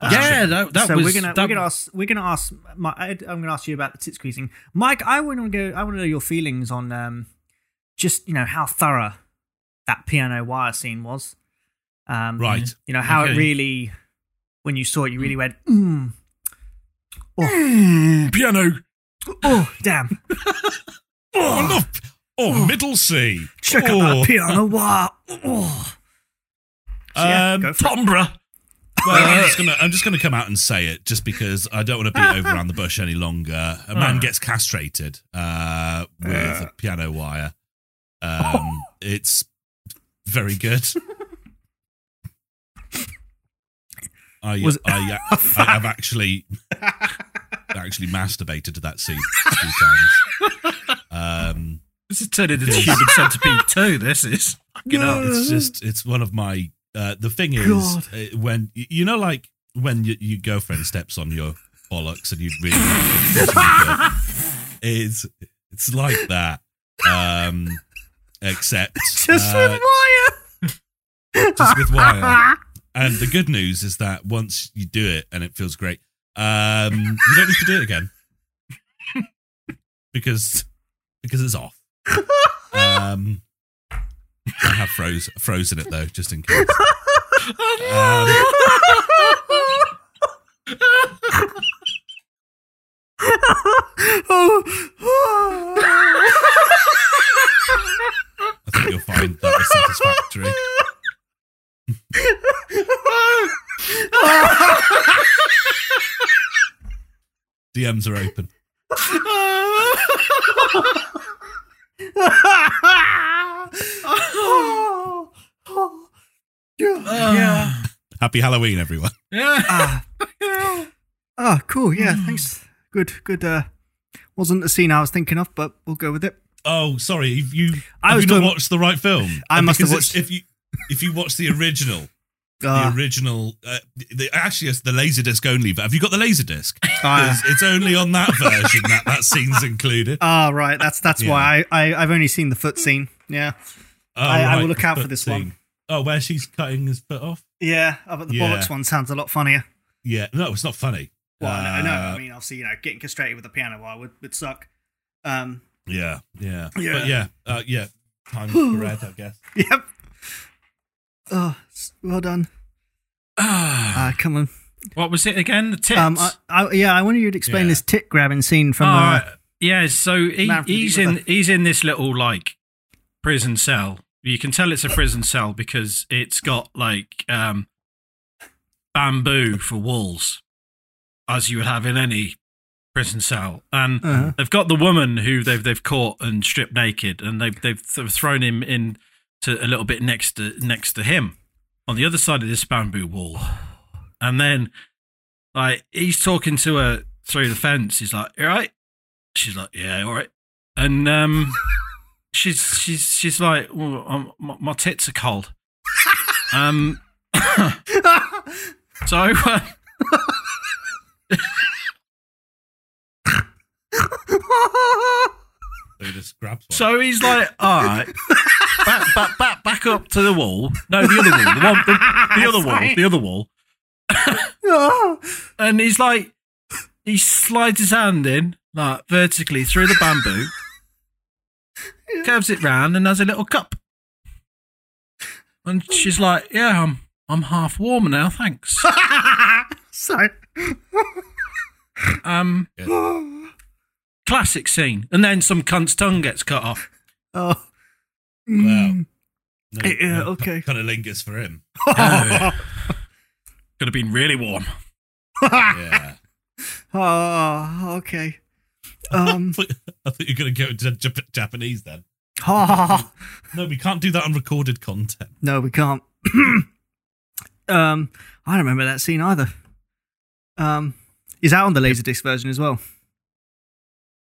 Um, yeah, that, that so was we're gonna that, we're gonna ask we're gonna ask my, Ed, I'm gonna ask you about the tit squeezing, Mike. I want to go. I want to know your feelings on um, just you know how thorough that piano wire scene was. Um, Right. You know how Okay. it really, when you saw it, you really went, mm, Mm, piano. oh damn, oh, no. oh, middle C. check oh. out that piano wire. Oh. So, yeah, Um. Tombra. Well, I'm just gonna I'm just gonna come out and say it, just because I don't want to beat over around the bush any longer. A man Oh. gets castrated uh, with a piano wire. Um, it's very good. I, Was- I, I have actually actually masturbated to that scene a few times. Um, This is turning into Human Centipede 2, This is. Fucking hell. it's just it's one of my uh, the thing is uh, when you know like when your, your girlfriend steps on your bollocks and you really it's it's like that um except Just uh, with wire. just with wire. And the good news is that once you do it and it feels great um you don't need to do it again. Because because it's off. Um I have froze frozen it though just in case. Um, I think you'll find that was satisfactory. DMs are open. yeah. Happy Halloween, everyone. Ah. Ah, cool. Yeah, thanks. Good, good. Uh, wasn't the scene I was thinking of, but we'll go with it. Oh, sorry. You, you I was you not watched the right film? I Uh, must have because watched- If you if you watch the original, Ah. the original, uh, the, actually it's the laserdisc only. But have you got the laserdisc? 'Cause it's only on that version that that scene's included. Ah, right. That's that's Yeah. why I, I I've only seen the foot scene. Yeah, Oh, I- I will look out for this one. Oh, where she's cutting his foot off? yeah. Oh, but the Yeah. bollocks one sounds a lot funnier. Yeah, no, it's not funny. Well, I know. Uh, I mean, obviously, you know, getting castrated with a piano wire would, would suck. Um. Yeah, yeah, Yeah. But yeah, uh, yeah. Time for red, I guess. Yep. Oh, well done. Ah, Ah, come on. what was it again? The tits. Um, I, I, yeah, I wanted you to explain Yeah. this tit grabbing scene from. Oh, uh, yeah, so he, Man from the he's in River. he's in this little like prison cell. You can tell it's a prison cell because it's got like um, bamboo for walls, as you would have in any prison cell. And Uh-huh. they've got the woman who they've they've caught and stripped naked, and they've they've th- thrown him in to a little bit next to next to him on the other side of this bamboo wall. And then like he's talking to her through the fence. He's like, "You all right?" She's like, "Yeah, all right." And um, she's she's she's like, well, um, my, "My tits are cold." um, so uh, So he just grabs one. So he's like, all right, back, back, back, back up to the wall. No, the other wall, the, one, the, the other wall, the other wall. And he's like, he slides his hand in, like vertically through the bamboo, curves it round, and has a little cup. And she's like, yeah, I'm, I'm half warm now, thanks. Sorry. Um, classic scene. And then some cunt's tongue gets cut off. Oh. Wow. Mm. No, Yeah, okay. Kind of lingers for him. Could have been really warm. Yeah. Oh, okay. Um. I thought you were going to go to Jap- Japanese then. ha. No, we can't do that on recorded content. no, we can't. um. I don't remember that scene either. Um. Is that on the laserdisc version as well?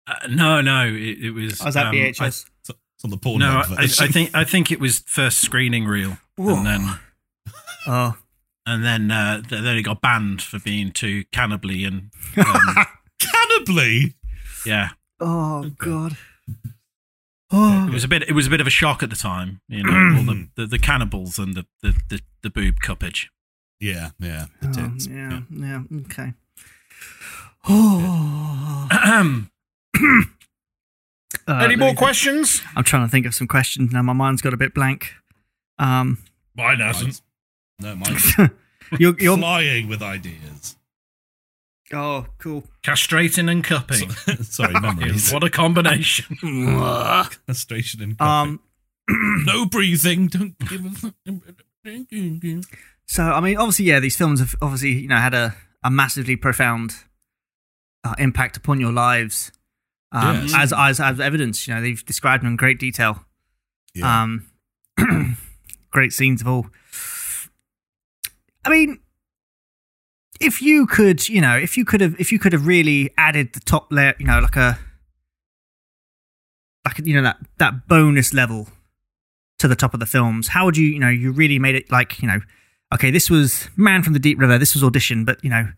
Uh, no, no, it, it was. Oh, is that um, VHS? It's it's on the porn. No, I. I think I think it was first screening reel, Whoa. and then oh. and then uh, then it got banned for being too cannibally and um, cannibally. yeah, Oh God. Oh. it Oh. was a bit it was a bit of a shock at the time. You know, all the, the, the cannibals and the, the, the, the boob cuppage. Yeah, yeah. The Oh, tits. yeah, yeah. Okay. Oh. Ahem. Uh, Any let me more think. questions? I'm trying to think of some questions now. My mind's got a bit blank. Um, Mine Mine's- No, mine's you're, you're flying with ideas. oh, cool. Castrating and cupping. Sorry, memories. what a combination. Castration and Um, no breathing. Don't give a fuck. so I mean, obviously, yeah, these films have obviously you know had a, a massively profound uh, impact upon your lives. Um, Yes. as, as as evidence, you know, they've described them in great detail. Yeah. Um, great scenes of all. I mean, if you could, you know, if you could have, if you could have really added the top layer, you know, like a, like you know that that bonus level to the top of the films, how would you, you know, you really made it like, you know, okay, this was Man from the Deep River, this was audition, but you know,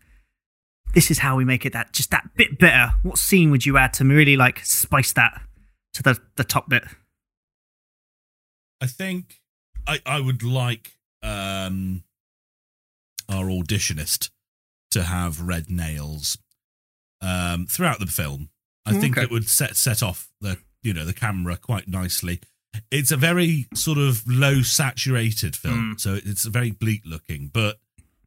this is how we make it that just that bit better. What scene would you add to really like spice that to the the top bit? I think I, I would like um, our auditionist to have red nails um, throughout the film. I think Okay. it would set set off the you know the camera quite nicely. It's a very sort of low saturated film, so it's very bleak looking, but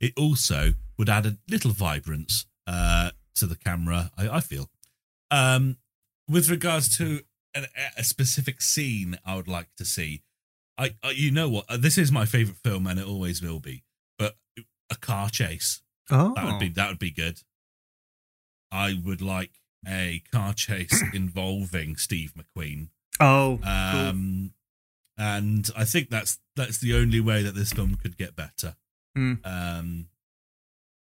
it also would add a little vibrance uh, to the camera. I, I feel. Um, with regards to an, a specific scene, I would like to see. I, I you know what? Uh, This is my favorite film, and it always will be. But a car chase Oh, that would be that would be good. I would like a car chase involving Steve McQueen. oh, Um, and I think that's that's the only way that this film could get better. Hmm. Um,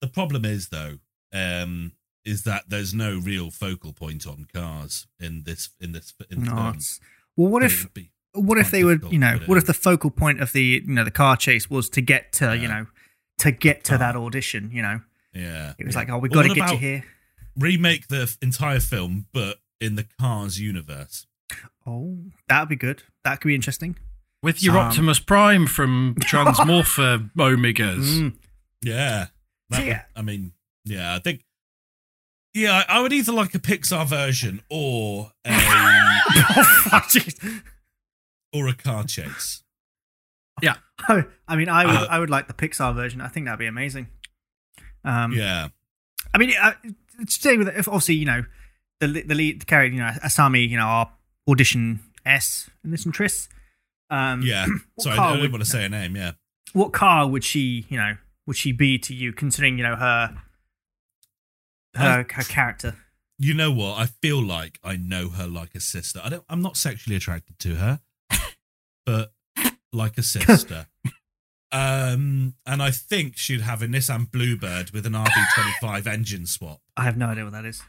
the problem is though, um, is that there's no real focal point on cars in this in this in the no. film. Well, what if be- what if they would difficult you know to put it what if the focal point of the you know the car chase was to get to you know to get to that audition? You know, yeah, it was yeah. like oh we Well, got to get you here. Remake the entire film, but in the Cars universe. Oh, that would be good. That could be interesting. With your Um, Optimus Prime from Transmorpher Omegas. Mm. Yeah. That yeah. I mean, yeah, I think. Yeah, I I would either like a Pixar version or a oh, or a car chase. Yeah, I mean, I would Uh, I would like the Pixar version. I think that'd be amazing. Um, Yeah, I mean, uh, stay with it. If obviously you know the the lead the character, you know, Asami, you know, our audition S and this and Tris. Um, yeah. Sorry, I don't would- want to say a name. Yeah, What car would she, you know, would she be to you, considering you know her her her character? you know what? I feel like I know her like a sister. I don't. I'm not sexually attracted to her, but like a sister. Um, and I think she'd have a Nissan Bluebird with an RB25 engine swap. I have no idea what that is.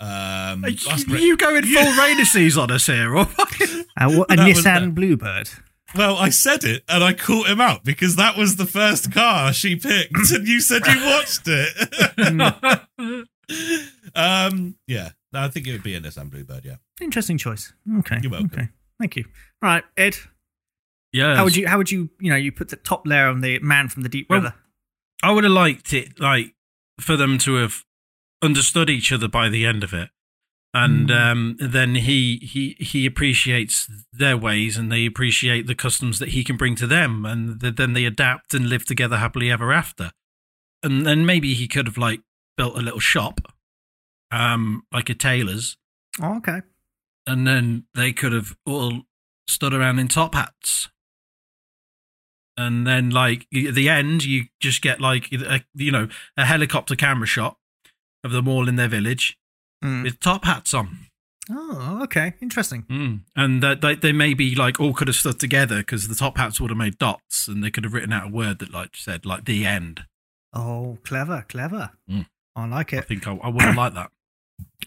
Um, Are you, great. you going full Rainices on us here? Or? Uh, what, a That Nissan the- Bluebird. Well, I said it and I caught him out because that was the first car she picked, and you said you watched it. um, yeah, I think it would be a Nissan Bluebird. Yeah. Interesting choice. Okay. You're welcome. Okay. Thank you. All right, Ed. Yeah. How would you? How would you? You know, you put the top layer on the man from the deep Well, river. I would have liked it like for them to have understood each other by the end of it. And um, then he, he he appreciates their ways, and they appreciate the customs that he can bring to them, and th- then they adapt and live together happily ever after. And then maybe he could have like built a little shop, um, like a tailor's, Oh, okay. and then they could have all stood around in top hats. And then, like at the end, you just get like a, you know a helicopter camera shot of them all in their village Mm. with top hats on, Oh, okay. Interesting. mm. and that they, they maybe like all could have stood together because the top hats would have made dots, and they could have written out a word that like said like the end. Oh, clever, clever. Mm. I like it. I think I, I would have liked that.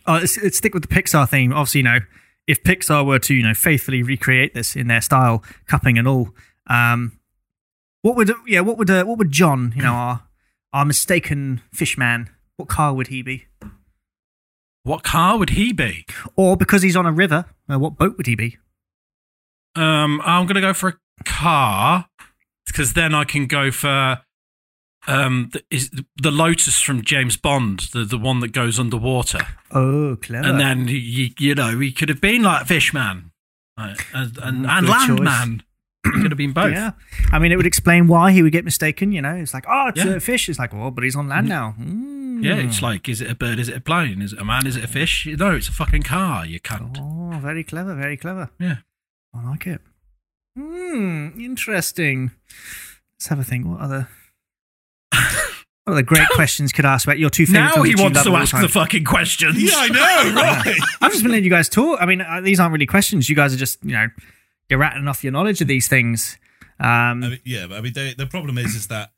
Oh, let's, let's stick with the Pixar theme. Obviously, you know, if Pixar were to, you know, faithfully recreate this in their style, cupping and all, um, what would, yeah, what would, uh, what would John, you know, our, our mistaken fish man, what car would he be? What car would he be? Or because he's on a river, uh, what boat would he be? Um, I'm gonna go for a car because then I can go for um the, is the Lotus from James Bond, the the one that goes underwater, Oh, clever. and then you you know he could have been like Fishman, uh, and and, Mm, and choice. Landman. Could have been both. Yeah, I mean, it would explain why he would get mistaken. You know, it's like, oh, it's Yeah. a fish. It's like, oh, but he's on land now. Mm. Yeah, it's like, is it a bird? Is it a plane? Is it a man? Is it a fish? No, it's a fucking car. You cunt. Oh, very clever, very clever. Yeah. I like it. Hmm, interesting. Let's have a think. What other what other great questions could I ask about your two favorite Now films he that you wants love to all ask time? the fucking questions. Yeah, I know, right? I've just been letting you guys talk. I mean, uh, these aren't really questions. You guys are just, you know, you're rattling off your knowledge of these things. Um, I mean, yeah, but I mean, they, the problem is, is that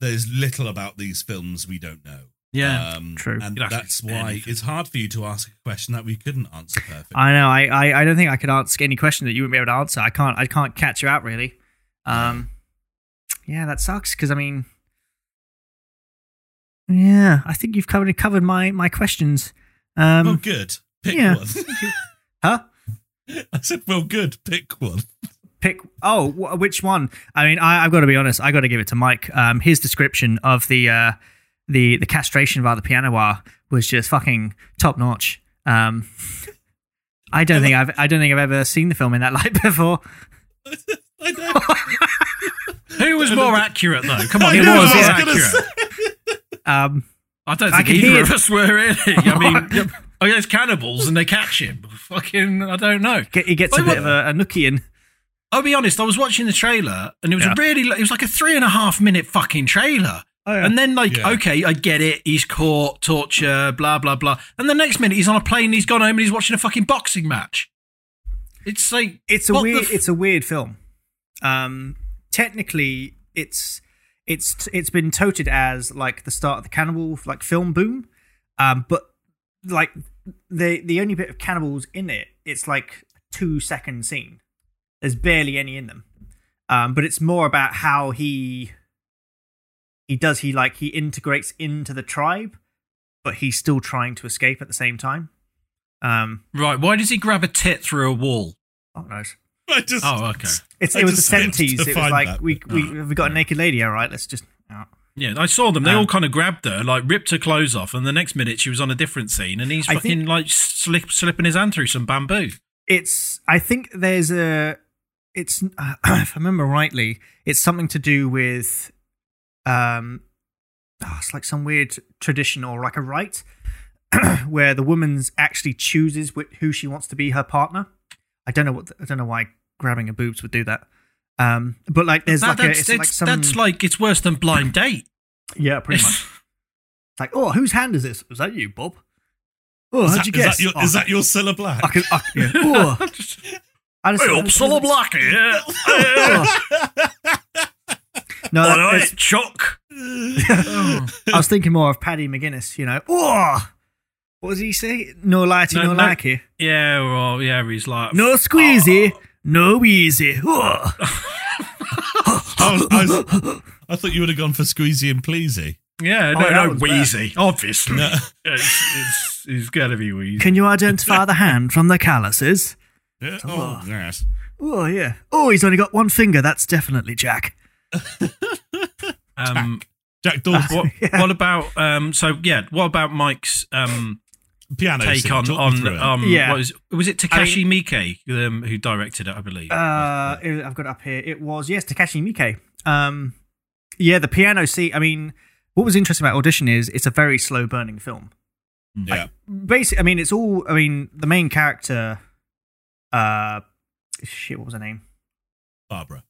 there's little about these films we don't know. Yeah. um, True. and that's why anything. it's hard for you to ask a question that we couldn't answer perfectly. I know. I, I, I don't think I could ask any question that you wouldn't be able to answer. I can't. I can't catch you out really. Um, yeah, that sucks. Because I mean, yeah, I think you've covered covered my my questions. Um, well, good. Pick yeah. one. huh? I said, well, good. Pick one. Pick. Oh, wh- which one? I mean, I, I've got to be honest. I got to give it to Mike. Um, his description of the uh, the the castration via the piano wire was just fucking top notch. Um, I don't think I've I don't think I've ever seen the film in that light before. I know. Who was more accurate though? Come on, I who know, was more accurate? Um, I don't think can either hear- of us were really. I mean, oh, yeah, it's cannibals and they catch him. Fucking, I don't know. get, he gets a Wait, bit of a, a nookie in. I'll be honest. I was watching the trailer and it was Yeah. a really, it was like a three and a half minute fucking trailer. Oh, yeah. And then, like, Yeah. okay, I get it. He's caught, torture, blah blah blah. And the next minute, he's on a plane. He's gone home and he's watching a fucking boxing match. It's like it's a weird f- it's a weird film um technically it's it's it's been touted as like the start of the cannibal like film boom um but like the the only bit of cannibals in it it's like a two second scene there's barely any in them um but it's more about how he he does he like he integrates into the tribe but he's still trying to escape at the same time um right. Why does he grab a tit through a wall? oh knows I just. Oh, okay. It's, I it was the seventies. to It was like that we bit. we we got a naked lady. All right, let's just. oh. Yeah, I saw them. They Um, all kind of grabbed her, like ripped her clothes off, and the next minute she was on a different scene, and he's I fucking think- like slip, slipping his hand through some bamboo. It's. I think there's a. It's. Uh, if I remember rightly, it's something to do with. Um, oh, it's like some weird tradition or like a rite, where the woman's actually chooses wh- who she wants to be her partner. I don't know what. I don't know why grabbing her boobs would do that. Um, but like there's That- like a. that's, It's it's- like some. that's like it's worse than blind date. yeah, pretty much. It's like, oh, whose hand is this? Was that you, Bob? Oh, Is how'd that, you is guess? that your, Oh, is that your Cilla Black? I can, I, yeah. Oh. I just, Hey, Upsala Black here. no, that, All that's- right, Chuck. I was thinking more of Paddy McGuinness. You know, oh, what does he say? No lighty, no, No, no. like here. Yeah, well, yeah, he's like No squeezy, no easy. Oh. I, was- I was- I thought you would have gone for Squeezy and Pleasy. Yeah, Oh, no, that no, one's bad. Wheezy, obviously. No. It's, it's, it's gotta be Weezer. Can you identify the hand from the calluses? Yeah, Oh, yes. Oh yeah. Oh, he's only got one finger. That's definitely Jack. Um, Jack Dawson. what, Yeah. what about um? So yeah, what about Mike's um piano take scene. on Talk on um? Yeah. What was was it Takashi Miike um, who directed it? I believe. Uh, I've got it up here. It was yes, Takashi Miike. Um, yeah, the piano scene. I mean, what was interesting about audition is it's a very slow burning film. yeah. Basically, I mean, it's all. I mean, the main character. Uh, shit. What was her name? Barbara.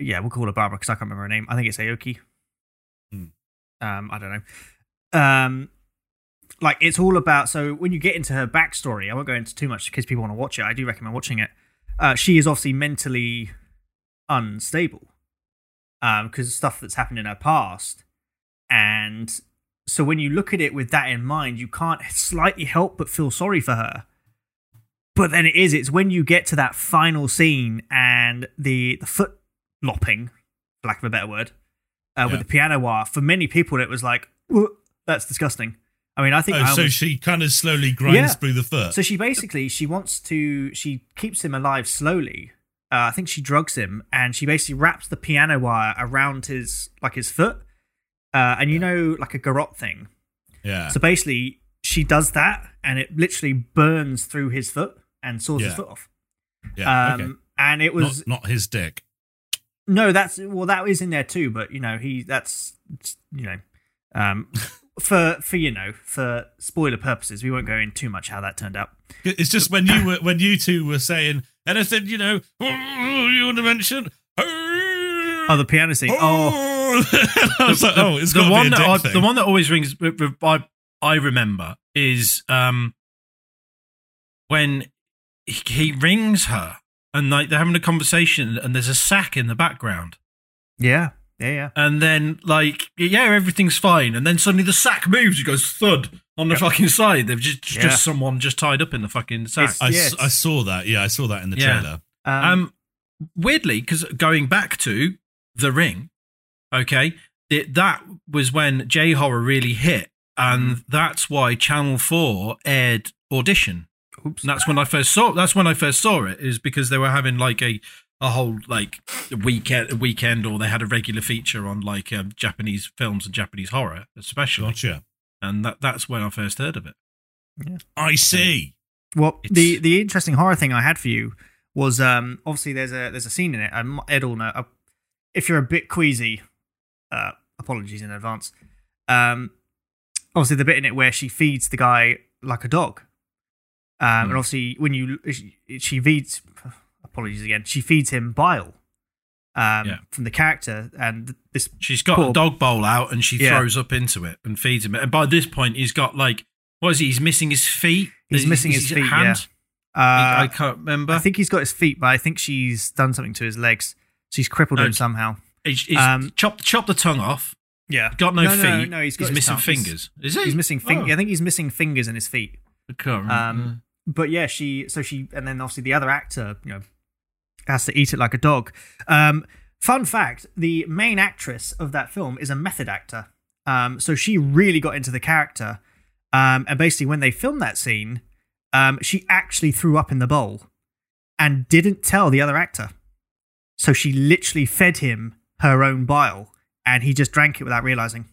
Yeah, we'll call her Barbara because I can't remember her name. I think it's Aoki. Hmm. Um, I don't know. Um, like it's all about. So when you get into her backstory, I won't go into too much because people want to watch it. I do recommend watching it. Uh, she is obviously mentally unstable um, because of stuff that's happened in her past, and so when you look at it with that in mind, you can't slightly help but feel sorry for her. But then it is. It's when you get to that final scene and the the foot lopping, for lack of a better word, uh, Yeah. with the piano wire. For many people, it was like, that's disgusting. I mean, I think Oh, I so almost- she kind of slowly grinds Yeah. through the foot. so she basically she wants to she keeps him alive slowly. Uh, I think she drugs him and she basically wraps the piano wire around his like his foot. Uh, and you know, like a garrote thing. yeah. So basically, she does that, and it literally burns through his foot and saws his foot off. yeah. Um, okay. And it was Not, not his dick. No, that's well, that is in there too. But you know, he that's you know, um, for for you know for spoiler purposes, we won't go in too much how that turned out. It's just when you were when you two were saying anything, you know, "Oh, you want to mention? Oh, the piano scene. Oh, I was like, oh, it's the one be a that I, thing. the one that always rings I I remember is um when he, he rings her and like they're having a conversation and there's a sack in the background yeah, yeah, yeah. and then like yeah everything's fine and then suddenly the sack moves it goes thud on the fucking side they've just Yeah. just someone just tied up in the fucking sack It's- I, s- Yes. I saw that. Yeah, I saw that in the Yeah. trailer. Um, Um, weirdly, because going back to The Ring, okay, it, that was when J horror really hit, and that's why Channel Four aired Audition. Oops. And that's when I first saw. That's when I first saw it. Is because they were having like a a whole like weekend weekend, or they had a regular feature on like um, Japanese films and Japanese horror, especially. Gotcha. And that that's when I first heard of it. I see. Well, It's- the the interesting horror thing I had for you was um obviously there's a there's a scene in it. Um, Ed will know. Uh, if you're a bit queasy, uh, apologies in advance. Um, obviously the bit in it where she feeds the guy like a dog. Um, and obviously when you she, she feeds, apologies again, she feeds him bile. Um, Yeah. from the character and this She's got Poor- a dog bowl out and she Yeah. throws up into it and feeds him. And by this point, he's got like, what is he? He's missing his feet. He's Is- missing is his feet, hand? uh, I, can't remember. I think he's got his feet, but I think she's done something to his legs. She's crippled No, him somehow. he's, he's um, chopped chop the tongue off. Yeah, Got no, no, feet. No, no, he's got his missing tongue. He's- fingers. Is he? He's missing fingers. Oh. I think he's missing fingers in his feet. I can't remember. Um, but yeah, she. So she, and then obviously the other actor, you know, has to eat it like a dog. Um, fun fact: the main actress of that film is a method actor. Um, so she really got into the character. Um, and basically, when they filmed that scene, um, she actually threw up in the bowl and didn't tell the other actor. So she literally fed him her own bile, and he just drank it without realizing.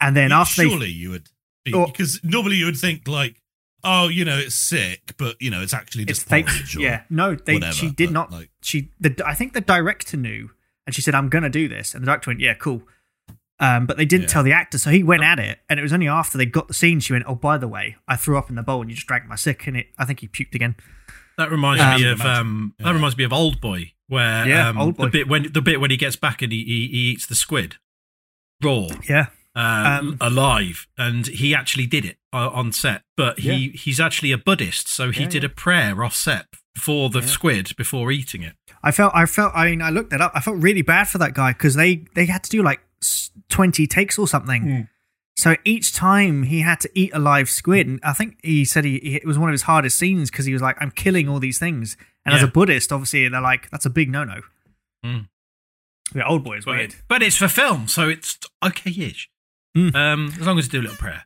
And then You- after they surely you would, be, Or- because normally you would think like, oh, you know, it's sick, but you know, it's actually it's just fake. porridge or Yeah, no, they. whatever, she did but, not. like- she, the, I think the director knew, and she said, "I'm gonna do this," and the director went, "Yeah, cool." Um, but they didn't Yeah. tell the actor, so he went at it, and it was only after they got the scene she went, "Oh, by the way, I threw up in the bowl, and you just drank my sick," and it. I think he puked again. that reminds um, me of um, Yeah. that reminds me of Old Boy, where Yeah, um, Old Boy. the bit when the bit when he gets back and he, he, he eats the squid raw. Yeah, uh, Um, alive, and he actually did it uh, on set. But he he's actually a Buddhist, so he Yeah, did yeah. a prayer off set for the Yeah. squid before eating it. I felt, I felt, I mean, I looked it up. I felt really bad for that guy because they they had to do like twenty takes or something. Hmm. So each time he had to eat a live squid, and I think he said he, he- it was one of his hardest scenes because he was like, "I'm killing all these things," and as a Buddhist, obviously, they're like, "That's a big no-no." Mm. Yeah, old boy is But, weird. but it's for film, so it's okay-ish. Mm. Um, as long as you do a little prayer.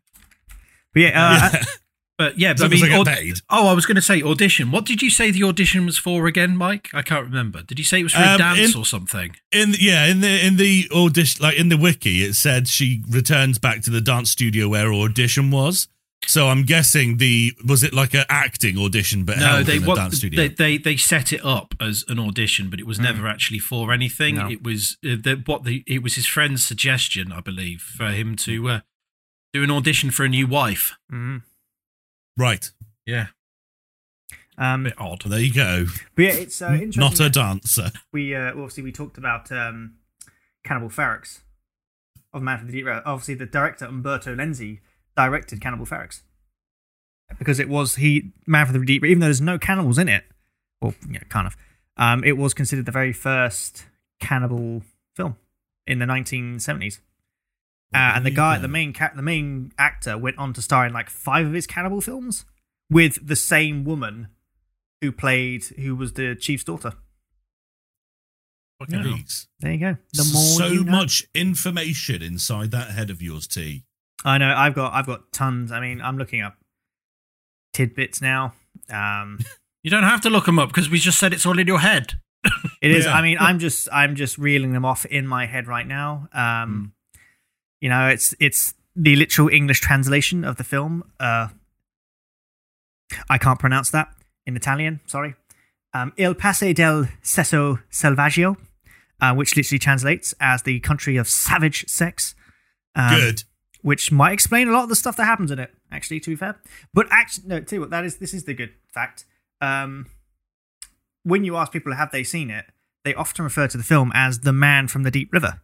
But yeah, uh, But yeah, but I mean, I aud- paid. oh, I was going to say audition. What did you say the audition was for again, Mike? I can't remember. Did you say it was for a Um, dance in- or something? In yeah, in the in the audition, like in the wiki, it said she returns back to the dance studio where audition was. So I'm guessing the was it like an acting audition, but No, held they, in a what, dance studio. they they they set it up as an audition, but it was never actually for anything. No. It was uh, the, what the it was his friend's suggestion, I believe, for him to uh, do an audition for a new wife. Mhm. right. Yeah, a Um, bit odd. There you go. but yeah, it's uh, interesting. Not a dancer. we uh, obviously we talked about um, Cannibal Ferox of Man from the Deep River. Obviously, the director Umberto Lenzi directed Cannibal Ferox because it was he Man from the Deep River. Even though there's no cannibals in it, or yeah, kind of, um, it was considered the very first cannibal film in the 1970s. Uh, and the guy, the main ca- the main actor, went on to star in like five of his cannibal films with the same woman who played, who was the chief's daughter. Fucking hell. Jeez. There you go. The more so you know. much information inside that head of yours, T. I know. I've got I've got tons. I mean, I'm looking up tidbits now. Um, You don't have to look them up because we just said it's all in your head. it is. Yeah. I mean, I'm just I'm just reeling them off in my head right now. Um, you know, it's it's the literal English translation of the film. Uh, I can't pronounce that in Italian. Sorry. Um, Il Paese del Sesso Selvaggio, uh, which literally translates as the country of savage sex. Um, Good. Which might explain a lot of the stuff that happens in it. Actually, to be fair, but actually, no. Tell you what, that is this is the good fact. Um, when you ask people have they seen it, they often refer to the film as "The Man from the Deep River,"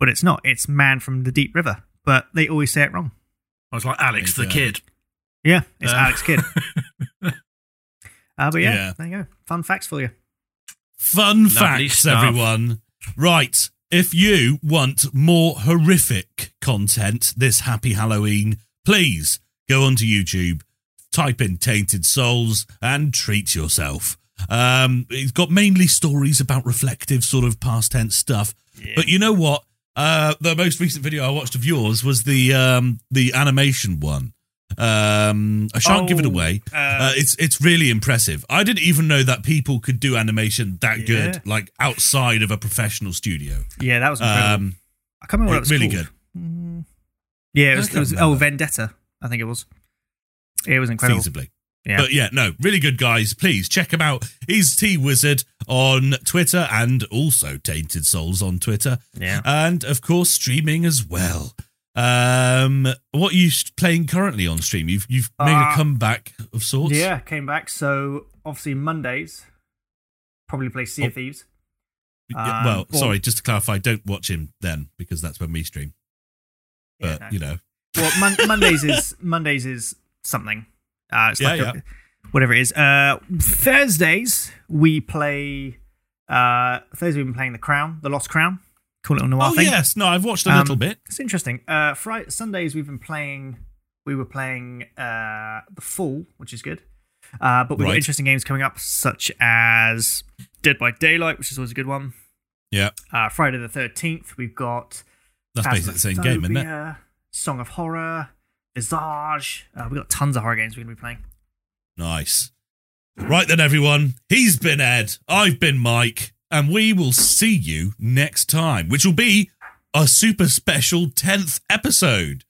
but it's not. It's "Man from the Deep River," but they always say it wrong. I was like Alex the There kid. Yeah, it's Uh, Alex Kidd. Uh, but yeah, Yeah. there you go. Fun facts for you. Fun Lovely facts, stuff. everyone. Right. If you want more horrific content this happy Halloween, please go onto YouTube, type in Tainted Souls, and treat yourself. Um, it's got mainly stories about reflective sort of past tense stuff. But you know what? Uh, the most recent video I watched of yours was the um, the animation one. Um, I shan't give it Oh, away. uh, Uh, it's it's really impressive. I didn't even know that people could do animation that Yeah. good, like outside of a professional studio. Yeah, that was incredible. Um, I can't remember what it was really called. good. Mm. Yeah, it was. It was oh. Vendetta. I think it was. It was incredible. feasibly. Yeah. But yeah, no, really good guys. Please check him out. He's T Wizard on Twitter and also Tainted Souls on Twitter. Yeah. And of course, streaming as well. Um, what are you playing currently on stream? You've you've made a Uh, comeback of sorts. Yeah, came back. So obviously Mondays, probably play Sea of Oh. Thieves. Um, well, or- sorry, just to clarify, don't watch him then because that's when we stream. Yeah, But no. you know, well, mon- Mondays is Mondays is something. Uh, it's Yeah, like yeah. A, whatever it is. Uh, Thursdays we play. Uh, Thursdays we've been playing the Crown, the Lost Crown. Cool little noir oh thing. yes, no, I've watched a Um, little bit. It's interesting. Uh, Friday, Sundays we've been playing. We were playing uh, the Fall, which is good. Uh, but we've got interesting games coming up, such as Dead by Daylight, which is always a good one. Yeah, Uh, Friday the Thirteenth, we've got that's basically the same game, isn't it? Song of Horror, Visage. Uh, we've got tons of horror games we're going to be playing. Nice. Right then, everyone. He's been Ed. I've been Mike. And we will see you next time, which will be a super special 10th episode.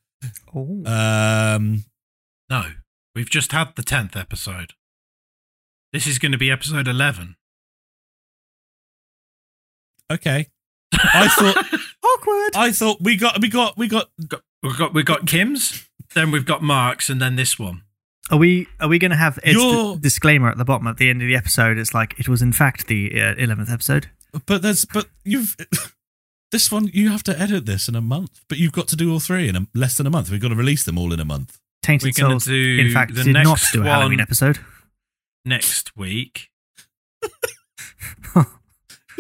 Oh, Um, No, we've just had the tenth episode. This is going to be episode eleven. okay. I thought, awkward. I thought we got, we got, we got, We've got we've got Kim's, then we've got Mark's, and then this one. Are we are we going to have Ed's You're- d- disclaimer at the bottom at the end of the episode? It's like it was in fact the uh, eleventh episode. but there's, but you've, this one, you have to edit this in a month, but you've got to do all three in a, less than a month. We've got to release them all in a month. Tainted We're gonna Souls, do in fact, the did not next do a Halloween one. episode. Next week,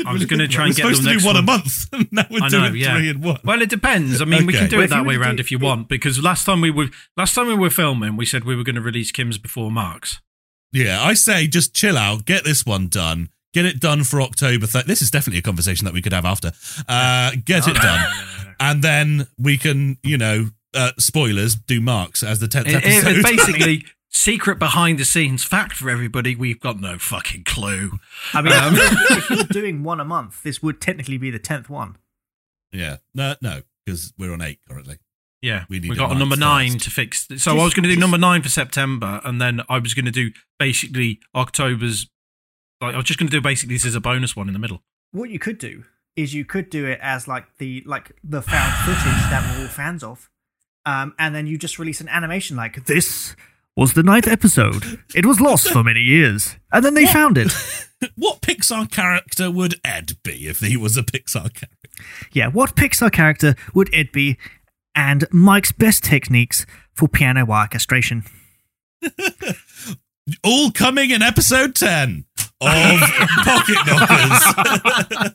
I was going to try and get supposed them to next do one, a month. now we're I know, doing yeah. three in one. Well, it depends. I mean, we can do Well, it that way around do- if you want. Because last time we were last time we were filming, we said we were going to release Kim's before Mark's. Yeah, I say just chill out, get this one done, get it done for October. Th- this is definitely a conversation that we could have after. Uh, get it done, and then we can, you know, uh, spoilers, do marks as the tenth It- it- episode. basically, secret behind the scenes fact for everybody: we've got no fucking clue. I mean, Um, if you're doing one a month, this would technically be the tenth one. Yeah. No, no, because we're on eight currently. Yeah, We we, need a got a ninth number nine to fix. So I was going to do number nine for September, and then I was going to do basically October's. Like I was just going to do basically this as a bonus one in the middle. What you could do is you could do it as like the like the found footage that we're all fans of, um, and then you just release an animation like This was the ninth episode. It was lost for many years, and then they found it. what Pixar character would Ed be if he was a Pixar character? Yeah, what Pixar character would Ed be? And Mike's best techniques for piano orchestration. All coming in episode 10 of Pocket Knockers.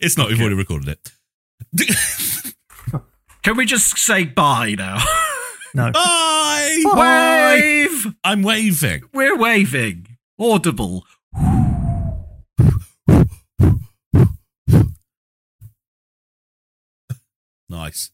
it's not, we've already recorded it. Can we just say bye now? No. Bye! Wave! I'm waving. We're waving. Audible. Nice.